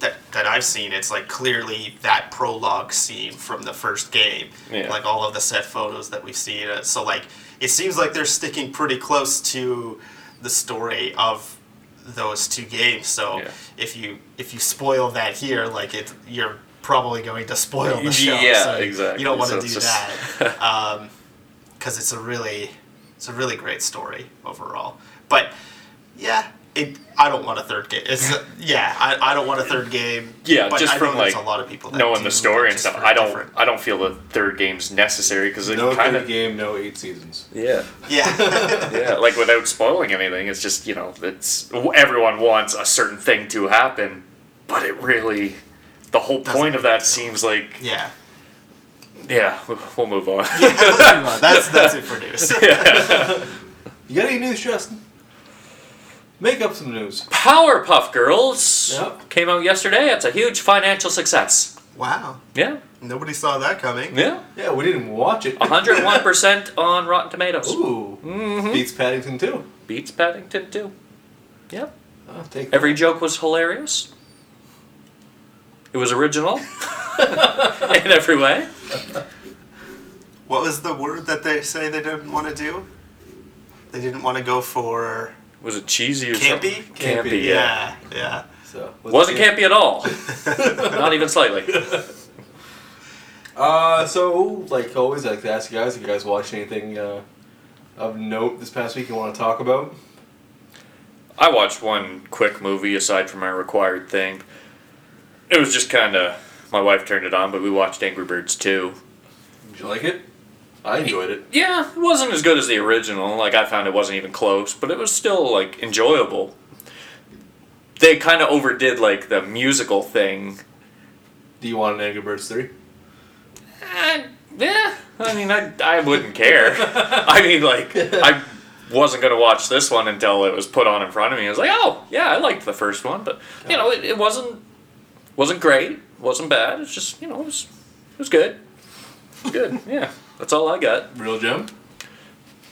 [SPEAKER 3] that that I've seen. It's like clearly that prologue scene from the first game,
[SPEAKER 2] Yeah.
[SPEAKER 3] like all of the set photos that we've seen. Uh, So like it seems like they're sticking pretty close to the story of those two games. So
[SPEAKER 2] Yeah.
[SPEAKER 3] if you if you spoil that here, like it, you're probably going to spoil the show.
[SPEAKER 2] Yeah,
[SPEAKER 3] so
[SPEAKER 2] exactly.
[SPEAKER 3] You don't want
[SPEAKER 2] So
[SPEAKER 3] to do
[SPEAKER 2] just-
[SPEAKER 3] that um, because it's a really it's a really great story overall. But yeah, it. I don't want a third game. It's yeah, I, I don't want a third game.
[SPEAKER 2] Yeah,
[SPEAKER 3] but
[SPEAKER 2] just
[SPEAKER 3] I
[SPEAKER 2] from,
[SPEAKER 3] there's
[SPEAKER 2] like,
[SPEAKER 3] a lot of people that
[SPEAKER 2] knowing the story and stuff. I don't
[SPEAKER 3] different-
[SPEAKER 2] I don't feel the third game's necessary because it
[SPEAKER 1] No
[SPEAKER 2] kind
[SPEAKER 1] third
[SPEAKER 2] of
[SPEAKER 1] game, no eight seasons.
[SPEAKER 2] yeah.
[SPEAKER 3] Yeah,
[SPEAKER 2] yeah, like without spoiling anything, it's just you know, it's everyone wants a certain thing to happen, but it really, the whole
[SPEAKER 3] Doesn't
[SPEAKER 2] point of that
[SPEAKER 3] sense.
[SPEAKER 2] seems like
[SPEAKER 3] yeah.
[SPEAKER 2] yeah. we'll- We'll move on.
[SPEAKER 3] that's that's it for news.
[SPEAKER 1] You got any news, Justin? Make up some news.
[SPEAKER 2] Powerpuff Girls
[SPEAKER 1] Yep.
[SPEAKER 2] came out yesterday. It's a huge financial success.
[SPEAKER 3] wow,
[SPEAKER 2] Yeah,
[SPEAKER 3] nobody saw that coming.
[SPEAKER 2] yeah,
[SPEAKER 1] Yeah, we didn't watch it.
[SPEAKER 2] 101 percent on Rotten Tomatoes.
[SPEAKER 1] Ooh, mm-hmm. beats Paddington too.
[SPEAKER 2] Beats Paddington too. Yep.
[SPEAKER 1] I'll take
[SPEAKER 2] Every joke was hilarious. It was original in every way.
[SPEAKER 3] What was the word that they say they didn't want to do? They didn't want to go for
[SPEAKER 2] Was it cheesy or
[SPEAKER 3] campy.
[SPEAKER 2] something? Campy, yeah.
[SPEAKER 3] Yeah, yeah.
[SPEAKER 1] So
[SPEAKER 2] Wasn't campy at all. Not even slightly.
[SPEAKER 1] Uh, so like always, I like to ask you guys if you guys watched anything uh, of note this past week you want to talk about.
[SPEAKER 2] I watched one quick movie aside from my required thing. It was just kind of. My wife turned it on, but we watched Angry Birds 2.
[SPEAKER 1] Did you like it? I enjoyed it.
[SPEAKER 2] Yeah, it wasn't as good as the original. Like, I found it wasn't even close, but it was still, like, enjoyable. They kind of overdid, like, the musical thing.
[SPEAKER 1] Do you want an Angry Birds three?
[SPEAKER 2] Eh, yeah, I mean, I, I wouldn't care. I mean, like, I wasn't going to watch this one until it was put on in front of me. I was like, oh, yeah, I liked the first one, but, you know, it, it wasn't wasn't great, wasn't bad. It's just, you know, it was, it was good. It was good, yeah. That's all I got.
[SPEAKER 1] Real gem.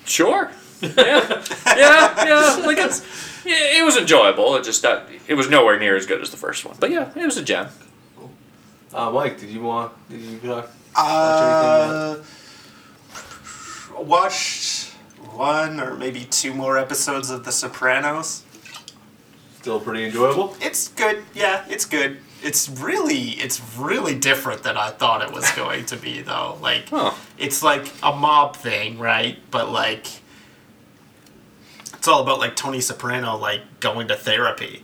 [SPEAKER 2] Sure. Yeah. yeah, yeah. Like it's yeah, it was enjoyable. It just that it was nowhere near as good as the first one. But yeah, it was a gem.
[SPEAKER 1] Uh, Mike, did you want? Did you uh,
[SPEAKER 3] Uh, watched one or maybe two more episodes of The Sopranos.
[SPEAKER 1] still pretty enjoyable?
[SPEAKER 3] It's good. Yeah, it's good. It's really, it's really different than I thought it was going to be, though. Like,
[SPEAKER 2] Huh.
[SPEAKER 3] it's like a mob thing, right? But like, it's all about like Tony Soprano like going to therapy,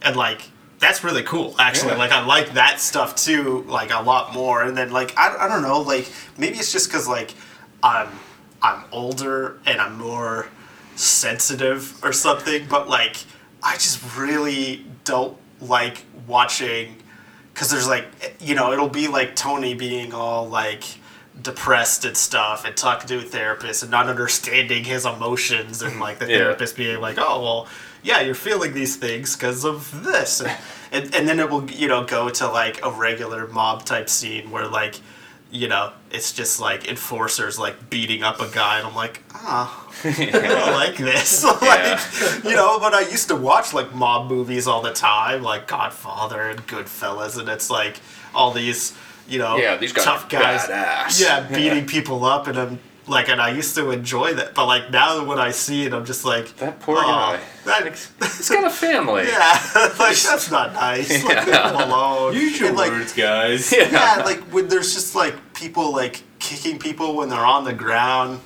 [SPEAKER 3] and like that's really cool. Actually,
[SPEAKER 2] Yeah.
[SPEAKER 3] like I like that stuff too, like a lot more. And then like I, I don't know, like maybe it's just because like I'm I'm older and I'm more sensitive or something, but like I just really don't like watching because there's like you know it'll be like Tony being all like depressed and stuff and talking to a therapist and not understanding his emotions and like the
[SPEAKER 2] Yeah.
[SPEAKER 3] therapist being like oh well yeah you're feeling these things because of this and, and and then it will you know go to like a regular mob type scene where like you know it's just like enforcers like beating up a guy and I'm like ah I don't like this. like, you know, but I used to watch like mob movies all the time, like Godfather and Goodfellas, and it's like all these, you know,
[SPEAKER 2] Yeah, these guys
[SPEAKER 3] tough guys,
[SPEAKER 2] badass.
[SPEAKER 3] yeah, beating people up, and I'm like, and I used to enjoy that, but like now when I see it, I'm just like,
[SPEAKER 2] That poor
[SPEAKER 3] oh,
[SPEAKER 2] guy.
[SPEAKER 3] That,
[SPEAKER 2] He's got a family.
[SPEAKER 3] yeah, like that's not nice. Like, leave him alone.
[SPEAKER 1] Use your
[SPEAKER 3] And, like,
[SPEAKER 1] words, guys.
[SPEAKER 3] yeah, like when there's just like people like kicking people when they're on the ground.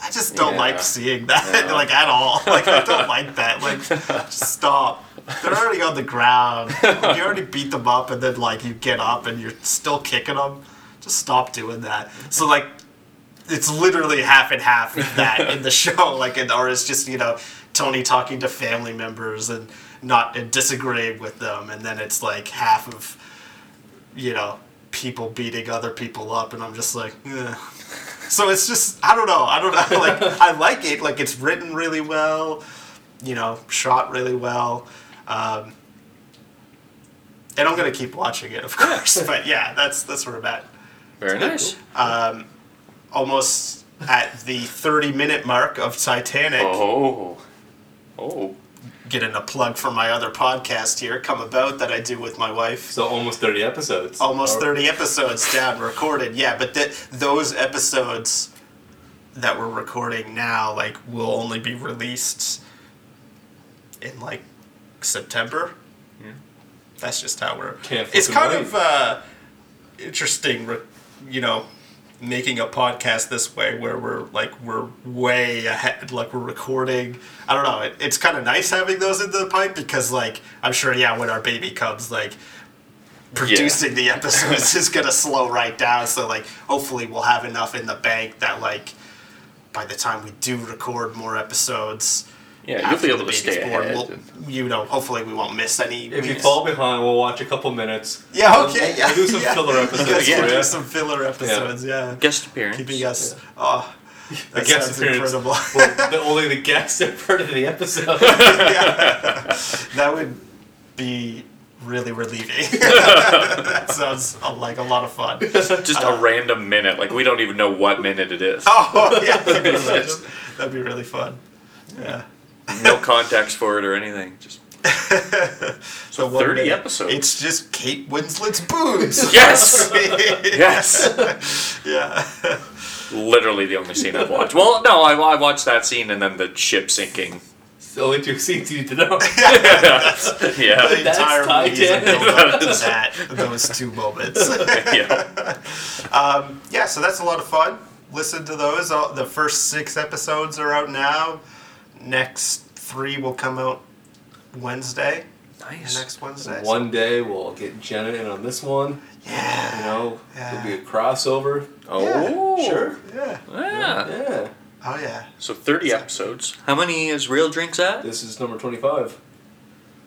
[SPEAKER 3] I just don't
[SPEAKER 2] Yeah.
[SPEAKER 3] like seeing that
[SPEAKER 2] Yeah.
[SPEAKER 3] like at all. Like I don't like that. Like just stop. They're already on the ground. Like, you already beat them up, and then like you get up and you're still kicking them. Just stop doing that. So like, it's literally half and half of that in the show. Like, and, or it's just you know Tony talking to family members and not and disagreeing with them, and then it's like half of you know people beating other people up, and I'm just like. Ugh. So it's just I don't know I don't know like I like it like it's written really well, you know shot really well, um, and I'm gonna keep watching it of course. but yeah, that's that's where I'm at.
[SPEAKER 2] Very nice.
[SPEAKER 3] Almost at the 30 minute mark of Titanic.
[SPEAKER 2] Oh. Oh.
[SPEAKER 3] Getting a plug for my other podcast here, Come About, that I do with my wife.
[SPEAKER 1] So almost 30 episodes.
[SPEAKER 3] almost
[SPEAKER 1] Or-
[SPEAKER 3] 30 episodes down recorded yeah but th- those episodes that we're recording now like will only be released in like september Yeah. that's just how we're
[SPEAKER 1] Can't
[SPEAKER 3] it's kind of uh, interesting re- you know making a podcast this way where we're like we're way ahead like we're recording. I don't know. It, it's kind of nice having those in the pipe because like i'm sure yeah when our baby comes like producing the episodes is gonna slow right down. So like, hopefully, we'll have enough in the bank that like, by the time we do record more episodes,
[SPEAKER 2] Yeah, you'll be able
[SPEAKER 3] the
[SPEAKER 2] to
[SPEAKER 3] baby's
[SPEAKER 2] stay
[SPEAKER 3] born,
[SPEAKER 2] ahead.
[SPEAKER 3] we'll, you know, hopefully we won't miss any.
[SPEAKER 1] If you
[SPEAKER 3] miss-
[SPEAKER 1] fall behind, we'll watch a couple minutes.
[SPEAKER 3] yeah,
[SPEAKER 1] We'll-
[SPEAKER 3] okay,
[SPEAKER 1] we'll
[SPEAKER 3] yeah,
[SPEAKER 1] do some
[SPEAKER 3] yeah.
[SPEAKER 1] filler
[SPEAKER 3] You
[SPEAKER 1] episodes
[SPEAKER 3] guys
[SPEAKER 2] Yeah.
[SPEAKER 3] can
[SPEAKER 1] for
[SPEAKER 3] do
[SPEAKER 1] you.
[SPEAKER 3] some filler episodes, yeah.
[SPEAKER 2] Guest appearance.
[SPEAKER 3] Keeping us. Oh, that
[SPEAKER 1] guest
[SPEAKER 3] sounds
[SPEAKER 1] appearance.
[SPEAKER 3] incredible.
[SPEAKER 1] well, the, only the guests have heard of the episode.
[SPEAKER 3] that would be really relieving. that sounds uh, like a lot of fun.
[SPEAKER 2] Just a random minute. Like we don't even know what minute it is.
[SPEAKER 3] Oh yeah, I can imagine. that'd be really fun. Yeah.
[SPEAKER 2] No context for it or anything. Just
[SPEAKER 3] So one
[SPEAKER 2] 30
[SPEAKER 3] minute,
[SPEAKER 2] episodes.
[SPEAKER 3] It's just Kate Winslet's boobs.
[SPEAKER 2] yes, yes.
[SPEAKER 3] yeah.
[SPEAKER 2] Literally the only scene I've watched. Well, no, I, I watched that scene and then the ship sinking.
[SPEAKER 1] It's the only two scenes you need to know.
[SPEAKER 3] The
[SPEAKER 2] yeah,
[SPEAKER 1] That's
[SPEAKER 3] entire movie is a
[SPEAKER 1] Titanic.
[SPEAKER 3] build up to that, those two moments.
[SPEAKER 2] yeah.
[SPEAKER 3] Um, yeah, so that's a lot of fun. Listen to those. All, the first six episodes are out now. Next three will come out Wednesday.
[SPEAKER 2] Nice.
[SPEAKER 3] Next Wednesday.
[SPEAKER 1] One day we'll get Jenna in on this one.
[SPEAKER 3] Yeah.
[SPEAKER 1] You know,
[SPEAKER 3] Yeah.
[SPEAKER 1] it'll be a crossover.
[SPEAKER 2] Oh,
[SPEAKER 1] Sure.
[SPEAKER 3] Yeah.
[SPEAKER 2] Yeah.
[SPEAKER 1] Yeah.
[SPEAKER 3] Oh yeah.
[SPEAKER 2] So 30 episodes. How many is Real Drinks at?
[SPEAKER 1] This is number 25.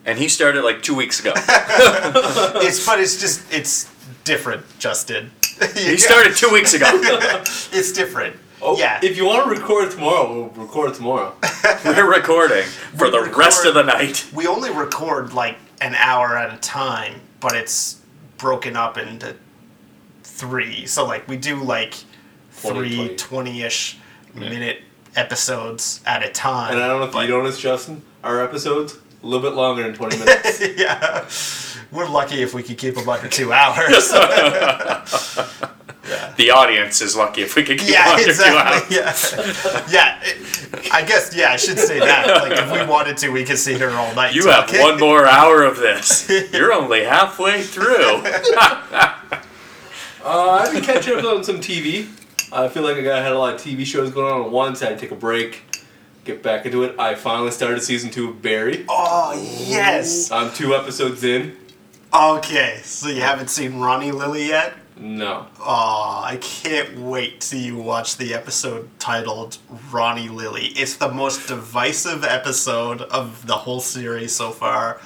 [SPEAKER 2] And he started like two weeks ago.
[SPEAKER 3] It's but it's just it's different, Justin.
[SPEAKER 2] He started two weeks ago.
[SPEAKER 3] It's different.
[SPEAKER 1] Oh,
[SPEAKER 3] yeah.
[SPEAKER 1] If you want to record tomorrow, we'll record tomorrow.
[SPEAKER 2] We're recording for
[SPEAKER 3] We
[SPEAKER 2] the
[SPEAKER 3] record-
[SPEAKER 2] rest of the night.
[SPEAKER 3] we only record like an hour at a time, but it's broken up into three. So like we do like
[SPEAKER 1] 20,
[SPEAKER 3] three
[SPEAKER 1] 20.
[SPEAKER 3] 20-ish minute episodes at a time.
[SPEAKER 1] And I don't know if
[SPEAKER 3] but-
[SPEAKER 1] you noticed, Justin, our episodes a little bit longer than 20 minutes.
[SPEAKER 3] yeah. We're lucky if we could keep them under two hours. yeah.
[SPEAKER 2] The audience is lucky if we could keep
[SPEAKER 3] Yeah,
[SPEAKER 2] under two
[SPEAKER 3] exactly.
[SPEAKER 2] hours.
[SPEAKER 3] Yeah, yeah. it- I guess yeah. I should say that. Like, if we wanted to, we could sit here all night.
[SPEAKER 2] You have one more hour of this. You're only halfway through.
[SPEAKER 1] Uh, I've been catching up on some TV. I feel like I got- had a lot of TV shows going on at once. I had to take a break, get back into it. I finally started season two of Barry.
[SPEAKER 3] Oh yes.
[SPEAKER 1] I'm two episodes in.
[SPEAKER 3] Okay, so you haven't seen Ronnie Lily yet?
[SPEAKER 1] No.
[SPEAKER 3] Oh, I can't wait till you watch the episode titled Ronnie Lily. It's the most divisive episode of the whole series so far.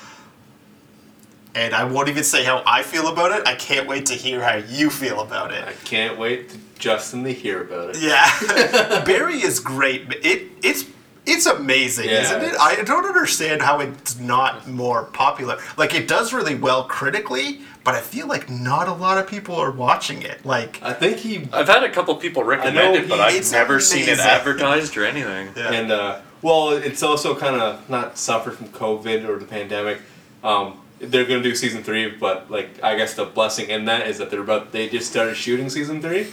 [SPEAKER 3] And I won't even say how I feel about it. I can't wait to hear how you feel about it.
[SPEAKER 1] I can't wait to Justin to hear about it.
[SPEAKER 3] Yeah, Barry is great. It it's it's amazing,
[SPEAKER 1] Yeah,
[SPEAKER 3] isn't it? I don't understand how it's not more popular. Like it does really well critically, but I feel like not a lot of people are watching it. Like
[SPEAKER 1] I think he
[SPEAKER 2] I've had a couple people recommend it, but I've
[SPEAKER 3] it's
[SPEAKER 2] never seen it advertised or anything.
[SPEAKER 3] Yeah.
[SPEAKER 1] and uh, well, it's also kind of not suffered from COVID or the pandemic. Um, they're gonna do season three, but like I guess the blessing in that is that they're about they just started shooting season three,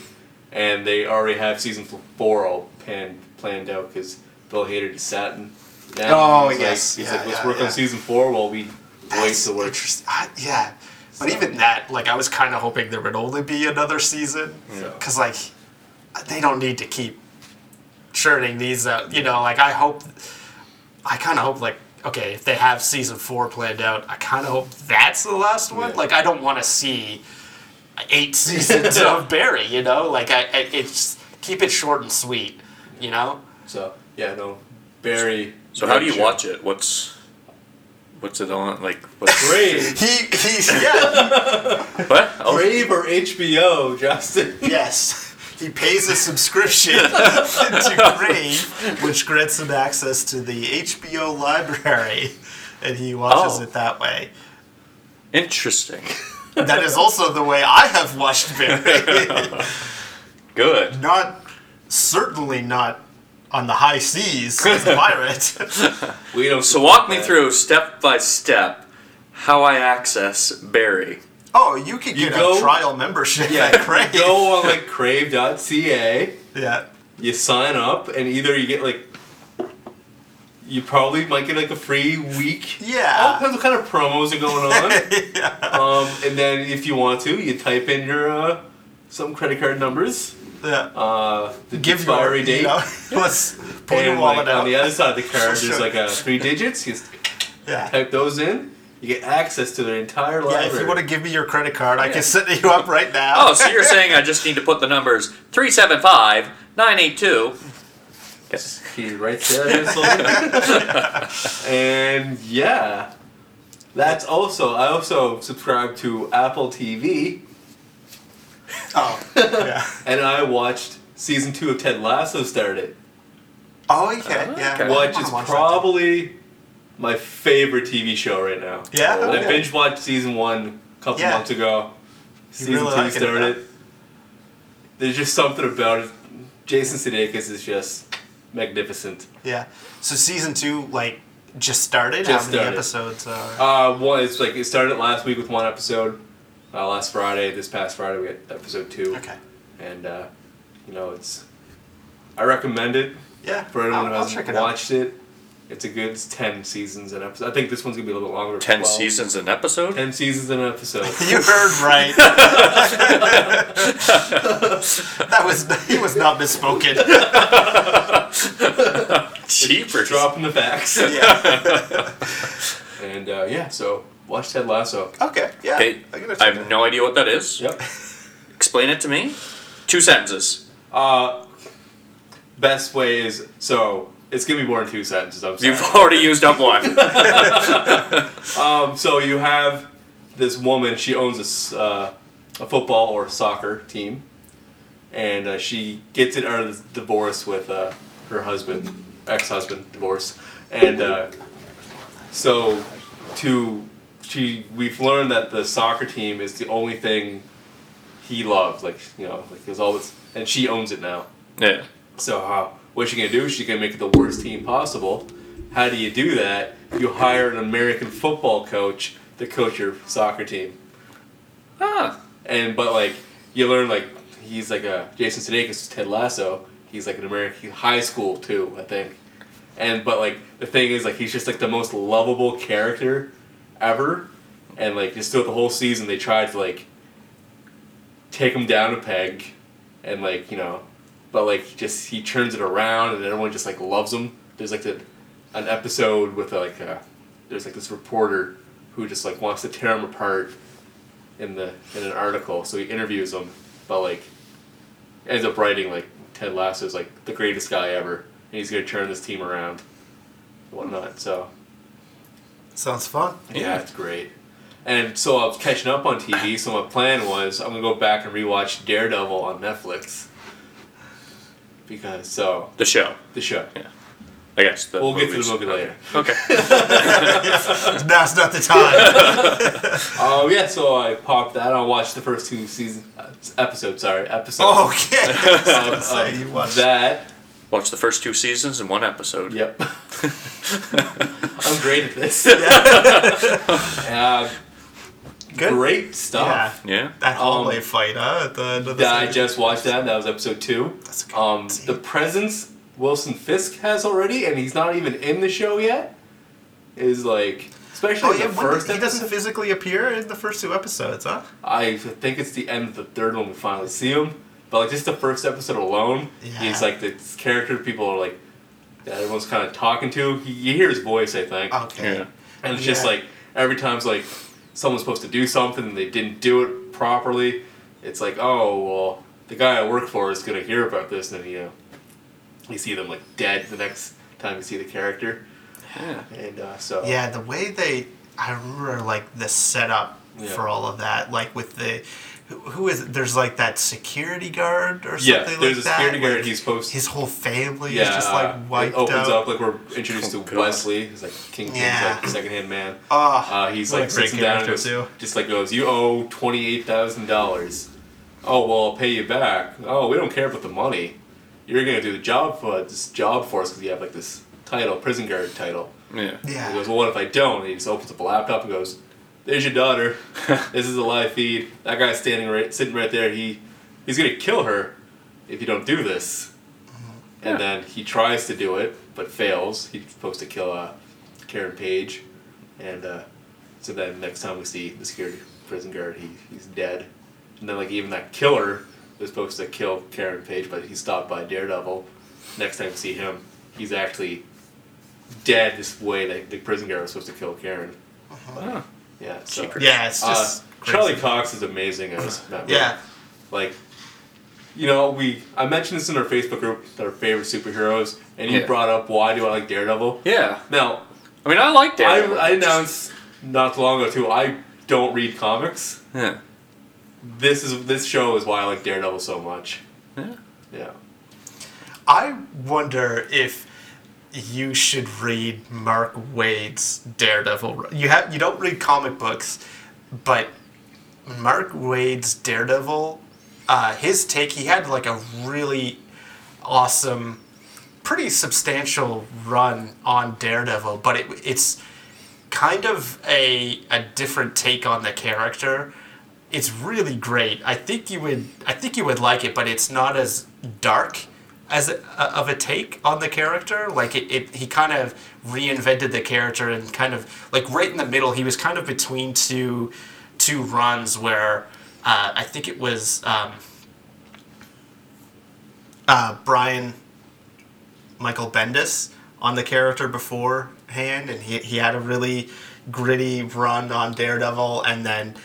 [SPEAKER 1] and they already have season four all planned planned out because Bill Hader just sat and down.
[SPEAKER 3] Oh,
[SPEAKER 1] He's like-
[SPEAKER 3] yes.
[SPEAKER 1] he's
[SPEAKER 3] Yeah,
[SPEAKER 1] like let's
[SPEAKER 3] yeah,
[SPEAKER 1] work
[SPEAKER 3] yeah.
[SPEAKER 1] on season four while we wait
[SPEAKER 3] That's
[SPEAKER 1] to work.
[SPEAKER 3] interesting. I, yeah, but even that, like, I was kind of hoping there would only be another season,
[SPEAKER 1] So-
[SPEAKER 3] because like, they don't need to keep churning these out. You know, like I hope, I kind of hope like okay, if they have season four planned out, I kind of hope that's the last one.
[SPEAKER 1] Yeah.
[SPEAKER 3] Like I don't want to see eight seasons of Barry. You know, like I, I it's keep it short and sweet. You know.
[SPEAKER 1] So yeah, no, Barry.
[SPEAKER 2] So how do you watch it? What's what's it on? Like what's
[SPEAKER 1] Brave,
[SPEAKER 3] He he's yeah
[SPEAKER 2] what? Oh,
[SPEAKER 1] Brave or HBO, Justin?
[SPEAKER 3] yes. He pays a subscription to Crave, which grants him access to the HBO library, and he watches
[SPEAKER 2] Oh.
[SPEAKER 3] it that way.
[SPEAKER 2] interesting.
[SPEAKER 3] That is also the way I have watched Barry.
[SPEAKER 2] Good.
[SPEAKER 3] not certainly not on the high seas as a pirate.
[SPEAKER 1] We don't.
[SPEAKER 2] So walk me through step by step how I access Barry.
[SPEAKER 3] oh, you could
[SPEAKER 1] You
[SPEAKER 3] get
[SPEAKER 1] go-
[SPEAKER 3] a trial membership
[SPEAKER 1] Yeah,
[SPEAKER 3] at Crave.
[SPEAKER 1] go on like crave.ca.
[SPEAKER 3] Yeah.
[SPEAKER 1] You sign up, and either you get like. You probably might get like a free week.
[SPEAKER 3] Yeah.
[SPEAKER 1] All depends what kind of promos are going on.
[SPEAKER 3] yeah.
[SPEAKER 1] um, and then if you want to, you type in your uh, some credit card numbers,
[SPEAKER 3] Yeah.
[SPEAKER 1] uh, the
[SPEAKER 3] Give
[SPEAKER 1] expiry
[SPEAKER 3] your,
[SPEAKER 1] date,
[SPEAKER 3] You know, let's pull your wallet
[SPEAKER 1] like,
[SPEAKER 3] out.
[SPEAKER 1] on the other side of the card,
[SPEAKER 3] Sure.
[SPEAKER 1] there's like a three digits. You just
[SPEAKER 3] yeah.
[SPEAKER 1] type those in. You get access to their entire library.
[SPEAKER 3] Yeah, if you want to give me your credit card, I
[SPEAKER 1] Yeah.
[SPEAKER 3] can set you up right now.
[SPEAKER 2] Oh, so you're saying I just need to put the numbers 375 982. Yes.
[SPEAKER 1] He writes there, and yeah, that's also. I also subscribe to Apple TV,
[SPEAKER 3] Oh, yeah.
[SPEAKER 1] and I watched season two of Ted Lasso started,
[SPEAKER 3] Oh, okay. Yeah.
[SPEAKER 2] Okay.
[SPEAKER 1] Which is
[SPEAKER 3] watch that
[SPEAKER 1] probably my favorite TV show right now.
[SPEAKER 3] Yeah.
[SPEAKER 2] Oh.
[SPEAKER 1] I
[SPEAKER 3] okay.
[SPEAKER 1] binge watched season one a couple
[SPEAKER 3] Yeah.
[SPEAKER 1] months ago. Season
[SPEAKER 3] really
[SPEAKER 1] two
[SPEAKER 3] liking it,
[SPEAKER 1] started. There's just something about it. Jason Sudeikis is just magnificent.
[SPEAKER 3] Yeah. So season two, like, just started.
[SPEAKER 1] Just
[SPEAKER 3] How many
[SPEAKER 1] started.
[SPEAKER 3] episodes are?
[SPEAKER 1] Uh, one it's like it started last week with one episode. Uh, last Friday, this past Friday, we had episode two,
[SPEAKER 3] okay.
[SPEAKER 1] and uh, you know it's. I recommend it
[SPEAKER 3] Yeah.
[SPEAKER 1] for anyone
[SPEAKER 3] I'll,
[SPEAKER 1] who hasn't
[SPEAKER 3] check it out.
[SPEAKER 1] watched it. It's a good. It's ten seasons and episodes. I think this one's gonna be a little bit longer.
[SPEAKER 2] 10
[SPEAKER 1] 12.
[SPEAKER 2] seasons an episode?
[SPEAKER 1] Ten seasons and an episode.
[SPEAKER 3] You heard right. that was he was not misspoken.
[SPEAKER 2] Cheapers.
[SPEAKER 1] Dropping the facts.
[SPEAKER 3] Yeah.
[SPEAKER 1] And uh, yeah, so watch Ted Lasso.
[SPEAKER 3] Okay. Yeah.
[SPEAKER 2] Okay,
[SPEAKER 3] I'm
[SPEAKER 2] I have
[SPEAKER 3] it.
[SPEAKER 2] no idea what that is.
[SPEAKER 1] Yep.
[SPEAKER 2] Explain it to me. Two sentences.
[SPEAKER 1] Uh, best way is so it's gonna be more than two sentences. I'm sorry.
[SPEAKER 2] You've already used up one.
[SPEAKER 1] Um, so you have this woman. She owns a, s- uh, a football or soccer team, and uh, she gets it out of the divorce with uh, her husband, ex-husband, divorce, and uh, so to she we've learned that the soccer team is the only thing he loves. Like you know, like there's all this, and she owns it now.
[SPEAKER 2] yeah.
[SPEAKER 1] So uh, what's she gonna do? She's gonna make it the worst team possible. How do you do that? You hire an American football coach to coach your soccer team.
[SPEAKER 2] Ah.
[SPEAKER 1] And but like you learn like he's like a Jason Sudeikis is Ted Lasso. He's like an American high school too, I think. And but like the thing is like he's just like the most lovable character ever. And like just throughout the whole season they tried to like take him down a peg and like, you know but like just he turns it around and everyone just like loves him. There's like the, an episode with uh, like a, there's like this reporter who just like wants to tear him apart in the in an article. So he interviews him, but like ends up writing like Ted Lasso is like the greatest guy ever, and he's gonna turn this team around, whatnot. So
[SPEAKER 3] Sounds fun.
[SPEAKER 1] yeah, it's great. And so I was catching up on TV. So my plan was I'm gonna go back and rewatch Daredevil on Netflix. Because so
[SPEAKER 2] The show.
[SPEAKER 1] the show. Yeah.
[SPEAKER 2] I guess. The
[SPEAKER 1] We'll get to the
[SPEAKER 2] movies.
[SPEAKER 1] movie later.
[SPEAKER 2] Okay.
[SPEAKER 3] Now's not the time.
[SPEAKER 1] Oh yeah, so I popped that. I watched the first two season uh, episodes. Sorry, episodes.
[SPEAKER 3] Oh, okay.
[SPEAKER 1] of, of
[SPEAKER 3] Say you um, watched-
[SPEAKER 1] that.
[SPEAKER 2] Watch the first two seasons in one episode.
[SPEAKER 1] Yep. I'm great at this. uh,
[SPEAKER 3] Good.
[SPEAKER 1] great stuff.
[SPEAKER 2] Yeah.
[SPEAKER 3] That hallway
[SPEAKER 1] Um,
[SPEAKER 3] fight, huh? At the end of the
[SPEAKER 1] Yeah, I just watched that. That was episode two.
[SPEAKER 3] That's a good
[SPEAKER 1] Um,
[SPEAKER 3] scene.
[SPEAKER 1] the presence Wilson Fisk has already, and he's not even in the show yet, is like, especially
[SPEAKER 3] Oh
[SPEAKER 1] in
[SPEAKER 3] yeah,
[SPEAKER 1] the
[SPEAKER 3] when-
[SPEAKER 1] first
[SPEAKER 3] he doesn't physically appear in the first two episodes, huh?
[SPEAKER 1] I think it's the end of the third one we finally see him, But like just the first episode alone,
[SPEAKER 3] Yeah.
[SPEAKER 1] he's like the character people are like that everyone's kind of talking to. He, you hear his voice, I think,
[SPEAKER 3] Okay.
[SPEAKER 2] Yeah.
[SPEAKER 1] and it's just like every time's like someone's supposed to do something and they didn't do it properly. It's like oh well, the guy I work for is gonna hear about this, and you know, you see them like dead the next time you see the character,
[SPEAKER 2] Yeah.
[SPEAKER 1] and uh, so
[SPEAKER 3] Yeah, the way they, I remember like the setup
[SPEAKER 1] Yeah.
[SPEAKER 3] for all of that, like with the, who, who is it? There's like that security guard or
[SPEAKER 1] Yeah,
[SPEAKER 3] something like that.
[SPEAKER 1] there's a security guard.
[SPEAKER 3] like,
[SPEAKER 1] He's supposed
[SPEAKER 3] his whole family
[SPEAKER 1] yeah,
[SPEAKER 3] is just like wiped
[SPEAKER 1] it opens
[SPEAKER 3] out.
[SPEAKER 1] up like we're introduced to Wesley. He's like Kingpin's
[SPEAKER 3] Yeah.
[SPEAKER 1] like second hand man.
[SPEAKER 3] Oh,
[SPEAKER 1] Uh, he's like
[SPEAKER 3] great
[SPEAKER 1] sits him down and goes, just like goes, you owe twenty eight thousand dollars. Oh well, I'll pay you back. Oh, we don't care about the money. You're gonna do the job for this job for us because you have like this title, prison guard title.
[SPEAKER 2] Yeah.
[SPEAKER 3] Yeah.
[SPEAKER 1] He goes, well, what if I don't? And he just opens up a laptop and goes, "There's your daughter. this is a live feed. That guy's standing right, sitting right there. He, he's gonna kill her if you don't do this."
[SPEAKER 3] Mm-hmm.
[SPEAKER 1] And then he tries to do it, but fails. He's supposed to kill uh, Karen Page, and uh, so then next time we see the security prison guard, he, he's dead. And then like even that killer was supposed to kill Karen Page, but he's stopped by Daredevil. Next time we see him, he's actually dead this way that the prison guard was supposed to kill Karen.
[SPEAKER 2] Oh.
[SPEAKER 1] Yeah, so
[SPEAKER 2] Secret.
[SPEAKER 3] Yeah, it's
[SPEAKER 1] uh,
[SPEAKER 3] just
[SPEAKER 1] Charlie. Cox is amazing as Matt
[SPEAKER 3] Yeah,
[SPEAKER 1] Like, you know, we I mentioned this in our Facebook group, our favorite superheroes, and you
[SPEAKER 2] Yeah.
[SPEAKER 1] brought up why do I like Daredevil?
[SPEAKER 2] Yeah.
[SPEAKER 1] Now,
[SPEAKER 2] I mean, I like Daredevil.
[SPEAKER 1] I announced not too long ago too. I don't read comics.
[SPEAKER 2] Yeah.
[SPEAKER 1] This is this show is why I like Daredevil so much.
[SPEAKER 2] Yeah.
[SPEAKER 1] Yeah.
[SPEAKER 3] I wonder if you should read Mark Waid's Daredevil. You have you don't read comic books, but Mark Waid's Daredevil, uh, his take he had like a really awesome, pretty substantial run on Daredevil, but it, it's kind of a a different take on the character. It's really great. I think you would I think you would like it, but it's not as dark as a, of a take on the character. Like it, it he kind of reinvented the character and kind of like right in the middle. He was kind of between two two runs where uh, I think it was um, uh, Brian Michael Bendis on the character beforehand, and he, he had a really gritty run on Daredevil, and then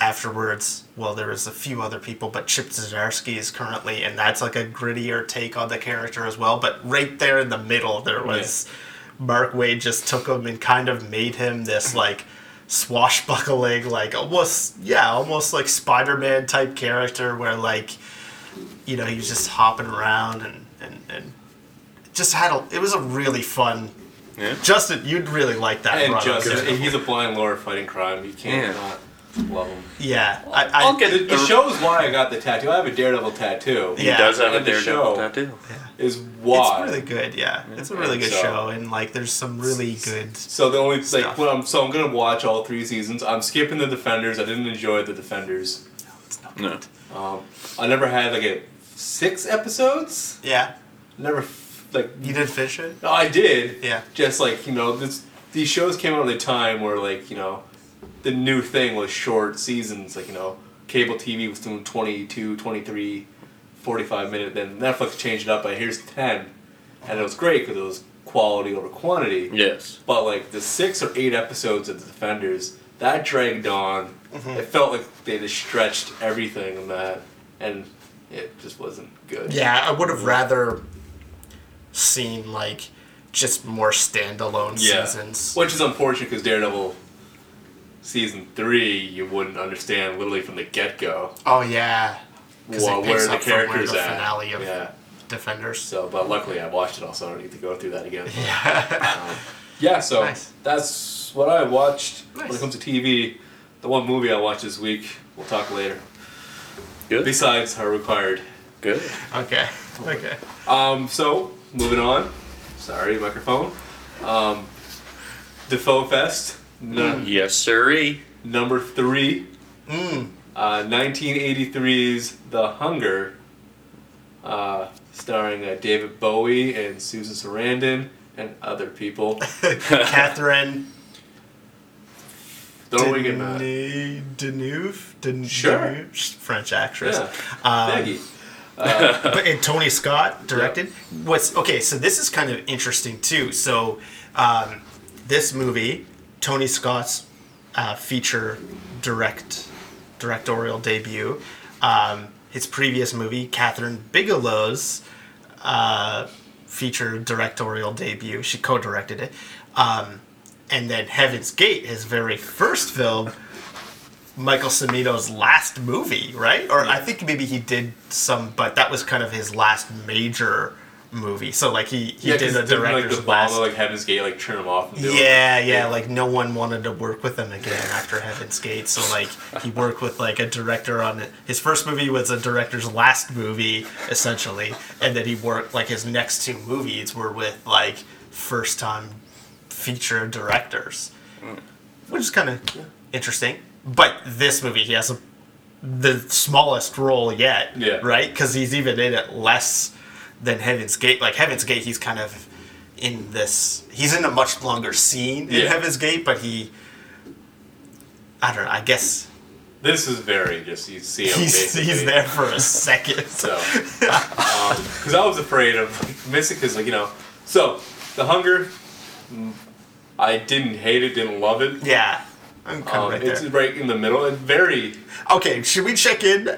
[SPEAKER 3] afterwards, well, there was a few other people, but Chip Zdarsky is currently, and that's like a grittier take on the character as well. But right there in the middle, there was Mark Waid just took him and kind of made him this like swashbuckling, like almost yeah, almost like Spider-Man type character, where like you know he was just hopping around and and and just had a it was a really fun
[SPEAKER 2] Yeah.
[SPEAKER 3] Justin you'd really like that
[SPEAKER 1] And
[SPEAKER 3] run
[SPEAKER 1] Justin, he's a blind lord fighting crime. You can't
[SPEAKER 2] Yeah.
[SPEAKER 1] not love him.
[SPEAKER 3] yeah I, I,
[SPEAKER 2] I'll get
[SPEAKER 1] It, it shows why I got the tattoo. I have a Daredevil tattoo.
[SPEAKER 2] He
[SPEAKER 3] Yeah.
[SPEAKER 2] does have a
[SPEAKER 1] And the
[SPEAKER 2] Daredevil
[SPEAKER 1] show.
[SPEAKER 2] tattoo.
[SPEAKER 1] Is why.
[SPEAKER 3] it's really good yeah it's a really
[SPEAKER 1] And
[SPEAKER 3] good
[SPEAKER 1] so-
[SPEAKER 3] show and like there's some really good
[SPEAKER 1] So the only like
[SPEAKER 3] Stuff.
[SPEAKER 1] when I'm so I'm gonna watch all three seasons. I'm skipping the Defenders. I didn't enjoy the Defenders.
[SPEAKER 2] No.
[SPEAKER 1] Um, I never had like a six episodes.
[SPEAKER 3] yeah
[SPEAKER 1] Never f- like
[SPEAKER 3] you didn't finish it
[SPEAKER 1] no, I did.
[SPEAKER 3] yeah
[SPEAKER 1] Just like you know, this these shows came out at a time where like you know, the new thing was short seasons. Like you know, cable TV was doing 22, 23, 45 minute. Then Netflix changed it up by here's ten, and it was great because it was quality over quantity.
[SPEAKER 2] Yes.
[SPEAKER 1] But like the six or eight episodes of the Defenders, that dragged on. Mm-hmm. It felt like they just stretched everything in that, and it just wasn't good.
[SPEAKER 3] yeah I would have rather seen like just more standalone
[SPEAKER 1] Yeah.
[SPEAKER 3] seasons
[SPEAKER 1] Which is unfortunate because Daredevil season three, you wouldn't understand literally from the get go
[SPEAKER 3] oh yeah 'Cause it
[SPEAKER 1] where
[SPEAKER 3] picks
[SPEAKER 1] the
[SPEAKER 3] up from where
[SPEAKER 1] characters
[SPEAKER 3] the
[SPEAKER 1] at.
[SPEAKER 3] finale of
[SPEAKER 1] yeah.
[SPEAKER 3] Defenders
[SPEAKER 1] So, but luckily I watched it all, so I don't need to go through that again.
[SPEAKER 3] yeah
[SPEAKER 1] Um, yeah. So
[SPEAKER 3] Nice.
[SPEAKER 1] that's what I watched when it comes to TV. The one movie I watched this week. We'll talk later.
[SPEAKER 2] Good.
[SPEAKER 1] Besides our required
[SPEAKER 2] Good.
[SPEAKER 3] okay okay
[SPEAKER 1] Um, so moving on. Sorry, microphone. Um, Dafoe Fest, nu-
[SPEAKER 2] Yes, sirree.
[SPEAKER 1] number three.
[SPEAKER 3] mm.
[SPEAKER 1] Uh, 1983's The Hunger, uh, starring uh, David Bowie and Susan Sarandon and other people.
[SPEAKER 3] Catherine
[SPEAKER 1] Don't we.
[SPEAKER 3] Deneuve, Deneuve, Den-
[SPEAKER 1] Sure.
[SPEAKER 3] Deneuve, French actress.
[SPEAKER 1] Yeah,
[SPEAKER 3] Um,
[SPEAKER 1] Maggie.
[SPEAKER 3] but and Tony Scott directed. What's okay? So this is kind of interesting too. So um, this movie, Tony Scott's uh, feature direct directorial debut. Um, his previous movie, Kathryn Bigelow's uh, feature directorial debut. She co-directed it. Um, and then Heaven's Gate, his very first film, Michael Cimino's last movie, right? Or I think maybe he did some, but that was kind of his last major movie. So like he he did a
[SPEAKER 1] didn't, like
[SPEAKER 3] director's
[SPEAKER 1] the
[SPEAKER 3] last.
[SPEAKER 1] bomb, like Heaven's Gate, like turn him off. and do it.
[SPEAKER 3] Yeah, yeah, like no one wanted to work with him again after Heaven's Gate. So like he worked with like a director on it. His first movie was a director's last movie, essentially, and then he worked like his next two movies were with like first time feature directors, which is kind of interesting. But this movie, he has a, the smallest role yet,
[SPEAKER 1] Yeah.
[SPEAKER 3] right? Because he's even in it less than Heaven's Gate. Like Heaven's Gate, he's kind of in this. He's in a much longer scene in
[SPEAKER 1] Yeah.
[SPEAKER 3] Heaven's Gate, but he. I don't know. I guess
[SPEAKER 1] This is very just you see him
[SPEAKER 3] he's he's there for a second.
[SPEAKER 1] So, because I was afraid of missing, because like you know, so the hunger, mm, I didn't hate it, didn't love it.
[SPEAKER 3] yeah, I'm kind of
[SPEAKER 1] Um,
[SPEAKER 3] right
[SPEAKER 1] it's
[SPEAKER 3] there.
[SPEAKER 1] right in the middle and very.
[SPEAKER 3] Okay, should we check in?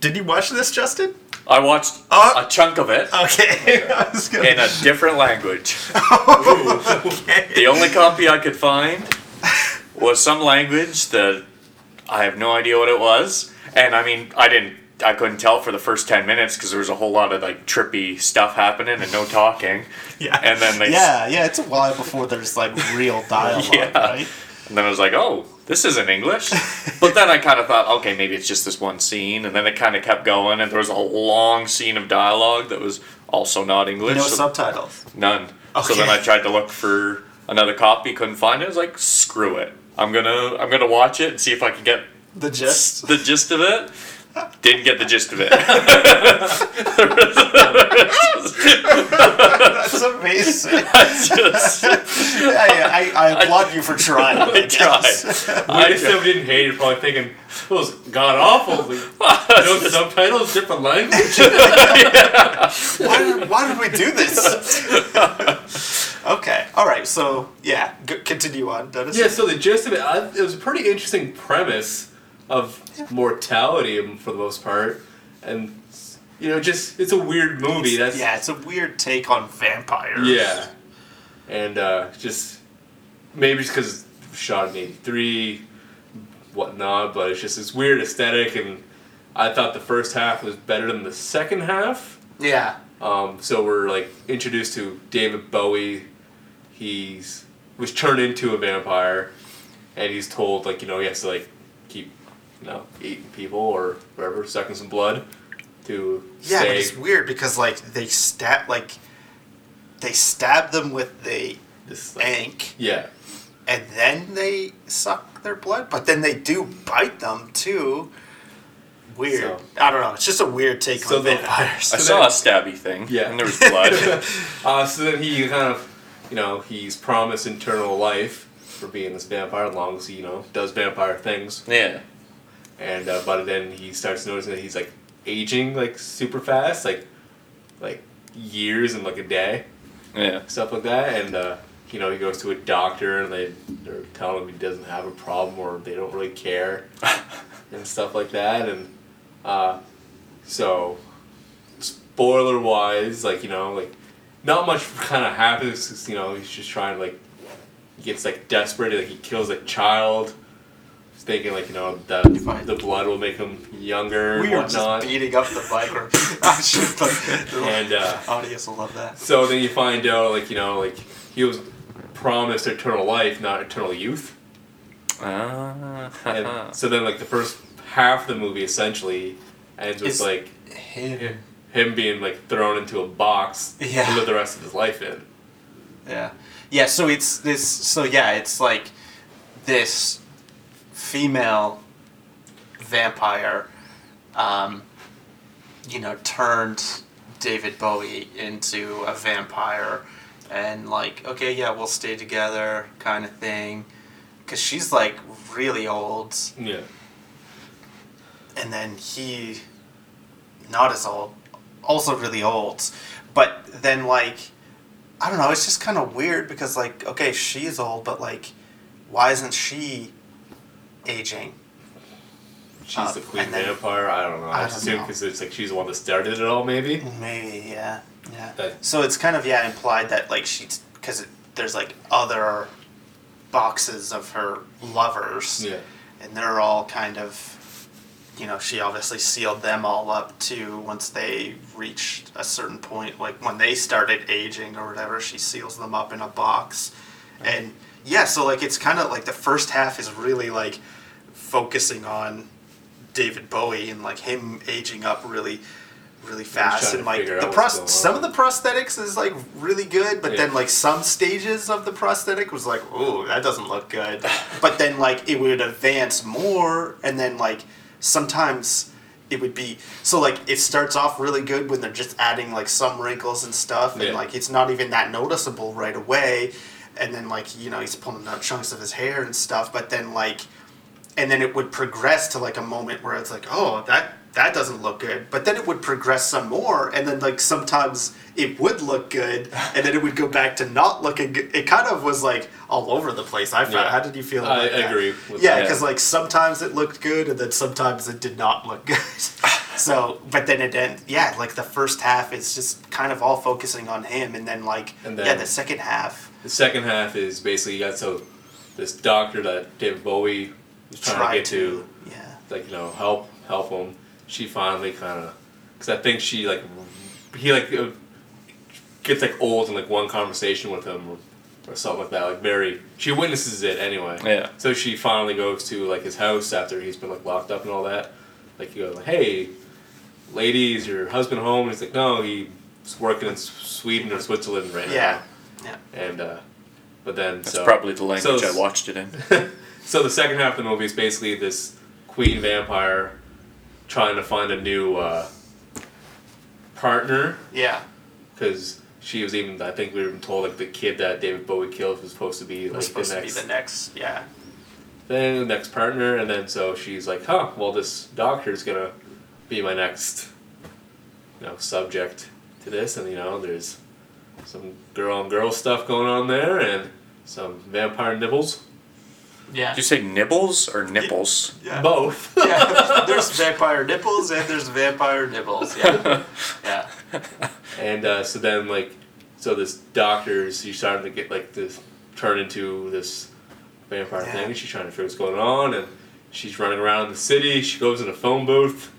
[SPEAKER 3] Did you watch this, Justin?
[SPEAKER 2] I watched
[SPEAKER 3] Uh,
[SPEAKER 2] a chunk of it
[SPEAKER 3] Okay, gonna.
[SPEAKER 2] in a different language.
[SPEAKER 3] okay.
[SPEAKER 2] The only copy I could find was some language that I have no idea what it was. And I mean, I didn't, I couldn't tell for the first 10 minutes because there was a whole lot of like trippy stuff happening and no talking.
[SPEAKER 3] Yeah.
[SPEAKER 2] And then they,
[SPEAKER 4] Yeah, yeah, it's a while before there's like real dialogue,
[SPEAKER 2] Yeah.
[SPEAKER 4] right?
[SPEAKER 2] and then I was like, oh, this isn't English. but then I kind of thought, okay, maybe it's just this one scene. And then it kind of kept going and there was a long scene of dialogue that was also not English.
[SPEAKER 4] No
[SPEAKER 2] so-
[SPEAKER 4] subtitles.
[SPEAKER 2] None. Okay. So then I tried to look for another copy, couldn't find it. I was like, screw it. I'm gonna I'm gonna watch it and see if I can get
[SPEAKER 4] The gist.
[SPEAKER 2] the gist of it. Didn't get the gist of it.
[SPEAKER 4] That's amazing.
[SPEAKER 2] I just
[SPEAKER 4] yeah, yeah, I, I applaud you for trying.
[SPEAKER 2] I
[SPEAKER 4] guess.
[SPEAKER 2] tried.
[SPEAKER 1] I
[SPEAKER 2] I
[SPEAKER 1] just still didn't hate it, probably thinking it was god awful. No subtitles, different language.
[SPEAKER 4] Why, did, why did we do this? okay, all right. So yeah, continue on, Dennis.
[SPEAKER 1] yeah, so the gist of it, I, it was a pretty interesting premise of mortality for the most part, and you know, just it's a weird movie. That's
[SPEAKER 4] yeah, it's a weird take on vampires.
[SPEAKER 1] Yeah, and uh, just maybe just because shot in '83, whatnot, but it's just this weird aesthetic, and I thought the first half was better than the second half.
[SPEAKER 4] yeah,
[SPEAKER 1] Um, so we're like introduced to David Bowie. He's was turned into a vampire, and he's told like you know he has to like you know eating people or whatever, sucking some blood to
[SPEAKER 4] yeah. But it's weird because like they stab like they stab them with the
[SPEAKER 1] this, like,
[SPEAKER 4] ink,
[SPEAKER 1] yeah,
[SPEAKER 4] and then they suck their blood. But then they do bite them too. Weird.
[SPEAKER 1] So-
[SPEAKER 4] I don't know. It's just a weird take
[SPEAKER 1] So
[SPEAKER 4] on
[SPEAKER 1] then-
[SPEAKER 4] vampires.
[SPEAKER 2] I saw a stabby thing.
[SPEAKER 1] Yeah.
[SPEAKER 2] And there was blood.
[SPEAKER 1] Uh, so then he kind of, you know, he's promised eternal life for being this vampire as long as he, you know, does vampire things.
[SPEAKER 2] yeah.
[SPEAKER 1] And uh, but then he starts noticing that he's like aging like super fast, like like years in like a day,
[SPEAKER 2] Yeah.
[SPEAKER 1] stuff like that. And uh, you know, he goes to a doctor and they they're telling him he doesn't have a problem or they don't really care and stuff like that. And uh, so spoiler wise, like you know, like not much kind of happens. You know, he's just trying to like he gets like desperate. Like he kills a child, thinking like you know the the blood will make him younger
[SPEAKER 4] we
[SPEAKER 1] and
[SPEAKER 4] were just beating up the biker. The,
[SPEAKER 1] And uh,
[SPEAKER 4] audience will love that.
[SPEAKER 1] so then you find out like you know like he was promised eternal life, not eternal youth.
[SPEAKER 2] Ah.
[SPEAKER 1] And so then like the first half of the movie essentially ends with
[SPEAKER 4] It's-
[SPEAKER 1] like
[SPEAKER 4] Him.
[SPEAKER 1] him being like thrown into a box
[SPEAKER 4] Yeah.
[SPEAKER 1] to live the rest of his life in.
[SPEAKER 4] Yeah. Yeah, so it's this so yeah, it's like this female vampire um you know turned David Bowie into a vampire and like okay, yeah, we'll stay together kind of thing cuz she's like really old
[SPEAKER 1] Yeah.
[SPEAKER 4] and then he not as old
[SPEAKER 3] also really old. But then like I don't know, it's just kind of weird because like okay, she's old, but like why isn't she aging?
[SPEAKER 1] She's
[SPEAKER 3] Uh,
[SPEAKER 1] the queen
[SPEAKER 3] then-
[SPEAKER 1] vampire. I don't know. I,
[SPEAKER 3] I
[SPEAKER 1] just assume because it's like she's the one that started it all, maybe.
[SPEAKER 3] Maybe, yeah, yeah.
[SPEAKER 1] That-
[SPEAKER 3] so it's kind of yeah implied that like she's because there's like other boxes of her lovers,
[SPEAKER 1] Yeah.
[SPEAKER 3] and they're all kind of, you know, she obviously sealed them all up too. Once they reached a certain point, like when they started aging or whatever, she seals them up in a box, and yeah, so like it's kind of like the first half is really like focusing on David Bowie and like him aging up really really fast and like the pros- some of the prosthetics is like really good but
[SPEAKER 1] Yeah.
[SPEAKER 3] then like some stages of the prosthetic was like ooh that doesn't look good but then like it would advance more and then like sometimes it would be so like it starts off really good when they're just adding like some wrinkles and stuff and
[SPEAKER 1] Yeah.
[SPEAKER 3] like it's not even that noticeable right away and then like you know he's pulling out chunks of his hair and stuff but then like and then it would progress to like a moment where it's like oh that that doesn't look good. But then it would progress some more and then like sometimes it would look good and then it would go back to not looking good. It kind of was like all over the place i found.
[SPEAKER 1] Yeah.
[SPEAKER 3] how did you feel
[SPEAKER 1] I
[SPEAKER 3] that?
[SPEAKER 1] agree with
[SPEAKER 3] yeah because like sometimes it looked good and then sometimes it did not look good. So but then it end yeah like the first half is just kind of all focusing on him and then like
[SPEAKER 1] And
[SPEAKER 3] yeah the second half.
[SPEAKER 1] The second half is basically you got so this doctor that David Bowie was trying
[SPEAKER 3] tried
[SPEAKER 1] to get to,
[SPEAKER 3] yeah
[SPEAKER 1] like you know, help help him. She finally kind of, because I think she like he like uh, gets like old in like one conversation with him or, or something like that. Like very, she witnesses it anyway.
[SPEAKER 2] Yeah.
[SPEAKER 1] So she finally goes to like his house after he's been like locked up and all that. Like you go, like, hey, lady, is your husband home? And he's like, no, he's working in Sweden or Switzerland right
[SPEAKER 3] yeah yeah
[SPEAKER 1] now. And uh, but then
[SPEAKER 2] That's
[SPEAKER 1] so
[SPEAKER 2] probably the language
[SPEAKER 1] so-
[SPEAKER 2] I watched it in.
[SPEAKER 1] so the second half of the movie is basically this queen vampire trying to find a new uh, partner.
[SPEAKER 3] Yeah.
[SPEAKER 1] Because she was even I think we were even told like the kid that David Bowie killed was supposed to be like
[SPEAKER 3] was supposed
[SPEAKER 1] the
[SPEAKER 3] to be
[SPEAKER 1] next
[SPEAKER 3] the next yeah.
[SPEAKER 1] Thing, the next partner, and then so she's like, huh, well this doctor's gonna be my next you know subject to this, and you know there's some girl on girl stuff going on there, and some vampire nibbles,
[SPEAKER 3] yeah
[SPEAKER 2] Did you say nibbles or nipples?
[SPEAKER 3] yeah
[SPEAKER 1] both.
[SPEAKER 3] yeah, there's vampire nipples and there's vampire nibbles. Yeah, yeah,
[SPEAKER 1] And uh, so then, like, so this doctor's she's starting to get like this turn into this vampire
[SPEAKER 3] Yeah.
[SPEAKER 1] thing. She's trying to figure what's going on, and she's running around the city. She goes in a phone booth.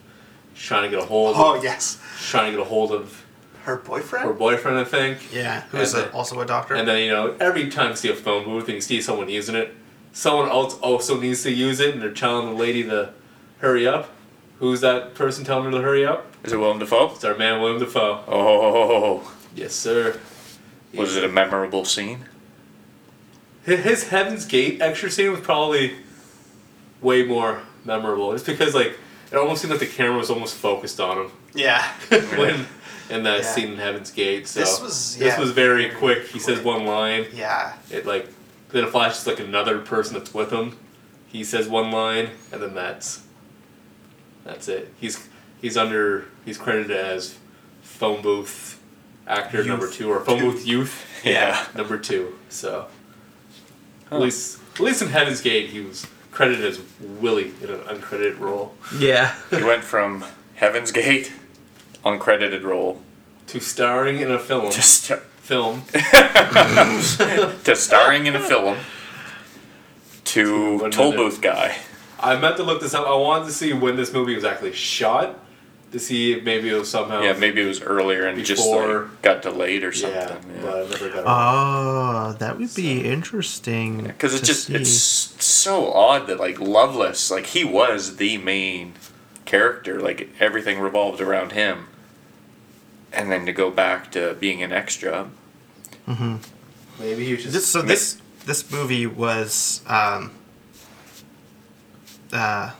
[SPEAKER 1] She's trying to get a hold.
[SPEAKER 3] Oh
[SPEAKER 1] Of,
[SPEAKER 3] yes,
[SPEAKER 1] she's trying to get a hold of
[SPEAKER 3] her boyfriend?
[SPEAKER 1] her
[SPEAKER 3] boyfriend.
[SPEAKER 1] boyfriend, I think.
[SPEAKER 3] Yeah, who's a,
[SPEAKER 1] then-
[SPEAKER 3] also a doctor.
[SPEAKER 1] And then you know, every time you see a phone booth and you see someone using it, someone else also needs to use it, and they're telling the lady to hurry up. Who's that person telling her to hurry up?
[SPEAKER 2] Is it Willem Dafoe?
[SPEAKER 1] It's our man William Dafoe.
[SPEAKER 2] Oh,
[SPEAKER 1] Yes, sir.
[SPEAKER 2] was it a memorable scene?
[SPEAKER 1] His- His Heaven's Gate extra scene was probably way more memorable. It's because like it almost seemed like the camera was almost focused on him
[SPEAKER 3] yeah,
[SPEAKER 1] when in that
[SPEAKER 3] Yeah.
[SPEAKER 1] scene in Heaven's Gate. So
[SPEAKER 3] This was-
[SPEAKER 1] this was very
[SPEAKER 3] very
[SPEAKER 1] quick. He says one line.
[SPEAKER 3] yeah,
[SPEAKER 1] It like then it flashes like another person that's with him. He says one line, and then that's that's it. He's he's under he's credited as phone booth actor
[SPEAKER 3] Youth
[SPEAKER 1] number two or phone booth youth
[SPEAKER 2] Yeah.
[SPEAKER 1] number two. So
[SPEAKER 2] Huh.
[SPEAKER 1] at least at least in Heaven's Gate he was credited as Willie in an uncredited role
[SPEAKER 5] Yeah.
[SPEAKER 2] He went from Heaven's Gate, uncredited role,
[SPEAKER 1] to starring in a film
[SPEAKER 2] to, st-
[SPEAKER 1] film
[SPEAKER 2] to starring in a film, to
[SPEAKER 1] To
[SPEAKER 2] toll
[SPEAKER 1] another-
[SPEAKER 2] booth guy.
[SPEAKER 1] I meant to look this up. I wanted to see when this movie was actually shot to see if maybe it was somehow
[SPEAKER 2] Yeah, maybe it was earlier and just
[SPEAKER 1] Before-
[SPEAKER 2] like, got delayed or something.
[SPEAKER 1] yeah, but I never got.
[SPEAKER 5] Oh, that would be interesting.
[SPEAKER 2] Because it's
[SPEAKER 5] to
[SPEAKER 2] just
[SPEAKER 5] see.
[SPEAKER 2] it's so odd that like Loveless, like he was the main character, like everything revolved around him. And then to go back to being an extra,
[SPEAKER 1] maybe he was just
[SPEAKER 3] This, so this this movie was um, uh,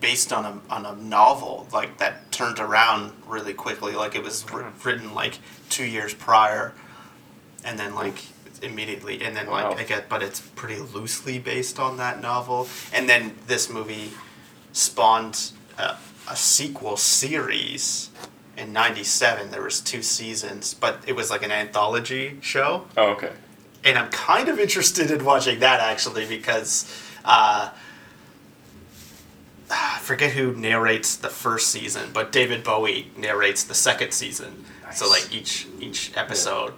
[SPEAKER 3] based on a on a novel like that turned around really quickly. Like it was wr- written like two years prior, and then like immediately, and then
[SPEAKER 2] Wow.
[SPEAKER 3] like I get, but it's pretty loosely based on that novel. And then this movie spawned a, a sequel series in '97. There was two seasons, but it was like an anthology show
[SPEAKER 2] Oh, okay.
[SPEAKER 3] and I'm kind of interested in watching that actually because uh, I forget who narrates the first season, but David Bowie narrates the second season. So like each each episode,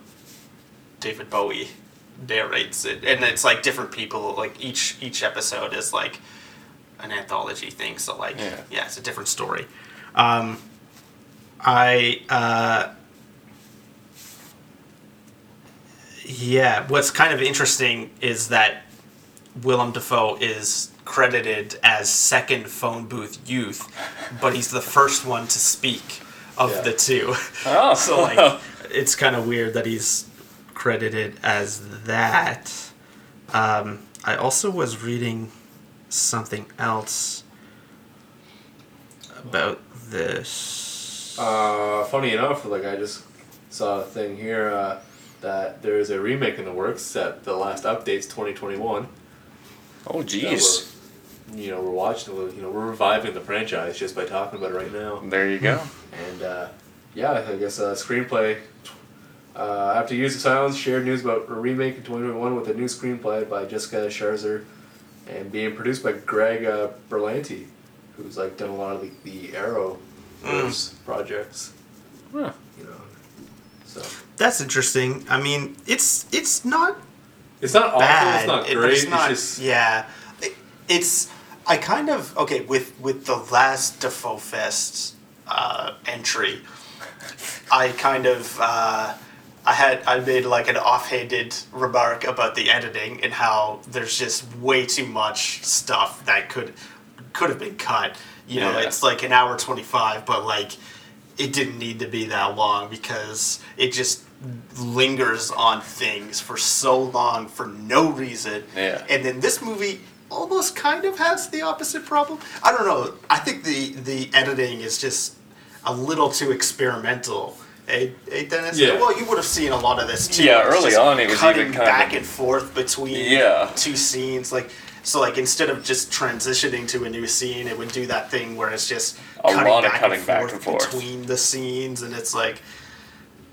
[SPEAKER 3] David Bowie narrates it, and it's like different people. Like each each episode is like an anthology thing. So like
[SPEAKER 2] Yeah.
[SPEAKER 3] yeah, it's a different story. Um, I. Uh, Yeah, what's kind of interesting is that Willem Dafoe is credited as second phone booth youth, but he's the first one to speak of
[SPEAKER 1] Yeah.
[SPEAKER 3] the two.
[SPEAKER 2] Oh,
[SPEAKER 3] so like it's kind of weird that he's credited as that. Um, I also was reading something else about this.
[SPEAKER 1] Uh, funny enough, like I just saw a thing here uh, that there is a remake in the works that the last update's 2021.
[SPEAKER 2] oh,
[SPEAKER 1] that
[SPEAKER 2] jeez.
[SPEAKER 1] you know, we're watching. You know, we're reviving the franchise just by talking about it right now.
[SPEAKER 2] There you go.
[SPEAKER 1] And uh, yeah, I guess uh, screenplay. Uh, after years of silence, shared news about a remake in 2021 with a new screenplay by Jessica Sharzer and being produced by Greg uh, Berlanti, who's like done a lot of the, the Arrow projects.
[SPEAKER 2] Huh.
[SPEAKER 1] You know, so
[SPEAKER 3] That's interesting. I mean, it's it's not
[SPEAKER 1] it's not awful. It's not great.
[SPEAKER 3] but
[SPEAKER 1] It's,
[SPEAKER 3] it's
[SPEAKER 1] just
[SPEAKER 3] yeah, It- it's. I kind of okay with with the last Dafoe Fest uh, entry. I kind of uh, I had I made like an offhanded remark about the editing and how there's just way too much stuff that could could have been cut. You know,
[SPEAKER 2] Yeah.
[SPEAKER 3] it's like an hour twenty five, but like it didn't need to be that long because it just lingers on things for so long for no reason.
[SPEAKER 2] Yeah.
[SPEAKER 3] And then this movie almost kind of has the opposite problem. I don't know. I think the the editing is just a little too experimental. Hey, hey Dennis.
[SPEAKER 1] Yeah.
[SPEAKER 3] Well, you would have seen a lot of this too.
[SPEAKER 2] Yeah, early on it was
[SPEAKER 3] cutting
[SPEAKER 2] even kind
[SPEAKER 3] back
[SPEAKER 2] of-
[SPEAKER 3] and forth between
[SPEAKER 2] Yeah.
[SPEAKER 3] two scenes. Like so, like instead of just transitioning to a new scene, it would do that thing where it's just
[SPEAKER 2] A
[SPEAKER 3] cutting,
[SPEAKER 2] lot of
[SPEAKER 3] back,
[SPEAKER 2] cutting
[SPEAKER 3] and
[SPEAKER 2] back
[SPEAKER 3] forth
[SPEAKER 2] and forth.
[SPEAKER 3] between the scenes, and it's like,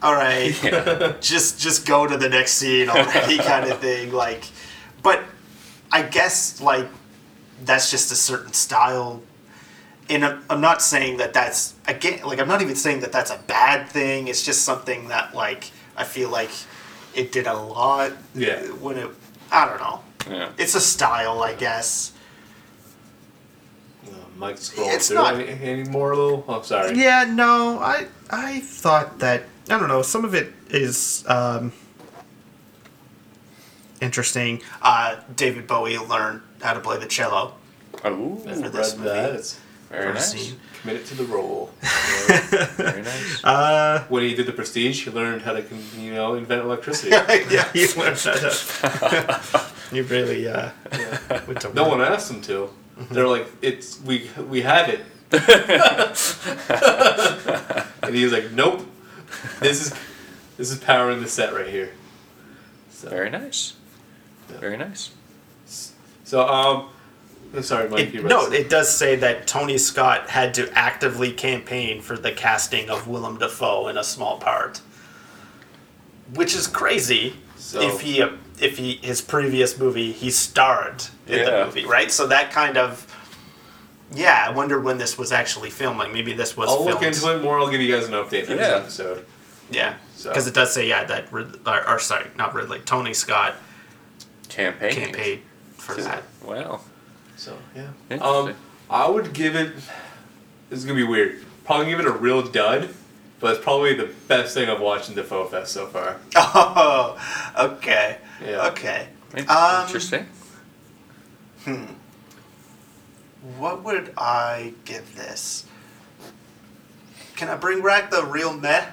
[SPEAKER 3] all right,
[SPEAKER 2] Yeah.
[SPEAKER 3] just just go to the next scene already, kind of thing. Like, but I guess like that's just a certain style. And I'm, I'm not saying that that's again like I'm not even saying that that's a bad thing. It's just something that like I feel like it did a lot.
[SPEAKER 1] Yeah.
[SPEAKER 3] When it, I don't know.
[SPEAKER 2] yeah.
[SPEAKER 3] It's a style, I guess.
[SPEAKER 1] uh, Mike's scrolling
[SPEAKER 3] It's
[SPEAKER 1] through
[SPEAKER 3] not-
[SPEAKER 1] any, any more little. Oh, sorry.
[SPEAKER 3] Yeah, no, I I thought that I don't know. Some of it is um, interesting. Uh, David Bowie learned how to play the cello.
[SPEAKER 2] Ooh,
[SPEAKER 1] I've
[SPEAKER 3] for this
[SPEAKER 1] read that. It's
[SPEAKER 2] very
[SPEAKER 3] first
[SPEAKER 2] nice.
[SPEAKER 3] scene.
[SPEAKER 1] committed to the role.
[SPEAKER 2] Very nice.
[SPEAKER 3] Uh,
[SPEAKER 1] when he did the Prestige, he learned how to, you know, invent electricity.
[SPEAKER 3] yeah, you learned that. you really uh, went to
[SPEAKER 1] No
[SPEAKER 3] work.
[SPEAKER 1] one asked him to. They're like, it's we we have it, and he was like, nope. This is this is powering the set right here. So,
[SPEAKER 2] Very nice.
[SPEAKER 1] Yeah.
[SPEAKER 2] Very nice.
[SPEAKER 1] so um, I'm sorry, Mike.
[SPEAKER 3] It, no, it does say that Tony Scott had to actively campaign for the casting of Willem Dafoe in a small part, which is crazy.
[SPEAKER 1] So-
[SPEAKER 3] if he if he his previous movie he starred in the movie, right? So that kind of yeah. I wonder when this was actually filmed. Like Maybe this was
[SPEAKER 1] I'll
[SPEAKER 3] filmed.
[SPEAKER 1] look into it more. I'll give you guys an update for this
[SPEAKER 2] Yeah.
[SPEAKER 1] episode.
[SPEAKER 3] Yeah,
[SPEAKER 1] So-
[SPEAKER 3] because it does say yeah that Rid- or, or sorry not Ridley Tony Scott
[SPEAKER 2] Campaign.
[SPEAKER 3] campaigned for that.
[SPEAKER 2] Wow.
[SPEAKER 1] So yeah. Um, I would give it. This is gonna be weird. Probably give it a real dud, but it's probably the best thing I've watched in the Dafoe Fest so far.
[SPEAKER 3] Oh, okay,
[SPEAKER 1] Yeah.
[SPEAKER 3] okay.
[SPEAKER 2] In-
[SPEAKER 3] Um,
[SPEAKER 2] Interesting.
[SPEAKER 3] What would I give this? Can I bring back the real meh?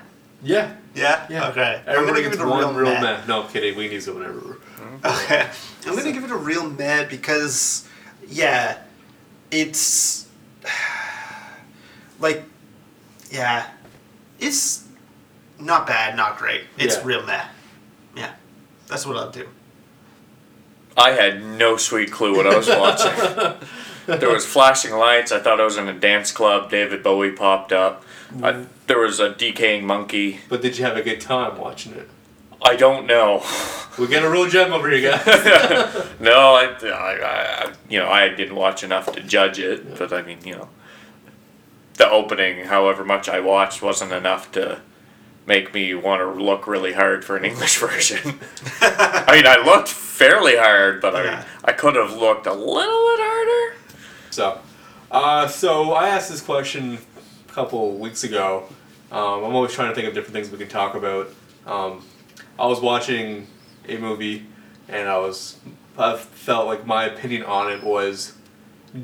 [SPEAKER 1] Yeah.
[SPEAKER 3] Yeah.
[SPEAKER 1] Yeah.
[SPEAKER 3] Okay. I'm
[SPEAKER 1] Everybody
[SPEAKER 3] gonna give
[SPEAKER 1] gets
[SPEAKER 3] it a
[SPEAKER 1] one
[SPEAKER 3] real,
[SPEAKER 1] real
[SPEAKER 3] meh.
[SPEAKER 1] meh. No, I'm kidding. We need to whatever.
[SPEAKER 3] Okay. I'm gonna give it a real meh because, yeah, it's like, yeah, it's not bad, not great. It's
[SPEAKER 1] Yeah.
[SPEAKER 3] real meh. Yeah, that's what I'll do.
[SPEAKER 2] I had no sweet clue what I was watching. there was flashing lights. I thought I was in a dance club. David Bowie popped up. I, mm. there was a decaying monkey.
[SPEAKER 1] But did you have a good time watching it?
[SPEAKER 2] I don't know.
[SPEAKER 1] We get a real gem over here, guys.
[SPEAKER 2] No, I, I, I, you know, I didn't watch enough to judge it. But I mean, you know, the opening, however much I watched, wasn't enough to make me want to look really hard for an English version. I mean, I looked fairly hard, but. I, I could have looked a little bit harder.
[SPEAKER 1] So, uh, so I asked this question a couple weeks ago. Um, I'm always trying to think of different things we can talk about. Um, I was watching a movie, and I was I felt like my opinion on it was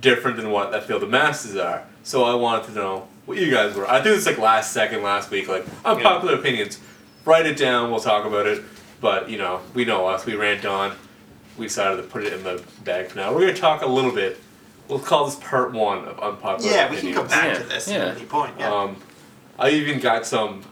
[SPEAKER 1] different than what I feel the masses are. So I wanted to know what you guys were. I think it's like last second last week. Like unpopular opinions. Write it down. We'll talk about it. But you know, we know us. We rant on. We decided to put it in the bag for now. We're gonna talk a little bit. We'll call this part one of unpopular
[SPEAKER 4] Yeah, we can
[SPEAKER 1] opinions.
[SPEAKER 4] go back
[SPEAKER 2] Yeah,
[SPEAKER 4] to this
[SPEAKER 2] yeah.
[SPEAKER 4] at any point. Yeah.
[SPEAKER 1] Um, I even got some,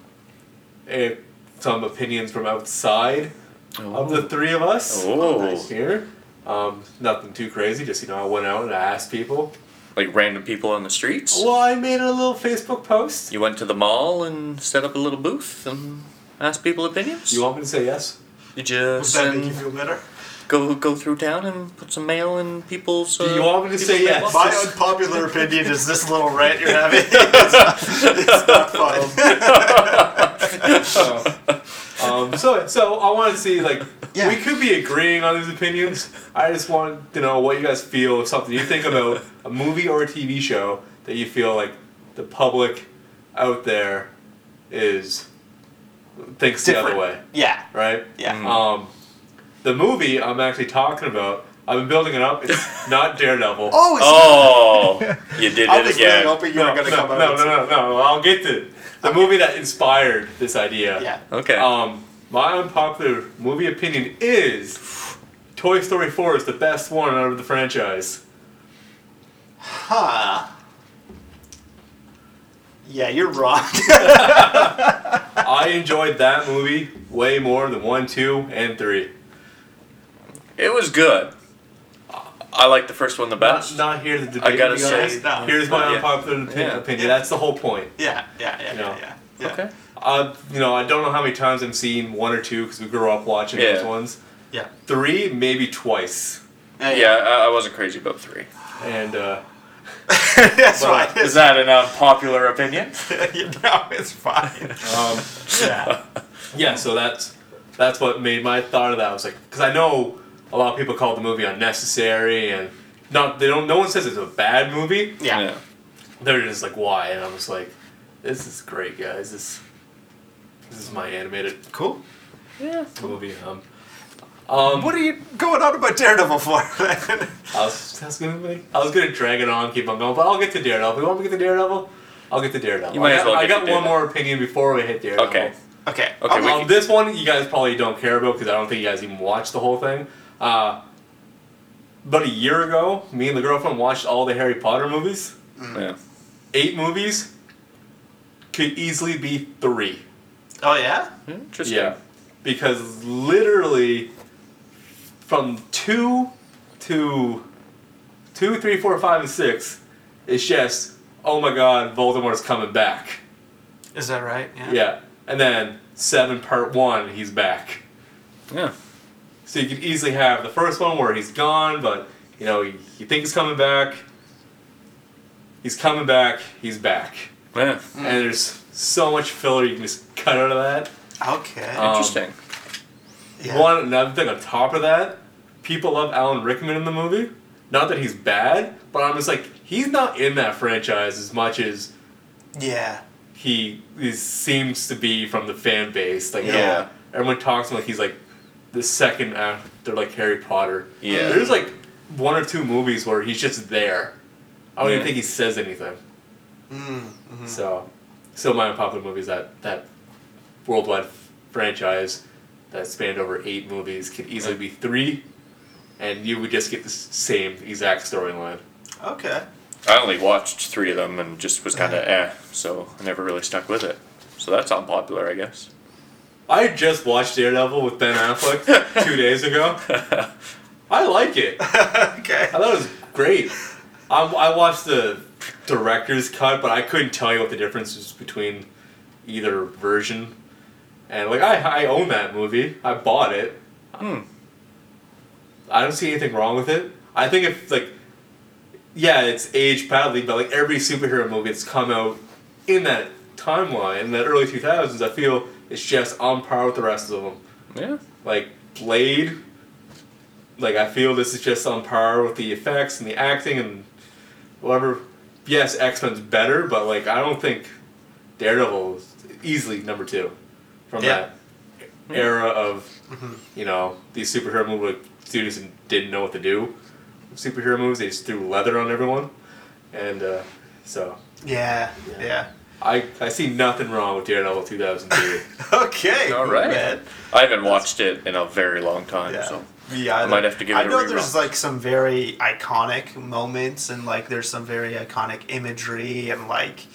[SPEAKER 1] eh, some opinions from outside of the three of us
[SPEAKER 2] Oh,
[SPEAKER 4] nice.
[SPEAKER 1] here. Um, nothing too crazy. Just you know, I went out and I asked people.
[SPEAKER 2] like random people on the streets.
[SPEAKER 1] Well, I made a little Facebook post.
[SPEAKER 2] You went to the mall and set up a little booth and asked people opinions.
[SPEAKER 1] You want me to say yes?
[SPEAKER 2] Did you
[SPEAKER 4] Does that make you feel better?
[SPEAKER 2] Go go through town and put some mail in people's? Uh,
[SPEAKER 1] Do you want me to say yes?
[SPEAKER 4] My unpopular opinion is this little rant you're having. it's, not, it's not fun.
[SPEAKER 1] Um, so, so I want to see like
[SPEAKER 4] Yeah.
[SPEAKER 1] we could be agreeing on these opinions. I just want to know what you guys feel of something you think about a movie or a TV show that you feel like the public out there is thinks the other way,
[SPEAKER 4] yeah.
[SPEAKER 1] right?
[SPEAKER 4] Yeah.
[SPEAKER 2] Mm.
[SPEAKER 1] Um, the movie I'm actually talking about, I've been building it up. It's not Daredevil.
[SPEAKER 4] Oh, it's
[SPEAKER 2] Oh, you did
[SPEAKER 4] I
[SPEAKER 2] it
[SPEAKER 4] was really
[SPEAKER 2] again.
[SPEAKER 4] hoping you
[SPEAKER 1] no,
[SPEAKER 4] were going to
[SPEAKER 1] no,
[SPEAKER 4] come
[SPEAKER 1] no,
[SPEAKER 4] out.
[SPEAKER 1] no, no, no, no. I'll get to the movie that inspired this idea.
[SPEAKER 4] Yeah.
[SPEAKER 2] Okay.
[SPEAKER 1] Um, my unpopular movie opinion is Toy Story 4 is the best one out of the franchise.
[SPEAKER 4] Huh. Yeah, you're wrong.
[SPEAKER 1] I enjoyed that movie way more than 1, 2, and 3.
[SPEAKER 2] It was good. I like the first one the best.
[SPEAKER 1] not here to debate.
[SPEAKER 2] I gotta
[SPEAKER 1] you
[SPEAKER 2] say,
[SPEAKER 1] guys.
[SPEAKER 4] no.
[SPEAKER 1] Here's my
[SPEAKER 2] Yeah.
[SPEAKER 1] unpopular opi-
[SPEAKER 2] Yeah.
[SPEAKER 1] opinion. That's the whole point.
[SPEAKER 4] yeah, yeah, yeah,
[SPEAKER 1] You know.
[SPEAKER 4] yeah, yeah. yeah.
[SPEAKER 2] Okay.
[SPEAKER 1] Uh, you know, I don't know how many times I've seen one or two because we grew up watching
[SPEAKER 2] Yeah.
[SPEAKER 1] those ones.
[SPEAKER 4] Yeah.
[SPEAKER 1] Three, maybe twice.
[SPEAKER 2] Yeah, I, I wasn't crazy about three.
[SPEAKER 1] And uh,
[SPEAKER 4] That's
[SPEAKER 1] Well,
[SPEAKER 4] fine.
[SPEAKER 2] Is that an unpopular opinion?
[SPEAKER 4] you know, it's fine.
[SPEAKER 1] um,
[SPEAKER 4] Yeah.
[SPEAKER 1] yeah, so that's that's what made my thought of that. I was like, because I know a lot of people call the movie unnecessary and not they don't. No one says it's a bad movie.
[SPEAKER 4] Yeah.
[SPEAKER 1] They're just like, why? And I'm just like, this is great, guys. This this is my animated
[SPEAKER 4] Cool.
[SPEAKER 2] Yeah.
[SPEAKER 1] movie. Um, um,
[SPEAKER 4] What are you going on about Daredevil for?
[SPEAKER 1] I was, I was gonna I was gonna drag it on, keep on going, but I'll get to Daredevil. You want me to get to Daredevil? I'll get to Daredevil.
[SPEAKER 2] You might
[SPEAKER 1] I
[SPEAKER 2] as
[SPEAKER 1] got,
[SPEAKER 2] well
[SPEAKER 1] I
[SPEAKER 2] get
[SPEAKER 1] got
[SPEAKER 2] to
[SPEAKER 1] one
[SPEAKER 2] Daredevil.
[SPEAKER 1] more opinion before we hit Daredevil.
[SPEAKER 2] Okay.
[SPEAKER 4] okay.
[SPEAKER 2] Okay,
[SPEAKER 4] I'll
[SPEAKER 1] Um, this one you guys probably don't care about because I don't think you guys even watched the whole thing. Uh, about a year ago, me and the girlfriend watched all the Harry Potter movies.
[SPEAKER 2] Yeah.
[SPEAKER 1] Eight movies could easily be three.
[SPEAKER 4] Oh yeah.
[SPEAKER 2] Interesting.
[SPEAKER 1] Yeah, because literally from two to two, three, four, five, and six, it's just oh my god, Voldemort's coming back.
[SPEAKER 4] Is that right? Yeah.
[SPEAKER 1] Yeah, and then seven part one, he's back.
[SPEAKER 2] Yeah.
[SPEAKER 1] So you could easily have the first one where he's gone, but you know you, you think he's coming back. He's coming back. He's back,
[SPEAKER 2] Yeah.
[SPEAKER 1] and there's so much filler you can just cut out of that.
[SPEAKER 4] Okay.
[SPEAKER 1] Um,
[SPEAKER 2] Interesting.
[SPEAKER 4] yeah.
[SPEAKER 1] One another thing on top of that, people love Alan Rickman in the movie. Not that he's bad, but I'm just like he's not in that franchise as much as
[SPEAKER 4] Yeah.
[SPEAKER 1] he he seems to be from the fan base. Like you know,
[SPEAKER 2] Yeah.
[SPEAKER 1] everyone talks to him like he's like the second after like Harry Potter.
[SPEAKER 2] Yeah.
[SPEAKER 1] There's like one or two movies where he's just there. I don't
[SPEAKER 2] Yeah.
[SPEAKER 1] even think he says anything.
[SPEAKER 4] Mm,
[SPEAKER 2] Hmm.
[SPEAKER 4] mhm.
[SPEAKER 1] So, so my unpopular movie is that that worldwide f- franchise that spanned over eight movies could easily be three, and you would just get the same exact storyline.
[SPEAKER 4] Okay.
[SPEAKER 2] I only watched three of them and just was kind of eh, so I never really stuck with it. So that's unpopular, I guess.
[SPEAKER 1] I just watched Daredevil with Ben Affleck two days ago. I like it.
[SPEAKER 4] okay.
[SPEAKER 1] I thought it was great. I'm, I watched the director's cut, but I couldn't tell you what the difference is between either version. And like I, I own that movie. I bought it.
[SPEAKER 2] Hmm.
[SPEAKER 1] I don't see anything wrong with it. I think if like, yeah, it's aged badly, but like every superhero movie that's come out in that timeline in the early two thousands, I feel it's just on par with the rest of them.
[SPEAKER 2] Yeah.
[SPEAKER 1] Like Blade, like I feel this is just on par with the effects and the acting and whatever. Yes, X Men's better, but like I don't think Daredevil is easily number two from
[SPEAKER 3] Yeah.
[SPEAKER 1] that era of you know these superhero movie studios didn't know what to do. with Superhero movies, they just threw leather on everyone, and uh, so
[SPEAKER 3] Yeah, yeah.
[SPEAKER 1] I I see nothing wrong with Daredevil two thousand two.
[SPEAKER 3] Okay.
[SPEAKER 2] All right.
[SPEAKER 3] man.
[SPEAKER 2] I haven't watched it in a very long time,
[SPEAKER 3] Yeah.
[SPEAKER 2] so
[SPEAKER 3] Yeah,
[SPEAKER 2] I might have to give it a try.
[SPEAKER 3] I know
[SPEAKER 2] rerun.
[SPEAKER 3] there's like some very iconic moments and like there's some very iconic imagery and like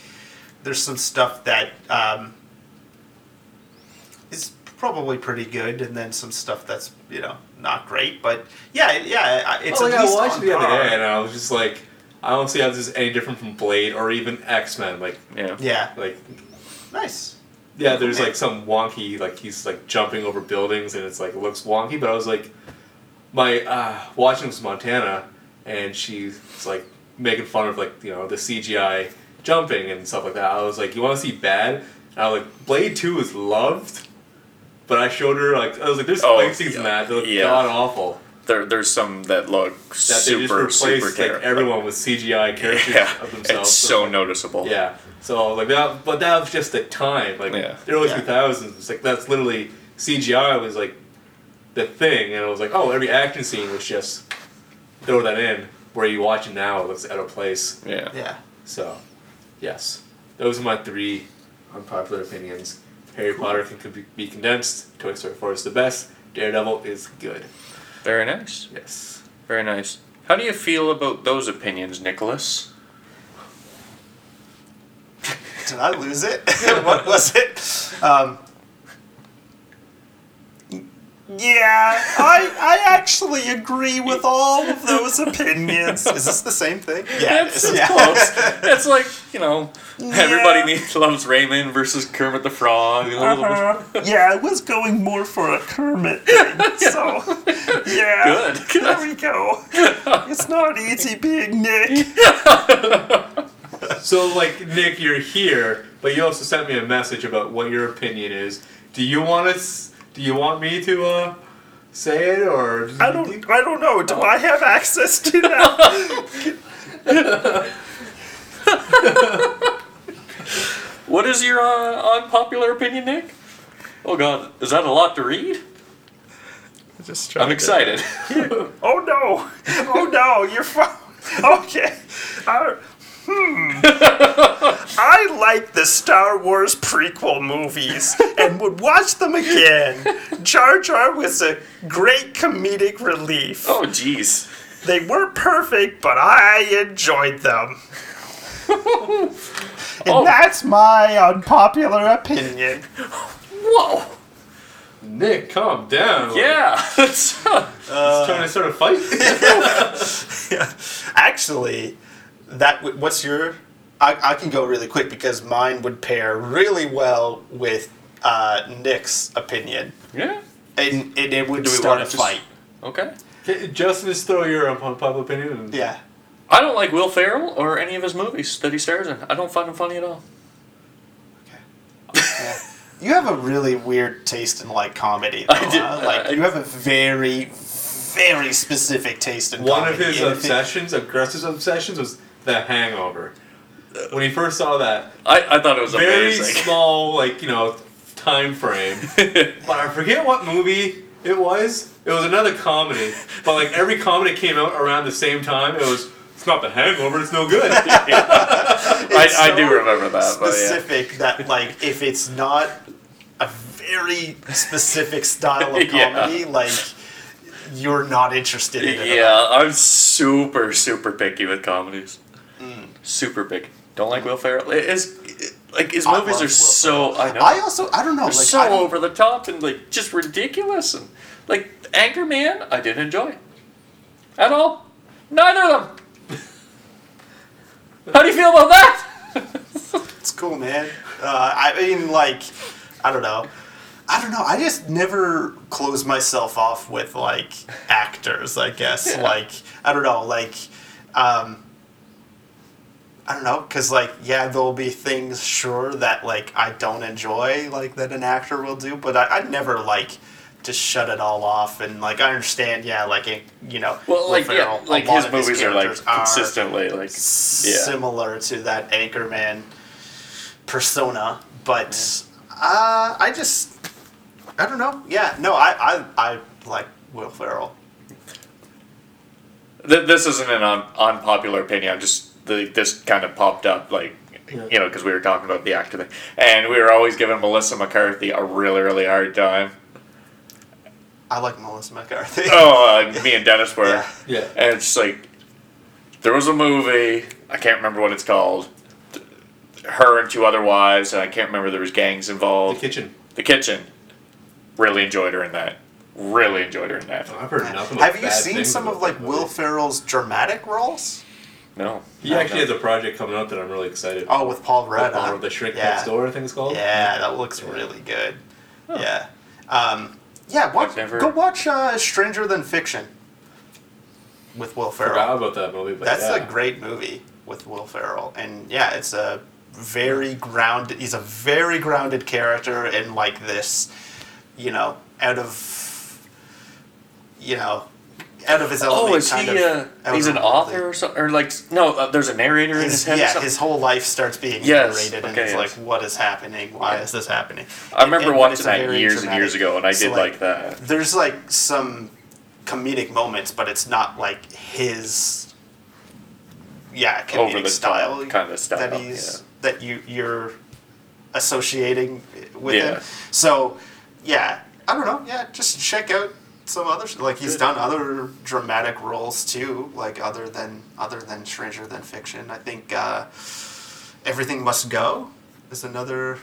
[SPEAKER 3] there's some stuff that um, is probably pretty good and then some stuff that's you know not great but yeah yeah it's
[SPEAKER 1] oh,
[SPEAKER 3] at
[SPEAKER 1] yeah, I watched
[SPEAKER 3] on
[SPEAKER 1] it the other day, and I was just like, I don't see how this is any different from Blade or even X Men. Like,
[SPEAKER 2] yeah.
[SPEAKER 3] yeah
[SPEAKER 1] like,
[SPEAKER 3] nice
[SPEAKER 1] yeah, there's like some wonky, like he's like jumping over buildings, and it's like it looks wonky. But I was like, my uh, watching this Montana, and she's like making fun of like you know the CGI jumping and stuff like that. I was like, you want to see bad? And I was like, Blade Two is loved. But I showed her like I was like, there's
[SPEAKER 2] Oh,
[SPEAKER 1] fight scenes in that that look
[SPEAKER 2] yeah.
[SPEAKER 1] god awful.
[SPEAKER 2] There, there's some that look
[SPEAKER 1] That
[SPEAKER 2] super,
[SPEAKER 1] they just
[SPEAKER 2] super
[SPEAKER 1] replaced like everyone with CGI characters
[SPEAKER 2] Yeah,
[SPEAKER 1] of themselves.
[SPEAKER 2] it's so noticeable.
[SPEAKER 1] Yeah. So like that, but that was just the time. Like
[SPEAKER 2] Yeah.
[SPEAKER 1] the early
[SPEAKER 3] Yeah.
[SPEAKER 1] two thousands. It's like that's literally CGI was like the thing, and it was like oh every action scene was just throw that in. Where you watch it now, it looks out of place.
[SPEAKER 2] Yeah.
[SPEAKER 3] yeah
[SPEAKER 1] So, yes, those are my three unpopular opinions. Harry Potter can could be, be condensed. Toy Story Four is the best. Daredevil is good.
[SPEAKER 2] Very nice.
[SPEAKER 1] Yes.
[SPEAKER 2] Very nice. How do you feel about those opinions, Nicholas?
[SPEAKER 3] did I lose it what was it um, yeah I, I actually agree with all of those opinions is this the same thing yeah it
[SPEAKER 2] That's,
[SPEAKER 3] is,
[SPEAKER 2] that's
[SPEAKER 3] yeah.
[SPEAKER 2] close. It's like, you know, everybody needs, loves Raymond versus Kermit the Frog. a little bit-
[SPEAKER 3] Uh-huh. Yeah, I was going more for a Kermit thing. So, yeah.
[SPEAKER 2] Good, good.
[SPEAKER 3] There we go. It's not easy being Nick.
[SPEAKER 1] So, like, Nick, you're here, but you also sent me a message about what your opinion is. Do you want us? Do you want me to uh, say it, or
[SPEAKER 3] I don't. I don't know. Do I have access to that?
[SPEAKER 2] What is your uh, unpopular opinion, Nick? Oh God, is that a lot to read?
[SPEAKER 6] Just
[SPEAKER 2] I'm excited.
[SPEAKER 3] oh no! Oh no! You're fine. Okay. Uh, hmm. I like the Star Wars prequel movies and would watch them again. Jar Jar was a great comedic relief.
[SPEAKER 2] oh jeez.
[SPEAKER 3] They weren't perfect, but I enjoyed them. and
[SPEAKER 2] Oh.
[SPEAKER 3] that's my unpopular opinion.
[SPEAKER 2] Whoa.
[SPEAKER 1] Nick, calm down.
[SPEAKER 2] Yeah. It's, uh,
[SPEAKER 1] trying to start a fight.
[SPEAKER 3] Actually, that w- what's your? I, I can go really quick because mine would pair really well with uh, Nick's opinion,
[SPEAKER 2] yeah.
[SPEAKER 3] and, and it would
[SPEAKER 2] Do we
[SPEAKER 3] start a
[SPEAKER 2] wanna
[SPEAKER 3] fight.
[SPEAKER 2] Okay.
[SPEAKER 1] Okay, Justin, just throw your unpopular opinion. And
[SPEAKER 3] Yeah.
[SPEAKER 2] I don't like Will Ferrell or any of his movies that he stars in. I don't find him funny at all.
[SPEAKER 3] yeah. You have a really weird taste in like comedy.
[SPEAKER 2] I
[SPEAKER 3] though,
[SPEAKER 2] do-
[SPEAKER 3] huh? Like
[SPEAKER 2] I-
[SPEAKER 3] you have a very, very specific taste in
[SPEAKER 1] One of
[SPEAKER 3] comedy.
[SPEAKER 1] his
[SPEAKER 3] and if
[SPEAKER 1] obsessions, aggressive obsessions, was The Hangover. When he first saw that,
[SPEAKER 2] I, I thought it was a
[SPEAKER 1] very
[SPEAKER 2] amazing.
[SPEAKER 1] small, like you know, time frame. but I forget what movie it was. It was another comedy, but like every comedy came out around the same time. It was. It's not The Hangover. It's no good.
[SPEAKER 2] I,
[SPEAKER 3] It's
[SPEAKER 2] I do remember that, but yeah.
[SPEAKER 3] specific that like if it's not a very specific style of
[SPEAKER 2] Yeah.
[SPEAKER 3] comedy, like you're not interested in it. at
[SPEAKER 2] Yeah, I'm super, super picky with comedies. Super big. Don't like Will Ferrell. It is like his
[SPEAKER 3] I
[SPEAKER 2] movies are so I know
[SPEAKER 3] I also I don't know like
[SPEAKER 2] so
[SPEAKER 3] don't-
[SPEAKER 2] over the top and like just ridiculous and like Anchorman I didn't enjoy at all. Neither of them. How do you feel about that?
[SPEAKER 3] It's cool, man. Uh, I mean, like, I don't know. I don't know. I just never close myself off with like actors. I guess
[SPEAKER 2] Yeah.
[SPEAKER 3] like I don't know. Like, um, I don't know, cause like yeah, there'll be things sure that like I don't enjoy, like that an actor will do, but I, I never like just shut it all off and like I understand. Yeah, like it, you know.
[SPEAKER 2] Well, like
[SPEAKER 3] Ferrell,
[SPEAKER 2] yeah, like his movies are like consistently like yeah.
[SPEAKER 3] similar to that Anchorman persona, but uh, I just I don't know. Yeah, no, I I, I like Will Ferrell.
[SPEAKER 2] Th- this isn't an un- unpopular opinion. I'm just the, this kind of popped up, like
[SPEAKER 1] Yeah.
[SPEAKER 2] you know, because we were talking about the actor thing, and we were always giving Melissa McCarthy a really, really hard time.
[SPEAKER 3] I like Melissa McCarthy.
[SPEAKER 2] Oh, uh, me and Dennis were,
[SPEAKER 3] Yeah.
[SPEAKER 1] Yeah.
[SPEAKER 2] and it's like there was a movie. I can't remember what it's called. Her and two other wives, and I can't remember there was gangs involved.
[SPEAKER 1] The kitchen.
[SPEAKER 2] The kitchen. Really enjoyed her in that. Really enjoyed her in that.
[SPEAKER 1] I've heard nothing.
[SPEAKER 3] Have you seen some of like Will. Ferrell's dramatic roles?
[SPEAKER 2] No.
[SPEAKER 1] He
[SPEAKER 2] No,
[SPEAKER 1] actually
[SPEAKER 2] no.
[SPEAKER 1] has a project coming out that I'm really excited.
[SPEAKER 3] Oh, with Paul Rudd.
[SPEAKER 1] Paul
[SPEAKER 3] huh?
[SPEAKER 1] Rudd, the Shrink
[SPEAKER 3] yeah.
[SPEAKER 1] Next Door, I think it's called.
[SPEAKER 3] Yeah, that looks really good. Yeah. Um, yeah, watch,
[SPEAKER 2] never-
[SPEAKER 3] go watch uh, Stranger Than Fiction with Will Ferrell.
[SPEAKER 1] Forgot about that movie, but
[SPEAKER 3] That's
[SPEAKER 1] yeah.
[SPEAKER 3] a great movie with Will Ferrell, and yeah, it's a very grounded. He's a very grounded character in like this, you know, out of, you know, out of his element.
[SPEAKER 2] Oh, is
[SPEAKER 3] kind
[SPEAKER 2] he?
[SPEAKER 3] of
[SPEAKER 2] Uh, he's an author or something, or like no? Uh, there's a narrator in his
[SPEAKER 3] His,
[SPEAKER 2] head.
[SPEAKER 3] yeah, his whole life starts being
[SPEAKER 2] Yes,
[SPEAKER 3] narrated, and
[SPEAKER 2] okay,
[SPEAKER 3] it's
[SPEAKER 2] yes.
[SPEAKER 3] like, what is happening? Why
[SPEAKER 2] Yeah.
[SPEAKER 3] is this happening?
[SPEAKER 2] I remember
[SPEAKER 3] And- it's
[SPEAKER 2] watching that years and years ago, and I
[SPEAKER 3] so,
[SPEAKER 2] did like that.
[SPEAKER 3] There's like some comedic moments, but it's not like his yeah comedic
[SPEAKER 2] Over the
[SPEAKER 3] style
[SPEAKER 2] kinda style,
[SPEAKER 3] that he's that you you're associating with
[SPEAKER 2] Yeah.
[SPEAKER 3] him. So yeah, I don't know. Yeah, just check out some other like he's
[SPEAKER 2] Good.
[SPEAKER 3] done other dramatic roles too, like other than other than Stranger Than Fiction. I think uh, Everything Must Go is another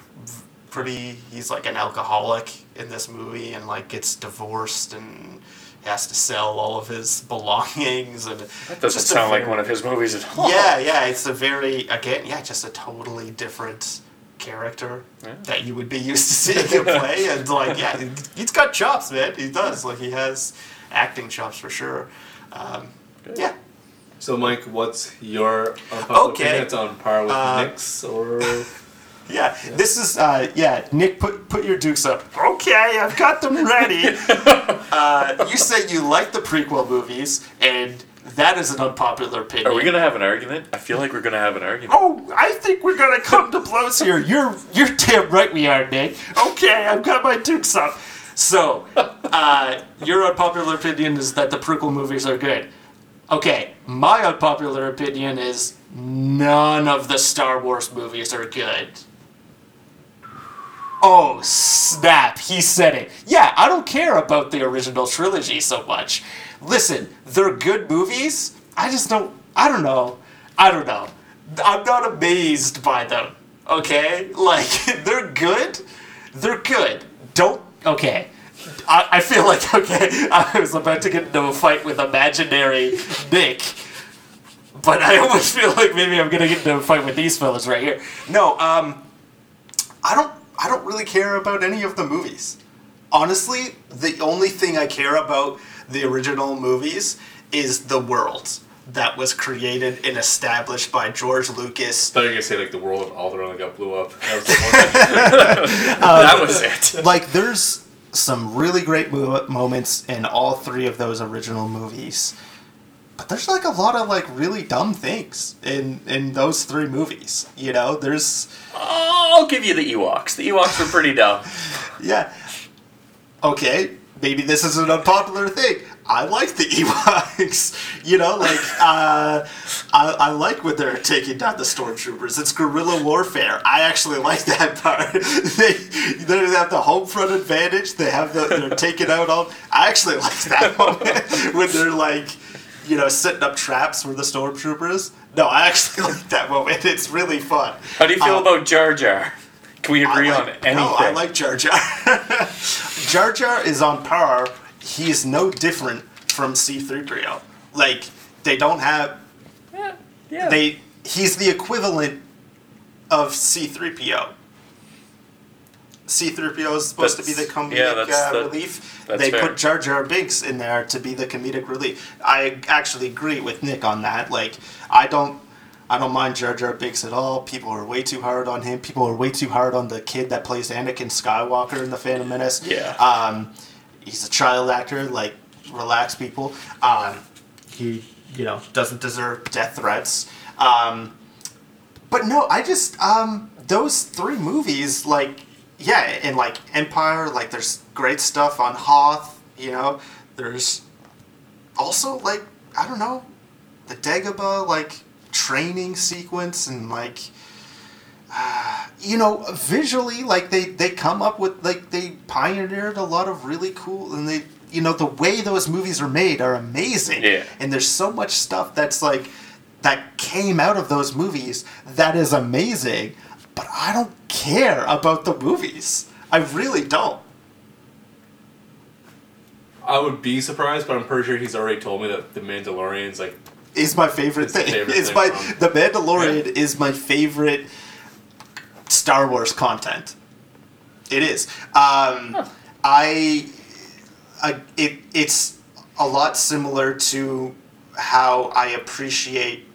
[SPEAKER 3] pretty. He's like an alcoholic in this movie and like gets divorced and has to sell all of his belongings and
[SPEAKER 2] That doesn't sound like one of his movies at all.
[SPEAKER 3] yeah, yeah, it's a very again, yeah, just a totally different character
[SPEAKER 2] Yeah.
[SPEAKER 3] that you would be used to seeing him play, and like, yeah, he- he's got chops, man. He does, like, he has acting chops for sure. Um, yeah,
[SPEAKER 1] So, Mike, what's your
[SPEAKER 3] Okay.
[SPEAKER 1] opinion? It's on par with
[SPEAKER 3] Uh,
[SPEAKER 1] Nick's or
[SPEAKER 3] yeah. This is, uh, yeah. Nick, put put your dukes up. Okay, I've got them ready. uh, you say you like the prequel movies, and that is an unpopular opinion.
[SPEAKER 2] Are we gonna have an argument? I feel like we're gonna have an argument.
[SPEAKER 3] Oh, I think we're gonna come to blows here. You're you're damn right we are, Nick. Okay, I've got my dukes up. So, uh, your unpopular opinion is that the prequel movies are good. Okay, my unpopular opinion is none of the Star Wars movies are good. Oh, snap, he said it. Yeah, I don't care about the original trilogy so much. Listen, they're good movies. I just don't, I don't know. I don't know. I'm not amazed by them, okay? Like, they're good. They're good. Don't, okay. I, I feel like, okay, I was about to get into a fight with imaginary Nick but I almost feel like maybe I'm gonna get into a fight with these fellas right here. No, um, I don't. I don't really care about any of the movies. Honestly, the only thing I care about the original movies is the world that was created and established by George Lucas.
[SPEAKER 1] I thought you were gonna say like the world of Alderaan that got blew up. That was
[SPEAKER 2] that uh, was it.
[SPEAKER 3] like, there's some really great mo- moments in all three of those original movies. But there's like a lot of like really dumb things in in those three movies. You know, there's
[SPEAKER 2] I'll give you the Ewoks. The Ewoks were pretty dumb.
[SPEAKER 3] Yeah. Okay, maybe this is an unpopular thing. I like the Ewoks. You know, like uh, I, I like when they're taking down the stormtroopers. It's guerrilla warfare. I actually like that part. they they have the home front advantage. They have the they're taking out all. I actually like that moment when they're like, you know, setting up traps for the stormtroopers. No, I actually like that moment. It's really fun.
[SPEAKER 2] How do you feel
[SPEAKER 3] Uh,
[SPEAKER 2] about Jar Jar? Can we agree
[SPEAKER 3] I
[SPEAKER 2] on
[SPEAKER 3] like,
[SPEAKER 2] anything?
[SPEAKER 3] No, I like Jar Jar. Jar Jar is on par. He is no different from C-3PO. Like they don't have
[SPEAKER 2] yeah, yeah.
[SPEAKER 3] they he's the equivalent of C3PO. C3PO is supposed to be the
[SPEAKER 2] That's-
[SPEAKER 3] comedic
[SPEAKER 2] yeah, that's-
[SPEAKER 3] uh,
[SPEAKER 2] that-
[SPEAKER 3] relief.
[SPEAKER 2] that's
[SPEAKER 3] They
[SPEAKER 2] fair.
[SPEAKER 3] put Jar Jar Binks in there to be the comedic relief. I actually agree with Nick on that. Like, I don't, I don't mind Jar Jar Binks at all. People are way too hard on him. People are way too hard on the kid that plays Anakin Skywalker in the Phantom Menace.
[SPEAKER 2] Yeah.
[SPEAKER 3] Um, he's a child actor. Like, relax, people. Um, he, you know, doesn't deserve death threats. Um, but no, I just um those three movies like yeah, and like Empire, like there's great stuff on Hoth, you know. There's also like I don't know, the Dagobah like training sequence and like uh, you know visually like they they come up with like they pioneered a lot of really cool and they you know the way those movies are made are amazing.
[SPEAKER 2] Yeah.
[SPEAKER 3] and there's so much stuff that's like that came out of those movies that is amazing but i don't care about the movies. I really don't.
[SPEAKER 1] I would be surprised, but I'm pretty sure he's already told me that the Mandalorian's like
[SPEAKER 3] is my favorite
[SPEAKER 1] It's
[SPEAKER 3] thing.
[SPEAKER 1] favorite
[SPEAKER 3] it's
[SPEAKER 1] thing
[SPEAKER 3] my the mandalorian is my favorite star wars content. It is. Um I, I it it's a lot similar to how I appreciate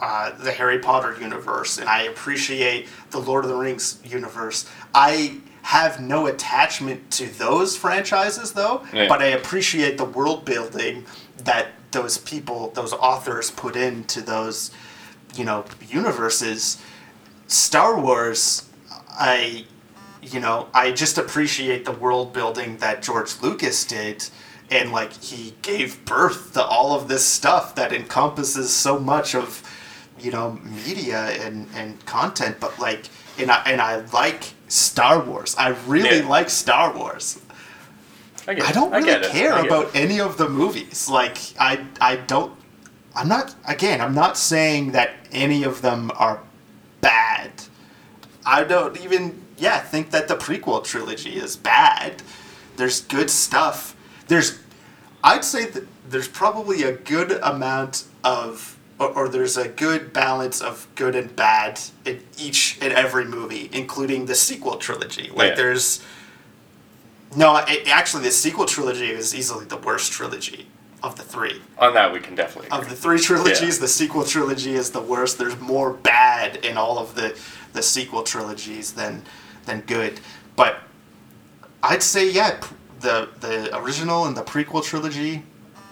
[SPEAKER 3] uh, the Harry Potter universe and I appreciate the Lord of the Rings universe. I have no attachment to those franchises though,
[SPEAKER 2] Yeah.
[SPEAKER 3] but I appreciate the world building that those people, those authors put into those, you know, universes. Star Wars, I you know, I just appreciate the world building that George Lucas did. And like he gave birth to all of this stuff that encompasses so much of, you know, media and, and content. But like, and I, and I like Star Wars. I really
[SPEAKER 2] Yeah.
[SPEAKER 3] like Star Wars.
[SPEAKER 2] I,
[SPEAKER 3] I don't really
[SPEAKER 2] it.
[SPEAKER 3] care about
[SPEAKER 2] it.
[SPEAKER 3] any of the movies. Like I I don't I'm not again, I'm not saying that any of them are bad. I don't even yeah, think that the prequel trilogy is bad. There's good stuff. There's I'd say that there's probably a good amount of or, or there's a good balance of good and bad in each and every movie, including the sequel trilogy. Like
[SPEAKER 2] Yeah.
[SPEAKER 3] there's no, it, actually, the sequel trilogy is easily the worst trilogy of the three.
[SPEAKER 2] On that, we can definitely.
[SPEAKER 3] Of the three trilogies,
[SPEAKER 2] Yeah.
[SPEAKER 3] the sequel trilogy is the worst. There's more bad in all of the, the sequel trilogies than than good. But I'd say yeah, the the original and the prequel trilogy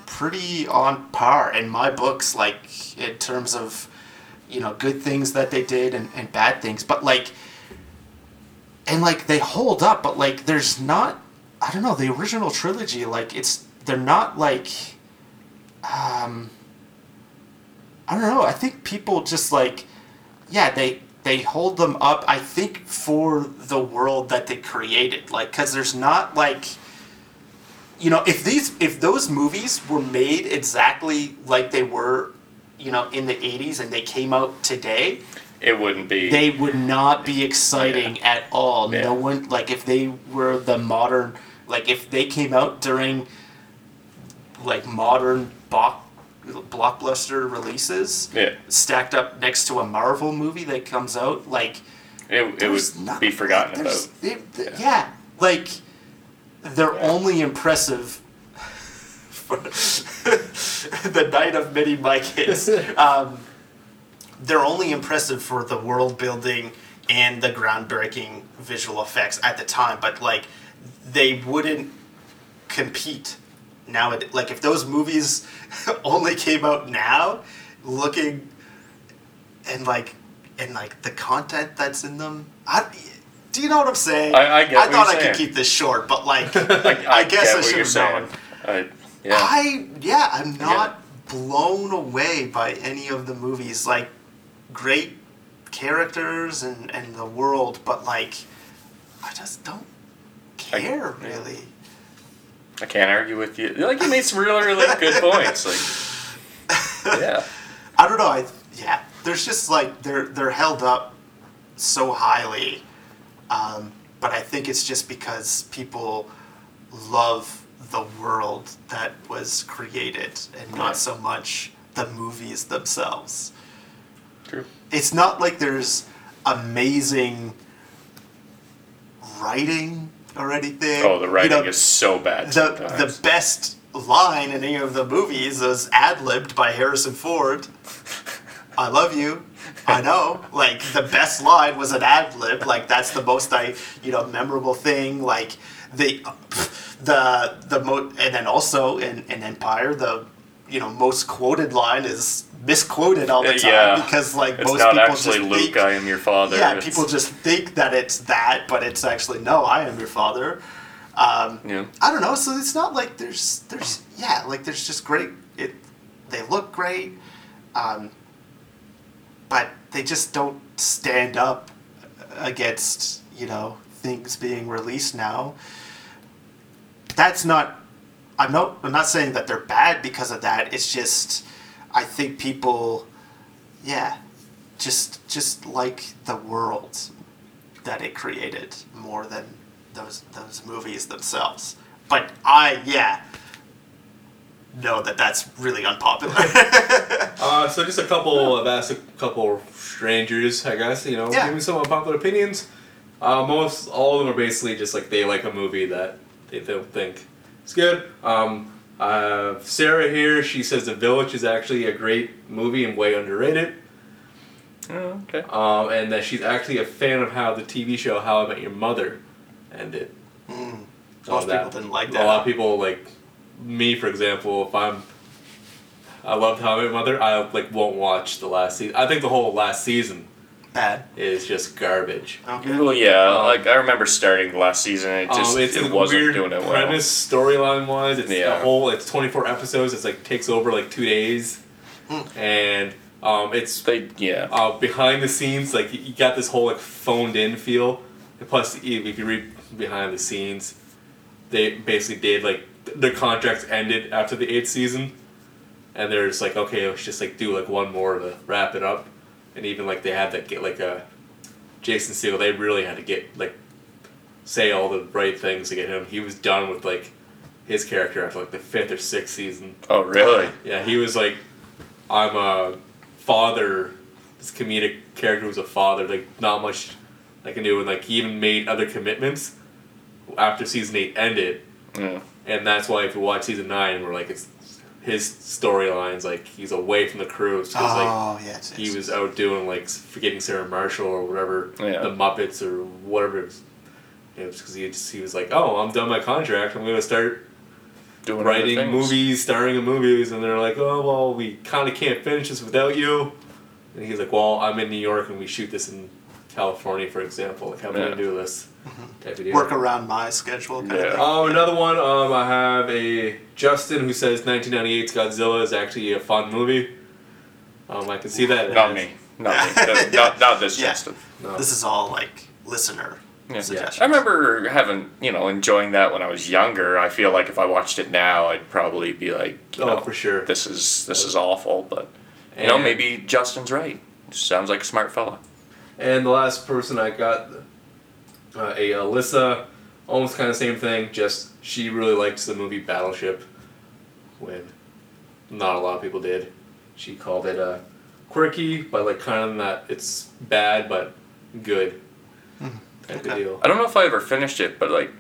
[SPEAKER 3] pretty on par in my books. Like in terms of you know good things that they did and, and bad things, but like and like they hold up, but like there's not. I don't know the original trilogy. Like it's they're not like. Um. I don't know. I think people just like, yeah, they they hold them up. I think for the world that they created, like, because there's not like, you know, if these if those movies were made exactly like they were, you know, in the '80s and they came out today,
[SPEAKER 2] It wouldn't be.
[SPEAKER 3] they would not be exciting at all.
[SPEAKER 2] Yeah.
[SPEAKER 3] No one like if they were the modern like if they came out during like modern block, blockbuster releases
[SPEAKER 2] yeah,
[SPEAKER 3] stacked up next to a Marvel movie that comes out like
[SPEAKER 2] it, it would
[SPEAKER 3] not-
[SPEAKER 2] be forgotten about.
[SPEAKER 3] they- they- yeah. like they're
[SPEAKER 2] Yeah.
[SPEAKER 3] only impressive for the night of many mic hits. Um, they're only impressive for the world building and the groundbreaking visual effects at the time, but like they wouldn't compete now. Like if those movies only came out now, looking and like and like the content that's in them, I, do you know what I'm saying?
[SPEAKER 2] I- I what
[SPEAKER 3] thought I
[SPEAKER 2] saying.
[SPEAKER 3] could keep this short, but like
[SPEAKER 2] I,
[SPEAKER 3] I guess I should have known.
[SPEAKER 2] I, yeah.
[SPEAKER 3] I yeah, I'm not blown away by any of the movies. Like great characters and and the world, but like I just don't
[SPEAKER 2] I-
[SPEAKER 3] care
[SPEAKER 2] yeah.
[SPEAKER 3] really.
[SPEAKER 2] I can't argue with you. Like you made some really, really good points. Like, yeah,
[SPEAKER 3] I don't know. I yeah, there's just like they're they're held up so highly, um, but I think it's just because people love the world that was created and
[SPEAKER 2] Yeah.
[SPEAKER 3] not so much the movies themselves.
[SPEAKER 2] True.
[SPEAKER 3] It's not like there's amazing writing or anything.
[SPEAKER 2] Oh, the
[SPEAKER 3] You
[SPEAKER 2] writing
[SPEAKER 3] know,
[SPEAKER 2] is so bad.
[SPEAKER 3] the
[SPEAKER 2] sometimes.
[SPEAKER 3] the best line in any of the movies is ad libbed by Harrison Ford. I love you. I know. Like the best line was an ad lib. Like that's the most I you know memorable thing. Like the the the mo- and then also in, in Empire the you know most quoted line is misquoted all the time
[SPEAKER 2] yeah.
[SPEAKER 3] because like
[SPEAKER 2] it's
[SPEAKER 3] most
[SPEAKER 2] not
[SPEAKER 3] people
[SPEAKER 2] actually
[SPEAKER 3] just
[SPEAKER 2] Luke,
[SPEAKER 3] think,
[SPEAKER 2] I am your father.
[SPEAKER 3] yeah
[SPEAKER 2] It's-
[SPEAKER 3] people just think that it's that but it's actually no I am your father. Um,
[SPEAKER 2] Yeah.
[SPEAKER 3] I don't know. So it's not like there's there's yeah like there's just great. It they look great, um, but they just don't stand up against you know things being released now. That's not. I'm not. I'm not saying that they're bad because of that. It's just I think people, yeah, just just like the world that it created more than those those movies themselves. But I yeah know that that's really unpopular.
[SPEAKER 1] Uh, so just a couple. I've asked a couple strangers, I guess. You know,
[SPEAKER 3] Yeah.
[SPEAKER 1] give me some unpopular opinions. Uh, most all of them are basically just like they like a movie that they don't think is good. Um, uh, Sarah here, she says The Village is actually a great movie and way underrated.
[SPEAKER 2] Oh, okay.
[SPEAKER 1] Um, and that she's actually a fan of how the TV show How I Met Your Mother ended.
[SPEAKER 3] Mm.
[SPEAKER 1] All
[SPEAKER 3] Most people didn't like that.
[SPEAKER 1] A lot of people like me, for example. If I'm, I loved How I Met Your Mother. I like won't watch the last season. I think the whole last season
[SPEAKER 3] Bad.
[SPEAKER 1] is just garbage.
[SPEAKER 3] Okay.
[SPEAKER 2] Well, yeah,
[SPEAKER 1] Um,
[SPEAKER 2] like I remember starting last season, it just
[SPEAKER 1] um, it's
[SPEAKER 2] it
[SPEAKER 1] a
[SPEAKER 2] wasn't
[SPEAKER 1] weird
[SPEAKER 2] doing it well.
[SPEAKER 1] premise storyline wise. It's
[SPEAKER 2] Yeah.
[SPEAKER 1] the whole. It's twenty four episodes. It's like takes over like two days,
[SPEAKER 3] Hmm.
[SPEAKER 1] and um, it's
[SPEAKER 2] They, yeah,
[SPEAKER 1] uh, behind the scenes, like you got this whole like phoned in feel. And plus, if if you read behind the scenes, they basically did like their contracts ended after the eighth season, and they're just like, okay, let's just like do like one more to wrap it up, and even like they had to get like a Jason Segel. They really had to get like say all the right things to get him. He was done with like his character after like the fifth or sixth season.
[SPEAKER 2] Oh, really?
[SPEAKER 1] Yeah, he was like, I'm a father. This comedic character was a father. Like not much I can do, and like he even made other commitments after season eight ended,
[SPEAKER 2] Yeah.
[SPEAKER 1] and that's why if you watch season nine, we're like it's his storylines like he's away from the crew because like
[SPEAKER 3] Oh yeah. It's,
[SPEAKER 1] he
[SPEAKER 3] it's-
[SPEAKER 1] was out doing like forgetting Sarah Marshall or whatever
[SPEAKER 2] Yeah.
[SPEAKER 1] the Muppets or whatever. It was, you know, because he just, he was like, oh, I'm done my contract. I'm gonna start
[SPEAKER 2] Doing
[SPEAKER 1] writing movies, starring in movies, and they're like, oh well, we kind of can't finish this without you. And he's like, well, I'm in New York and we shoot this in California, for example. Like, how am I
[SPEAKER 2] Yeah.
[SPEAKER 1] gonna do this? Type of deal.
[SPEAKER 3] work around my schedule. Kind
[SPEAKER 2] Yeah.
[SPEAKER 3] Of thing.
[SPEAKER 1] Um, another one. Um, I have a Justin who says 1998's Godzilla is actually a fun movie. Um, I can see that.
[SPEAKER 2] Not me. Not me. not, not, not this
[SPEAKER 3] Yeah.
[SPEAKER 2] Justin.
[SPEAKER 1] No.
[SPEAKER 3] This is all like listener
[SPEAKER 2] Yeah.
[SPEAKER 3] suggestions.
[SPEAKER 2] I remember having, you know, enjoying that when I was younger. I feel like if I watched it now, I'd probably be like, you
[SPEAKER 1] Oh,
[SPEAKER 2] know,
[SPEAKER 1] for sure.
[SPEAKER 2] this is this is awful. But you know,
[SPEAKER 1] And-
[SPEAKER 2] maybe Justin's right. Sounds like a smart fella.
[SPEAKER 1] And the last person I got, uh, a Alyssa, almost kind of same thing. Just she really likes the movie Battleship, when not a lot of people did. She called it uh, quirky, but like kind of that it's bad but good type of deal.
[SPEAKER 2] I don't know if I ever finished it, but like,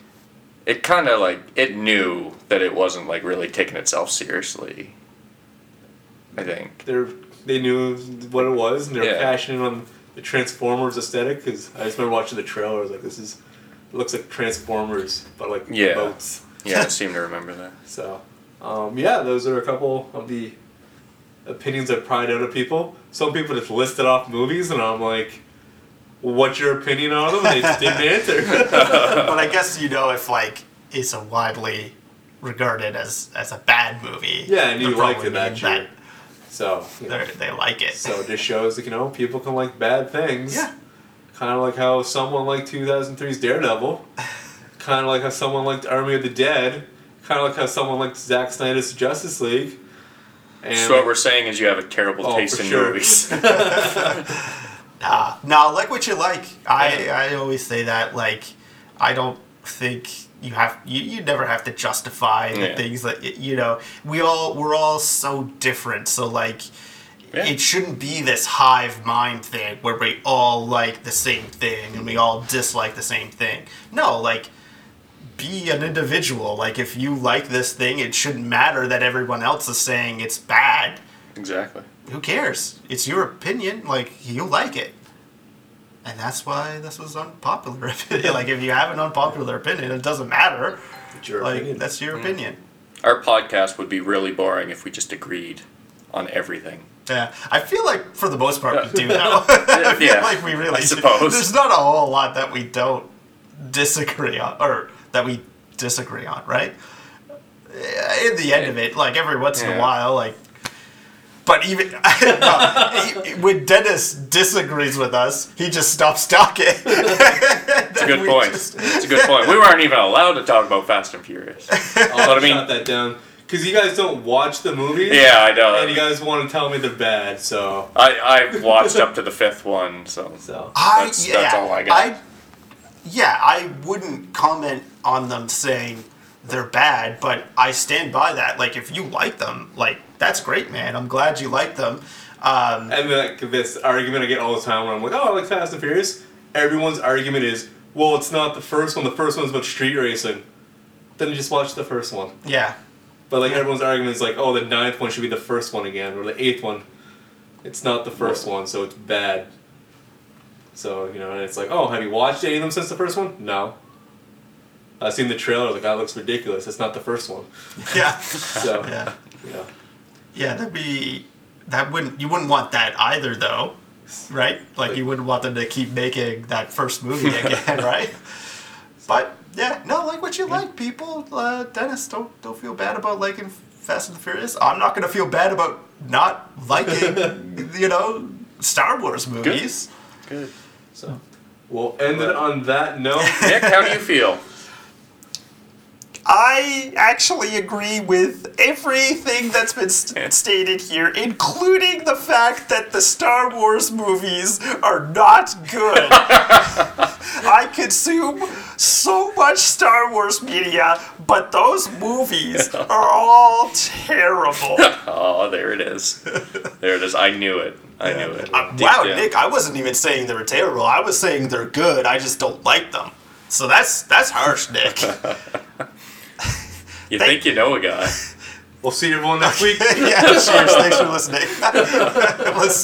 [SPEAKER 2] it kind of like it knew that it wasn't like really taking itself seriously. I think.
[SPEAKER 1] They're they knew what it was and they're
[SPEAKER 2] Yeah.
[SPEAKER 1] passionate on the Transformers aesthetic because I just remember watching the trailer. I was like, this is it looks like Transformers but like
[SPEAKER 2] Yeah.
[SPEAKER 1] boats.
[SPEAKER 2] Yeah, I seem to remember that.
[SPEAKER 1] So, um, yeah, those are a couple of the opinions I've pried out of people. Some people just listed off movies, and I'm like, what's your opinion on them? And they just didn't answer.
[SPEAKER 3] but I guess you know if like it's a widely regarded as as a bad movie.
[SPEAKER 1] yeah, and you
[SPEAKER 3] that
[SPEAKER 1] liked it that
[SPEAKER 3] means
[SPEAKER 1] year. So, you know,
[SPEAKER 3] They they like it.
[SPEAKER 1] so it just shows that, you know, people can like bad things.
[SPEAKER 3] Yeah.
[SPEAKER 1] Kind of like how someone liked 2003's Daredevil. kind of like how someone liked Army of the Dead. Kind of like how someone liked Zack Snyder's Justice League. And
[SPEAKER 2] so what we're saying is you have a terrible
[SPEAKER 1] Oh,
[SPEAKER 2] taste in
[SPEAKER 1] sure.
[SPEAKER 2] movies.
[SPEAKER 3] Nah, nah, like what you like. I I always say that. Like, I don't think you have you, you never have to justify the
[SPEAKER 2] Yeah.
[SPEAKER 3] things that you know. We all we're all so different. So like,
[SPEAKER 2] Yeah.
[SPEAKER 3] it shouldn't be this hive mind thing where we all like the same thing and we all dislike the same thing. No, like be an individual. Like if you like this thing, it shouldn't matter that everyone else is saying it's bad.
[SPEAKER 2] Exactly.
[SPEAKER 3] Who cares? It's your opinion. Like you like it. And that's why this was unpopular opinion. like if you have an unpopular opinion, it doesn't matter.
[SPEAKER 1] It's your
[SPEAKER 3] Like
[SPEAKER 1] opinion.
[SPEAKER 3] that's your mm. opinion.
[SPEAKER 2] Our podcast would be really boring if we just agreed on everything.
[SPEAKER 3] Yeah, I feel like for the most part we do now. I feel
[SPEAKER 2] Yeah,
[SPEAKER 3] like we really
[SPEAKER 2] I
[SPEAKER 3] do.
[SPEAKER 2] suppose.
[SPEAKER 3] There's not a whole lot that we don't disagree on, or that we disagree on, right? In the end of it, like every once in a while, like. But even no, he- when Dennis disagrees with us, he just stops talking.
[SPEAKER 2] It's a good point. It's a good point. We weren't even allowed to talk about Fast and Furious.
[SPEAKER 1] I'll
[SPEAKER 2] But I mean-
[SPEAKER 1] shut that down because you guys don't watch the movies.
[SPEAKER 2] Yeah, I know.
[SPEAKER 1] And you guys want to tell me they're bad, so
[SPEAKER 2] I I watched up to the fifth one, so
[SPEAKER 1] so.
[SPEAKER 3] I,
[SPEAKER 2] That's-
[SPEAKER 3] yeah,
[SPEAKER 2] that's all I got.
[SPEAKER 3] I, yeah, I wouldn't comment on them saying they're bad, but I stand by that. Like, if you like them, like that's great, man. I'm glad you like them. Um,
[SPEAKER 1] And like this argument I get all the time when I'm like, oh, I like Fast and Furious. Everyone's argument is, well, it's not the first one. The first one's about street racing. Then you just watch the first one.
[SPEAKER 3] yeah,
[SPEAKER 1] But like everyone's argument is like, oh, the ninth one should be the first one again, or the eighth one. It's not the first one, so it's bad. So you know, and it's like, oh, have you watched any of them since the first one? No. I've seen the trailer. Like that looks ridiculous. It's not the first one.
[SPEAKER 3] yeah,
[SPEAKER 1] So
[SPEAKER 3] yeah,
[SPEAKER 1] yeah.
[SPEAKER 3] Yeah. That'd be that wouldn't you wouldn't want that either, though, right? Like you wouldn't want them to keep making that first movie again, right? But yeah, no, like what you like, people. Uh, Dennis, don't don't feel bad about liking Fast and the Furious. I'm not gonna feel bad about not liking, you know, Star Wars movies.
[SPEAKER 2] good.
[SPEAKER 1] So we'll end it on that note.
[SPEAKER 2] Nick, how do you feel?
[SPEAKER 3] I actually agree with everything that's been st- stated here, including the fact that the Star Wars movies are not good. I consume so much Star Wars media, but those movies are all terrible.
[SPEAKER 2] Oh, there it is. There it is. I knew it. I knew it.
[SPEAKER 3] Uh, wow,
[SPEAKER 2] down.
[SPEAKER 3] Nick, I wasn't even saying they were terrible. I was saying they're good. I just don't like them. So that's that's harsh, Nick.
[SPEAKER 2] You think you know a guy.
[SPEAKER 1] We'll see you everyone next week.
[SPEAKER 3] yeah, cheers. Thanks for listening. Let's